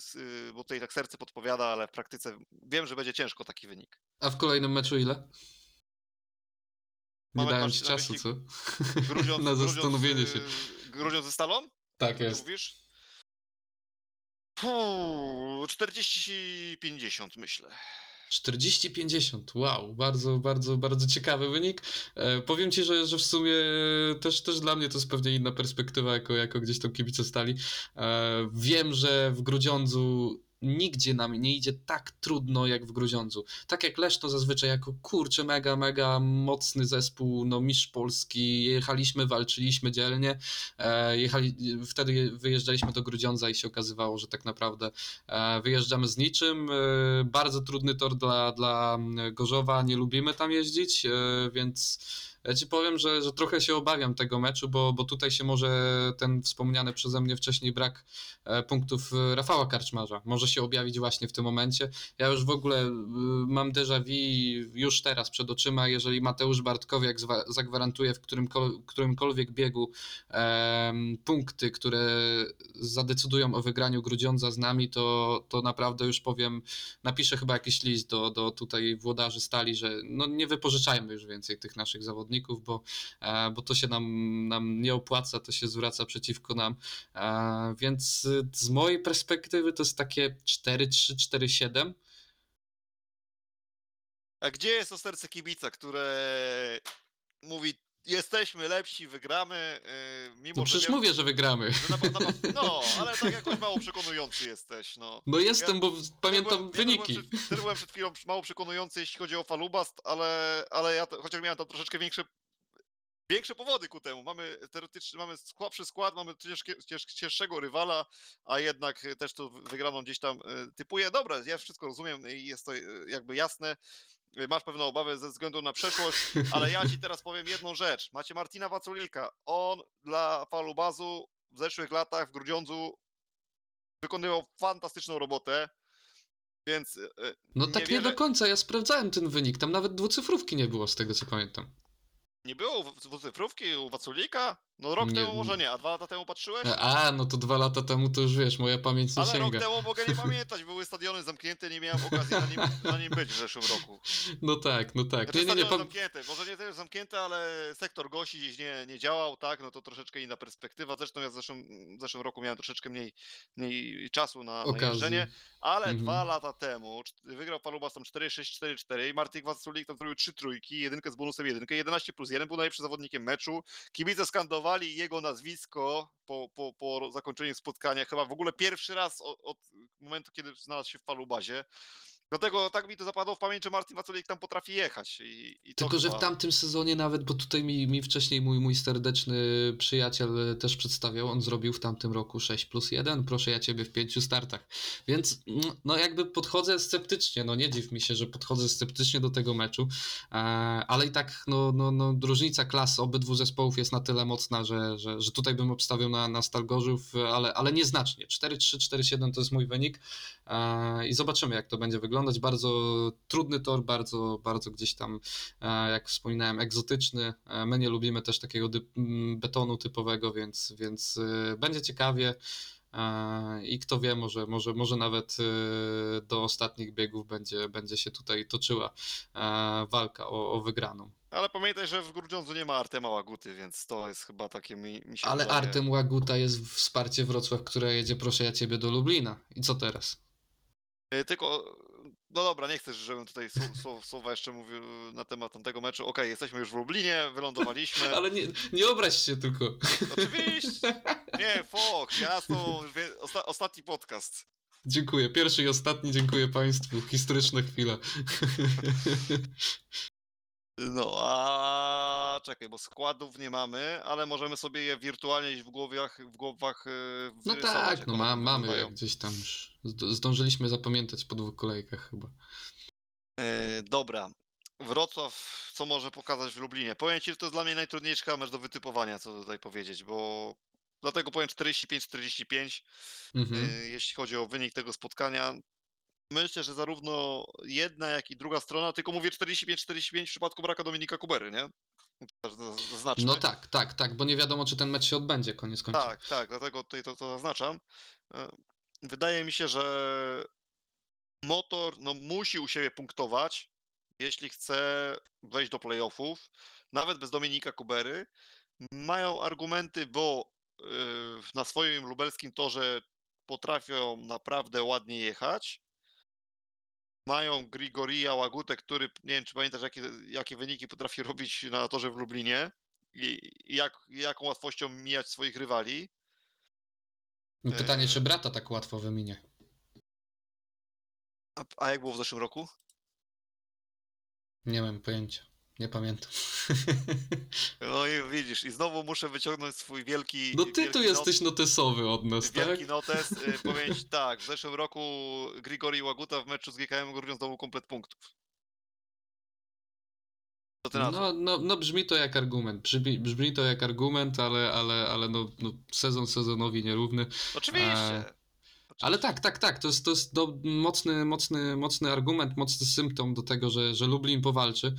z- y, bo tutaj tak serce podpowiada, ale w praktyce wiem, że będzie ciężko taki wynik. A w kolejnym meczu ile? Nie Mamy- dałem ci czasu, co? Na zastanowienie się. Grudziąc ze Stalą? Tak jest. mówisz? Puh, 40-50 myślę. 40-50, wow, bardzo, bardzo, bardzo ciekawy wynik. E, powiem ci, że, że w sumie też, też dla mnie to jest pewnie inna perspektywa, jako, jako gdzieś tam kibice stali. E, wiem, że w Grudziądzu nigdzie nam nie idzie tak trudno jak w Grudziądzu. Tak jak Leszno zazwyczaj, jako kurczę, mega, mega mocny zespół, no mistrz Polski, jechaliśmy, walczyliśmy dzielnie, e, jechali, wtedy wyjeżdżaliśmy do Grudziądza i się okazywało, że tak naprawdę E, Wyjeżdżamy z niczym. e, Bardzo trudny tor dla, dla Gorzowa, nie lubimy tam jeździć, więc, Ja ci powiem, że, że trochę się obawiam tego meczu, bo, bo tutaj się może ten wspomniany przeze mnie wcześniej brak e, punktów e, Rafała Karczmarza może się objawić właśnie w tym momencie. Ja już w ogóle y, mam déjà vu już teraz przed oczyma, jeżeli Mateusz Bartkowiak zagwarantuje w którymkol- którymkolwiek biegu punkty, które zadecydują o wygraniu Grudziądza z nami, to, to naprawdę już powiem, napiszę chyba jakiś list do, do tutaj włodarzy stali, że no nie wypożyczajmy już więcej tych naszych zawodników, bo, e, bo to się nam, nam nie opłaca, to się zwraca przeciwko nam. E, Więc z mojej perspektywy to jest takie 4-3, 4-7. A gdzie jest to serce kibica, które mówi, jesteśmy lepsi, wygramy, yy, mimo No że przecież wiem, mówię, że wygramy. że na, na, no, ale tak jakoś mało przekonujący jesteś, no. No jestem, bo pamiętam byłem, wyniki. Ja byłem, przed, też byłem przed chwilą mało przekonujący, jeśli chodzi o Falubast, ale, ale ja to, chociaż miałem tam troszeczkę większe, większe powody ku temu. Mamy teoretycznie mamy słabszy skład, mamy ciężkie, cięż, cięższego rywala, a jednak e, też tu wygraną gdzieś tam e, typuję. Dobra, ja wszystko rozumiem i jest to e, jakby jasne. E, Masz pewną obawę ze względu na przeszłość, ale ja ci teraz powiem jedną rzecz. Macie Martina Waculika. On dla Falubazu w zeszłych latach w Grudziądzu wykonywał fantastyczną robotę. Więc e, No nie tak nie, wierzę- do końca, ja sprawdzałem ten wynik, tam nawet dwucyfrówki nie było z tego co pamiętam. nie było dwucyfrówki u Waculika? No rok Nie, temu może nie. a dwa lata temu patrzyłeś? A, no to dwa lata temu to już wiesz, moja pamięć nie Ale rok sięga. temu mogę nie pamiętać, były stadiony zamknięte, nie miałem okazji na nim, na nim być w zeszłym roku. No tak, no tak. Znaczy Nie, nie, nie, stadiony pam... zamknięte, może nie też zamknięte, ale sektor gości gdzieś nie, nie działał, tak, no to troszeczkę inna perspektywa. Zresztą ja w zeszłym, w zeszłym roku miałem troszeczkę mniej, mniej czasu na, na okazji. jeżdżenie, ale Mhm. dwa lata temu czt- wygrał Palubas tam 4-6-4-4 i Martin Waculik tam zrobił trzy trójki, jedynkę z bonusem jedynkę, 11 plus 1, był najlepszym zawodnikiem meczu. Kibice skandowali jego nazwisko po, po, po zakończeniu spotkania, chyba w ogóle pierwszy raz od, od momentu, kiedy znalazł się w Palubazie. Dlatego tak mi to zapadło w pamięć, że Martin Waculik tam potrafi jechać. I, i Tylko, że w chyba- tamtym sezonie nawet, bo tutaj mi, mi wcześniej mój, mój serdeczny przyjaciel też przedstawiał, on zrobił w tamtym roku 6 plus 1, proszę ja ciebie w pięciu startach. Więc mm, no jakby podchodzę sceptycznie, no nie dziw mi się, że podchodzę sceptycznie do tego meczu, e, ale i tak no, no, no różnica klas obydwu zespołów jest na tyle mocna, że, że, że tutaj bym obstawiał na, na Stal Gorzów, ale, ale nieznacznie. 4-3, 4-7 to jest mój wynik e, i zobaczymy jak to będzie wyglądać. Bardzo trudny tor, bardzo, bardzo gdzieś tam e, jak wspominałem, egzotyczny. E, My nie lubimy też takiego betonu typowego, więc, więc e, będzie ciekawie. I kto wie, może, może, może nawet do ostatnich biegów będzie, będzie się tutaj toczyła walka o, o wygraną. Ale pamiętaj, że w Grudziądzu nie ma Artema Łaguty, więc to jest chyba takie mi, mi się Ale wydaje. Artem Łaguta jest wsparcie Wrocław, która jedzie, proszę ja ciebie, do Lublina. I co teraz? Tylko, no dobra, nie chcesz, żebym tutaj sł- sł- słowa jeszcze mówił na temat tamtego meczu. Okej, jesteśmy już w Lublinie, wylądowaliśmy. Ale nie, nie obraź się tylko. Oczywiście. Nie, Fox, ja z tobą wie- osta ostatni podcast. Dziękuję. Pierwszy i ostatni, dziękuję Państwu. Historyczna chwila. No, a czekaj, bo składów nie mamy, ale możemy sobie je wirtualnie gdzieś w głowach, w głowach y, No tak, no ma, mamy je gdzieś tam już. Zd- Zdążyliśmy zapamiętać po dwóch kolejkach chyba. E, dobra. Wrocław, co może pokazać w Lublinie? Powiem ci, że to jest dla mnie najtrudniejszy mecz do wytypowania, co tutaj powiedzieć, bo dlatego powiem 45-45, Mhm. e, jeśli chodzi o wynik tego spotkania. Myślę, że zarówno jedna, jak i druga strona, tylko mówię 45-45 w przypadku braka Dominika Kubery, nie? Zaznaczmy. No tak, tak, tak, bo nie wiadomo, czy ten mecz się odbędzie koniec końców. Tak, tak, dlatego tutaj to, to zaznaczam. E, Wydaje mi się, że motor no, musi u siebie punktować, jeśli chce wejść do playoffów, nawet bez Dominika Kubery. Mają argumenty, bo y, na swoim lubelskim torze potrafią naprawdę ładnie jechać. Mają Grigoria Łagutę, który, nie wiem czy pamiętasz, jakie, jakie wyniki potrafi robić na torze w Lublinie i i jak, jaką łatwością mijać swoich rywali. No Pytanie, Eee. czy brata tak łatwo wyminie? A, a jak było w zeszłym roku? Nie mam pojęcia. Nie pamiętam. No i widzisz, i znowu muszę wyciągnąć swój wielki. No ty wielki tu jesteś notesowy od nas, Not, tak? wielki notes. Y, powiem ci tak, w zeszłym roku Grigori Łaguta w meczu z GKM Grudziądz zdobył komplet punktów. Co ty na to? No, no, no brzmi to jak argument. Brzmi, brzmi to jak argument, ale, ale, ale no, no, sezon sezonowi nierówny. Oczywiście. Ale tak, tak, tak. To jest, to jest do, mocny, mocny, mocny argument, mocny symptom do tego, że, że Lublin powalczy.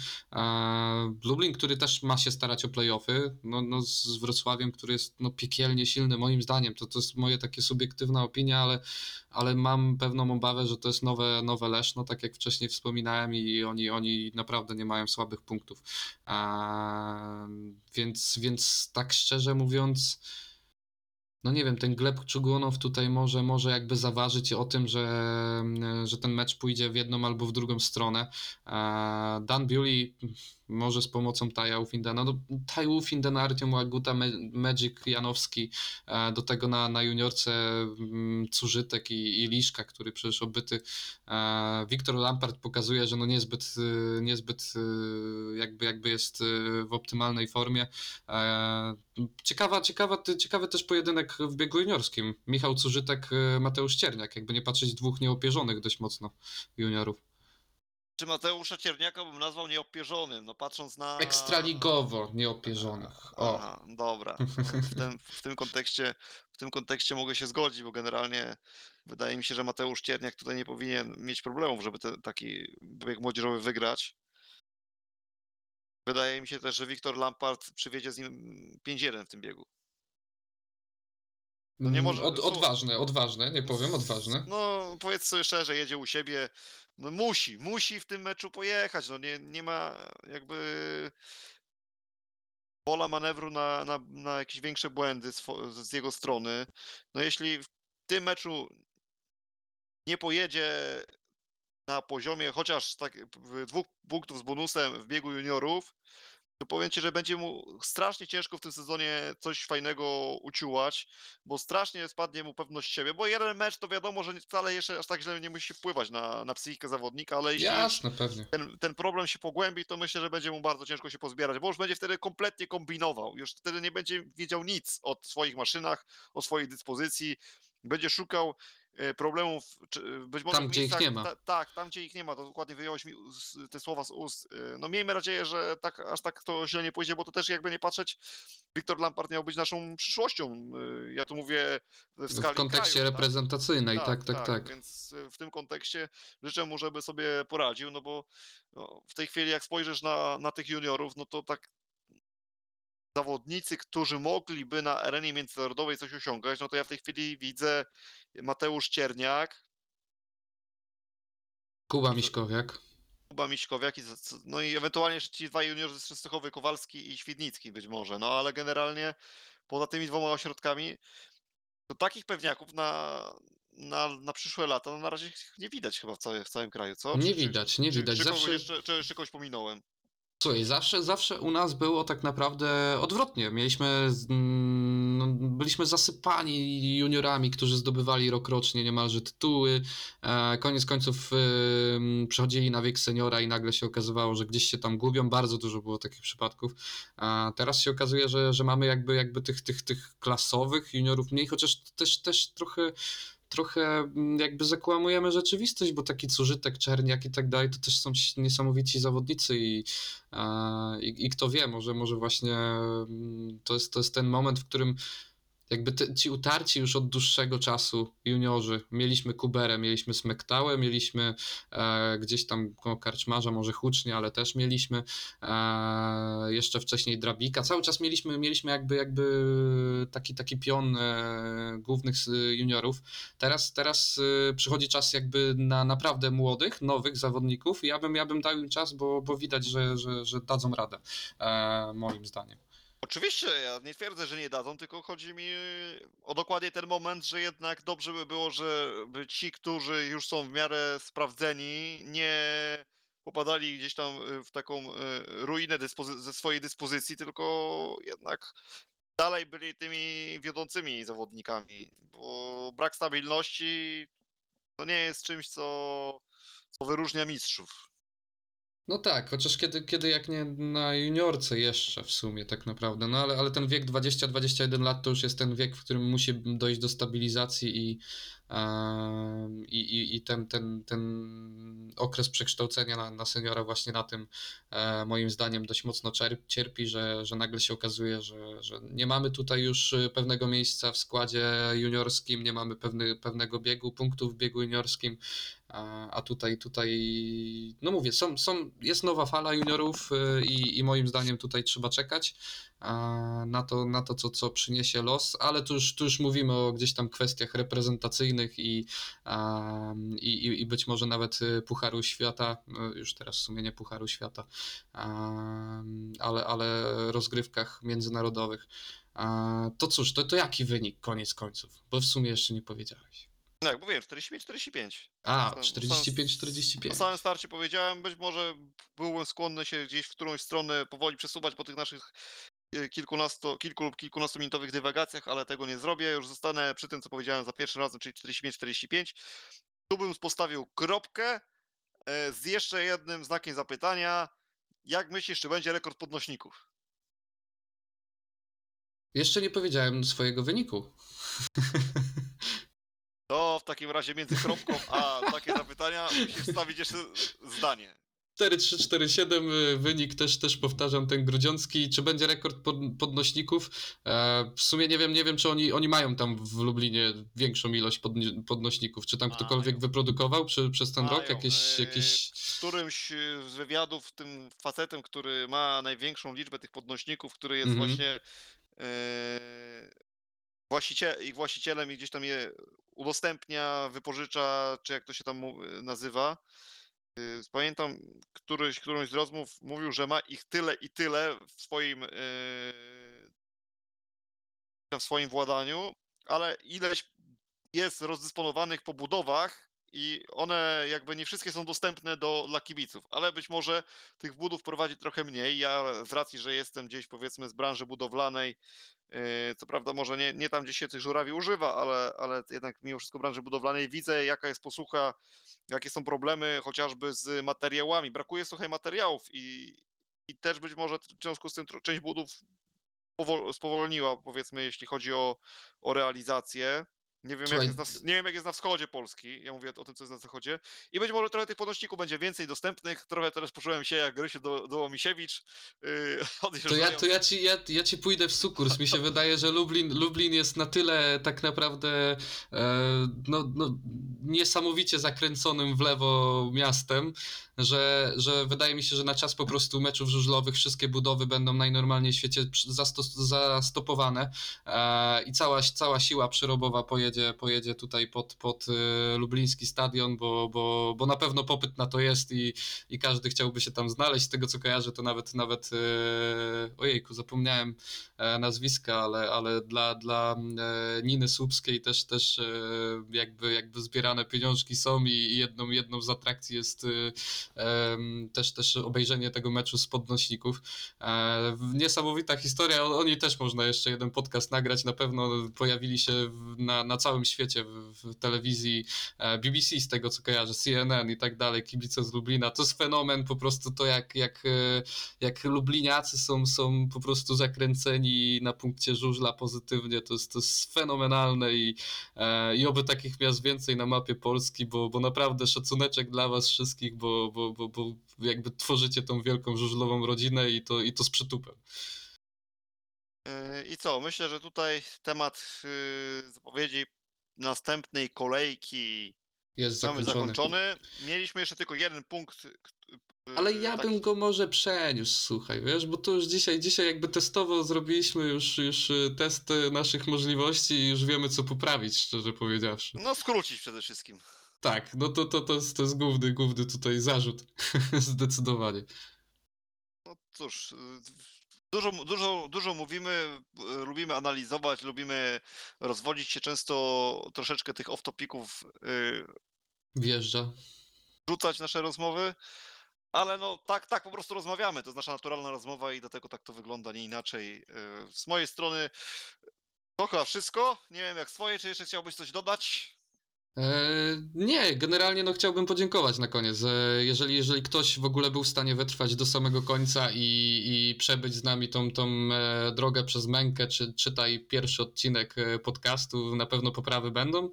Lublin, który też ma się starać o playoffy, no, no z Wrocławiem, który jest no, piekielnie silny, moim zdaniem. To, to jest moje takie subiektywna opinia, ale, ale mam pewną obawę, że to jest nowe, nowe Leszno, tak jak wcześniej wspominałem, i oni, oni naprawdę nie mają słabych punktów. Więc, więc tak szczerze mówiąc no nie wiem, ten Gleb Czugunow tutaj może, może jakby zaważyć o tym, że, że ten mecz pójdzie w jedną albo w drugą stronę. E, Dan Bewley może z pomocą Taja Ufindena, no Taj Ufinden, Artiom Łaguta, Magic Janowski, e, do tego na, na juniorce mm, Cużytek i, i Liszka, który przecież obyty e, Wiktor Lampard pokazuje, że no niezbyt, niezbyt jakby, jakby jest w optymalnej formie. Ciekawa, ciekawa, ciekawy też pojedynek w biegu juniorskim. Michał Cużytek, Mateusz Cierniak, jakby nie patrzeć dwóch nieopierzonych dość mocno juniorów. Czy Mateusza Cierniaka bym nazwał nieopierzonym, no patrząc na... Ekstraligowo nieopierzonych. O. Aha, dobra. W tym, w tym kontekście w tym kontekście mogę się zgodzić, bo generalnie wydaje mi się, że Mateusz Cierniak tutaj nie powinien mieć problemów, żeby taki bieg młodzieżowy wygrać. Wydaje mi się też, że Wiktor Lampard przywiezie z nim 5-1 w tym biegu. No nie może- Mm, Od, odważne, odważne, nie powiem, odważne. No, powiedz sobie szczerze, jedzie u siebie. No musi, musi w tym meczu pojechać. No nie, nie ma jakby pola manewru na, na, na jakieś większe błędy swo- z jego strony. No jeśli w tym meczu nie pojedzie na poziomie chociaż tak dwóch punktów z bonusem w biegu juniorów, to powiem ci, że będzie mu strasznie ciężko w tym sezonie coś fajnego uciułać, bo strasznie spadnie mu pewność siebie, bo jeden mecz to wiadomo, że wcale jeszcze aż tak źle nie musi wpływać na, na psychikę zawodnika, ale jeśli Jasne, pewnie. ten, ten problem się pogłębi, to myślę, że będzie mu bardzo ciężko się pozbierać, bo już będzie wtedy kompletnie kombinował, już wtedy nie będzie wiedział nic o swoich maszynach, o swojej dyspozycji, będzie szukał problemów, czy, być może Tam, gdzie ich miejscach- nie ma. Ta, tak, tam gdzie ich nie ma, to dokładnie wyjąłeś mi te słowa z ust. E, No miejmy nadzieję, że tak, aż tak to źle nie pójdzie, bo to też jakby nie patrzeć, Wiktor Lampard miał być naszą przyszłością. E, Ja tu mówię w skali W kontekście kraju, tak? reprezentacyjnej, tak, tak, tak. Więc y, w tym kontekście życzę mu, żeby sobie poradził, no bo no, w tej chwili jak spojrzysz na, na tych juniorów, no to tak zawodnicy, którzy mogliby na arenie międzynarodowej coś osiągać, no to ja w tej chwili widzę Mateusz Cierniak, Kuba Miśkowiak. Kuba Miśkowiak, i, no i ewentualnie jeszcze ci dwaj juniorzy z Częstochowy, Kowalski i Świdnicki być może, no ale generalnie poza tymi dwoma ośrodkami, to takich pewniaków na, na, na przyszłe lata, no na razie nie widać chyba w, całe, w całym kraju, co? Nie Czy- czy- widać, nie czy, widać. Czy, kogoś Zawsze, jeszcze, czy jeszcze kogoś pominąłem? Słuchaj, zawsze, zawsze u nas było tak naprawdę odwrotnie. Mieliśmy, no, byliśmy zasypani juniorami, którzy zdobywali rokrocznie niemalże tytuły. E, koniec końców e, przechodzili na wiek seniora i nagle się okazywało, że gdzieś się tam gubią. Bardzo dużo było takich przypadków. A teraz się okazuje, że, że mamy jakby, jakby tych, tych, tych klasowych juniorów mniej, chociaż też, też trochę trochę mm, jakby zakłamujemy rzeczywistość, bo taki Cużytek, Czerniak i tak dalej, to też są ci niesamowici zawodnicy i, e, i, i kto wie, może, może właśnie mm, to jest, to jest ten moment, w którym jakby te, ci utarci już od dłuższego czasu juniorzy, mieliśmy Kuberę, mieliśmy Smektałę, mieliśmy e, gdzieś tam koło Karczmarza, może Hucznie, ale też mieliśmy e, jeszcze wcześniej Drabika, cały czas mieliśmy, mieliśmy jakby, jakby taki, taki pion e, głównych juniorów, Teraz, teraz y, przychodzi czas jakby na naprawdę młodych, nowych zawodników i ja bym, ja bym dał im czas, bo, bo widać, że, że, że dadzą radę, e, moim zdaniem. Oczywiście, ja nie twierdzę, że nie dadzą, tylko chodzi mi o dokładnie ten moment, że jednak dobrze by było, żeby ci, którzy już są w miarę sprawdzeni, nie popadali gdzieś tam y, w taką y, ruinę ze swojej dyspozycji, tylko jednak dalej byli tymi wiodącymi zawodnikami, bo brak stabilności to nie jest czymś, co, co wyróżnia mistrzów. No tak, chociaż kiedy, kiedy jak nie na juniorce jeszcze w sumie tak naprawdę, no ale, ale ten wiek 20-21 lat to już jest ten wiek, w którym musi dojść do stabilizacji i, I, i, ten, ten, ten okres przekształcenia na, na seniora właśnie na tym e, moim zdaniem dość mocno cierpi, że, że nagle się okazuje, że, że nie mamy tutaj już e, pewnego miejsca w składzie juniorskim, nie mamy pewny, pewnego biegu, punktów w biegu juniorskim, a, tutaj, tutaj, no mówię, są, są, jest nowa fala juniorów e, i, i moim zdaniem tutaj trzeba czekać na to, na to co, co przyniesie los, ale tu już, tu już mówimy o gdzieś tam kwestiach reprezentacyjnych i, i, i- być może nawet y, Pucharu Świata, no już teraz w sumie nie Pucharu Świata, ale, ale rozgrywkach międzynarodowych. To cóż, to, to jaki wynik koniec końców? Bo w sumie jeszcze nie powiedziałeś. No jak mówiłem, 45-45. A, Sam- 45-45. Na samym starcie powiedziałem, być może byłbym skłonny się gdzieś w którąś stronę powoli przesuwać po tych naszych e, kilkunasto, kilku lub kilkunastominutowych dywagacjach, ale tego nie zrobię. Już zostanę przy tym, co powiedziałem za pierwszym razem, czyli 45-45. Tu bym postawił kropkę e, z jeszcze jednym znakiem zapytania. Jak myślisz, czy będzie rekord podnośników? Jeszcze nie powiedziałem swojego wyniku. Takim razie między kropką a takie zapytania musisz wstawić jeszcze zdanie. 4-3-4-7 y, wynik też, też powtarzam ten grudziącki. Czy będzie rekord pod, podnośników? E, w sumie nie wiem, nie wiem, czy oni, oni mają tam w Lublinie większą ilość podnośników. Czy tam Mają. ktokolwiek wyprodukował przy, przez ten rok Mają, jakieś, e, jakieś... W którymś z wywiadów tym facetem, który ma największą liczbę tych podnośników, który jest Mhm. właśnie e, właścicie, ich właścicielem i gdzieś tam je udostępnia, wypożycza, czy jak to się tam mu- nazywa. E, Pamiętam któryś, którąś z rozmów mówił, że ma ich tyle i tyle w swoim, e, w swoim władaniu, ale ileś jest rozdysponowanych po budowach i one jakby nie wszystkie są dostępne do, dla kibiców, ale być może tych budów prowadzi trochę mniej. Ja z racji, że jestem gdzieś powiedzmy z branży budowlanej, yy, co prawda może nie, nie tam, gdzie się tych żurawi używa, ale, ale jednak mimo wszystko branży budowlanej widzę, jaka jest posłucha, jakie są problemy chociażby z materiałami. Brakuje słuchaj materiałów i, i też być może w związku z tym część budów powol- spowolniła, powiedzmy, jeśli chodzi o, o realizację. Nie wiem, jak Słuchaj, jest na, nie wiem, jak jest na wschodzie Polski. Ja mówię o tym, co jest na zachodzie. I być może trochę tych podnośników będzie więcej dostępnych. Trochę teraz poczułem się jak Grysiu do, Dołomisiewicz. Yy, To ja, to ja, ci, ja, ja ci pójdę w sukurs. Mi się wydaje, że Lublin, Lublin jest na tyle tak naprawdę e, no, no, niesamowicie zakręconym w lewo miastem, że, że wydaje mi się, że na czas po prostu meczów żużlowych wszystkie budowy będą najnormalniej w świecie zastos, zastopowane e, i cała, cała siła przerobowa pojedzie, pojedzie tutaj pod, pod e, lubliński stadion, bo, bo, bo na pewno popyt na to jest i, i każdy chciałby się tam znaleźć. Z tego co kojarzę, to nawet nawet e, ojejku, zapomniałem e, nazwiska, ale, ale dla, dla e, Niny Słupskiej też, też e, jakby, jakby zbierane pieniążki są i jedną, jedną z atrakcji jest em, też, też obejrzenie tego meczu z podnośników. Niesamowita historia, o- oni też można jeszcze jeden podcast nagrać, na pewno pojawili się na, na całym świecie w, w telewizji e, BBC z tego co kojarzę, CNN i tak dalej, kibice z Lublina, to jest fenomen po prostu to jak, jak, e, jak Lubliniacy są, są po prostu zakręceni na punkcie żużla pozytywnie, to jest, to jest fenomenalne i, e, i oby takich miast więcej na mapie Polski, bo, bo naprawdę szacuneczek dla was wszystkich, bo, bo, bo, bo jakby tworzycie tą wielką żużlową rodzinę i to, i to z przytupem. I co? Myślę, że tutaj temat yy, zapowiedzi następnej kolejki Jest mamy zakończony. zakończony. Mieliśmy jeszcze tylko jeden punkt. yy, Ale ja taki- bym go może przeniósł, słuchaj, wiesz, bo to już dzisiaj, dzisiaj jakby testowo zrobiliśmy już, już y, test y, naszych możliwości i już wiemy co poprawić, szczerze powiedziawszy. No skrócić przede wszystkim. Tak, no to, to, to, jest, to jest główny, główny tutaj zarzut, zdecydowanie. No cóż, y, dużo, dużo, dużo mówimy, y, lubimy analizować, lubimy rozwodzić się często troszeczkę tych off-topików, y, Wjeżdża. rzucać nasze rozmowy, ale no tak, tak po prostu rozmawiamy, to jest nasza naturalna rozmowa i dlatego tak to wygląda, nie inaczej. Y, Z mojej strony to chyba wszystko, nie wiem jak swoje, czy jeszcze chciałbyś coś dodać? E, nie, generalnie no chciałbym podziękować na koniec. Jeżeli, jeżeli ktoś w ogóle był w stanie wytrwać do samego końca i, i przebyć z nami tą, tą e, drogę przez mękę, czy czytaj pierwszy odcinek e, podcastu, na pewno poprawy będą.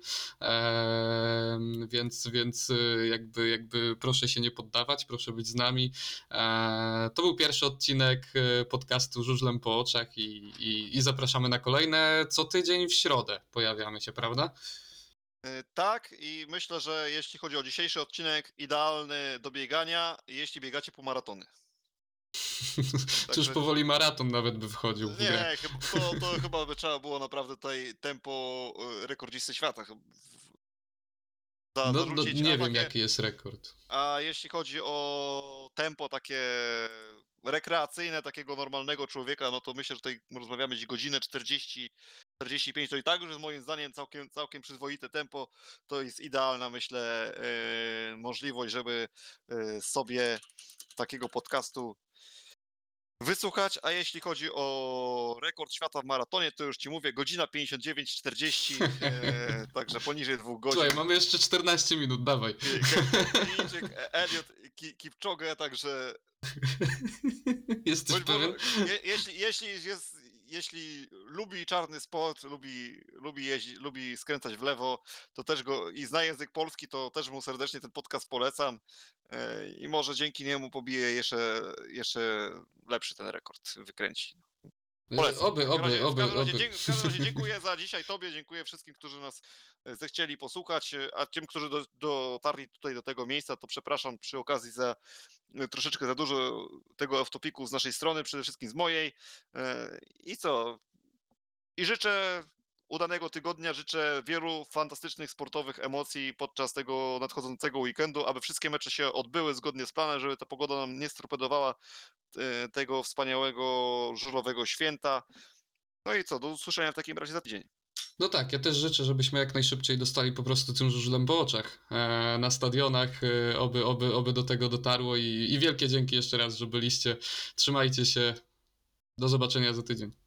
Więc więc jakby, jakby proszę się nie poddawać, proszę być z nami. To był pierwszy odcinek podcastu Żużlem po oczach i, i, i zapraszamy na kolejne. Co tydzień w środę pojawiamy się, prawda? E, Tak, i myślę, że jeśli chodzi o dzisiejszy odcinek, idealny do biegania, jeśli biegacie po maratony. To już powoli maraton nawet by wchodził w grę. Nie, to, to chyba by trzeba było naprawdę tutaj tempo e, rekordzisty świata. Za, No, no, nie wiem jaki jest rekord. A jeśli chodzi o tempo takie rekreacyjne, takiego normalnego człowieka, no to myślę, że tutaj rozmawiamy gdzieś godzinę 40, 45, to i tak już jest moim zdaniem całkiem, całkiem przyzwoite tempo. To jest idealna, myślę, e, możliwość, żeby e, sobie takiego podcastu wysłuchać, a jeśli chodzi o rekord świata w maratonie, to już ci mówię, godzina 59-40, e, także poniżej dwóch godzin. Słuchaj, mamy jeszcze 14 minut, dawaj. Elliot Ki- Kipchoge, także Jesteś bądź pewien? je, jeśli, jeśli jest, jeśli lubi czarny sport, lubi, lubi jeździć, lubi skręcać w lewo, to też go i zna język polski, to też mu serdecznie ten podcast polecam e, i może dzięki niemu pobije jeszcze, jeszcze lepszy ten rekord wykręci. Polecam. Oby, oby, razie- w oby, każdym razie oby. W każdym razie dziękuję za dzisiaj Tobie, dziękuję wszystkim, którzy nas e, zechcieli posłuchać, e, a tym, którzy do, dotarli tutaj do tego miejsca, to przepraszam przy okazji za e, troszeczkę za dużo tego autopiku z naszej strony, przede wszystkim z mojej. I co? I życzę udanego tygodnia, życzę wielu fantastycznych sportowych emocji podczas tego nadchodzącego weekendu, aby wszystkie mecze się odbyły zgodnie z planem, żeby ta pogoda nam nie stropedowała e, tego wspaniałego żużlowego święta. No i co, do usłyszenia w takim razie za tydzień. No tak, ja też życzę, żebyśmy jak najszybciej dostali po prostu tym żużlem po oczach e, na stadionach, e, oby, oby, oby do tego dotarło i, i wielkie dzięki jeszcze raz, że byliście. Trzymajcie się. Do zobaczenia za tydzień.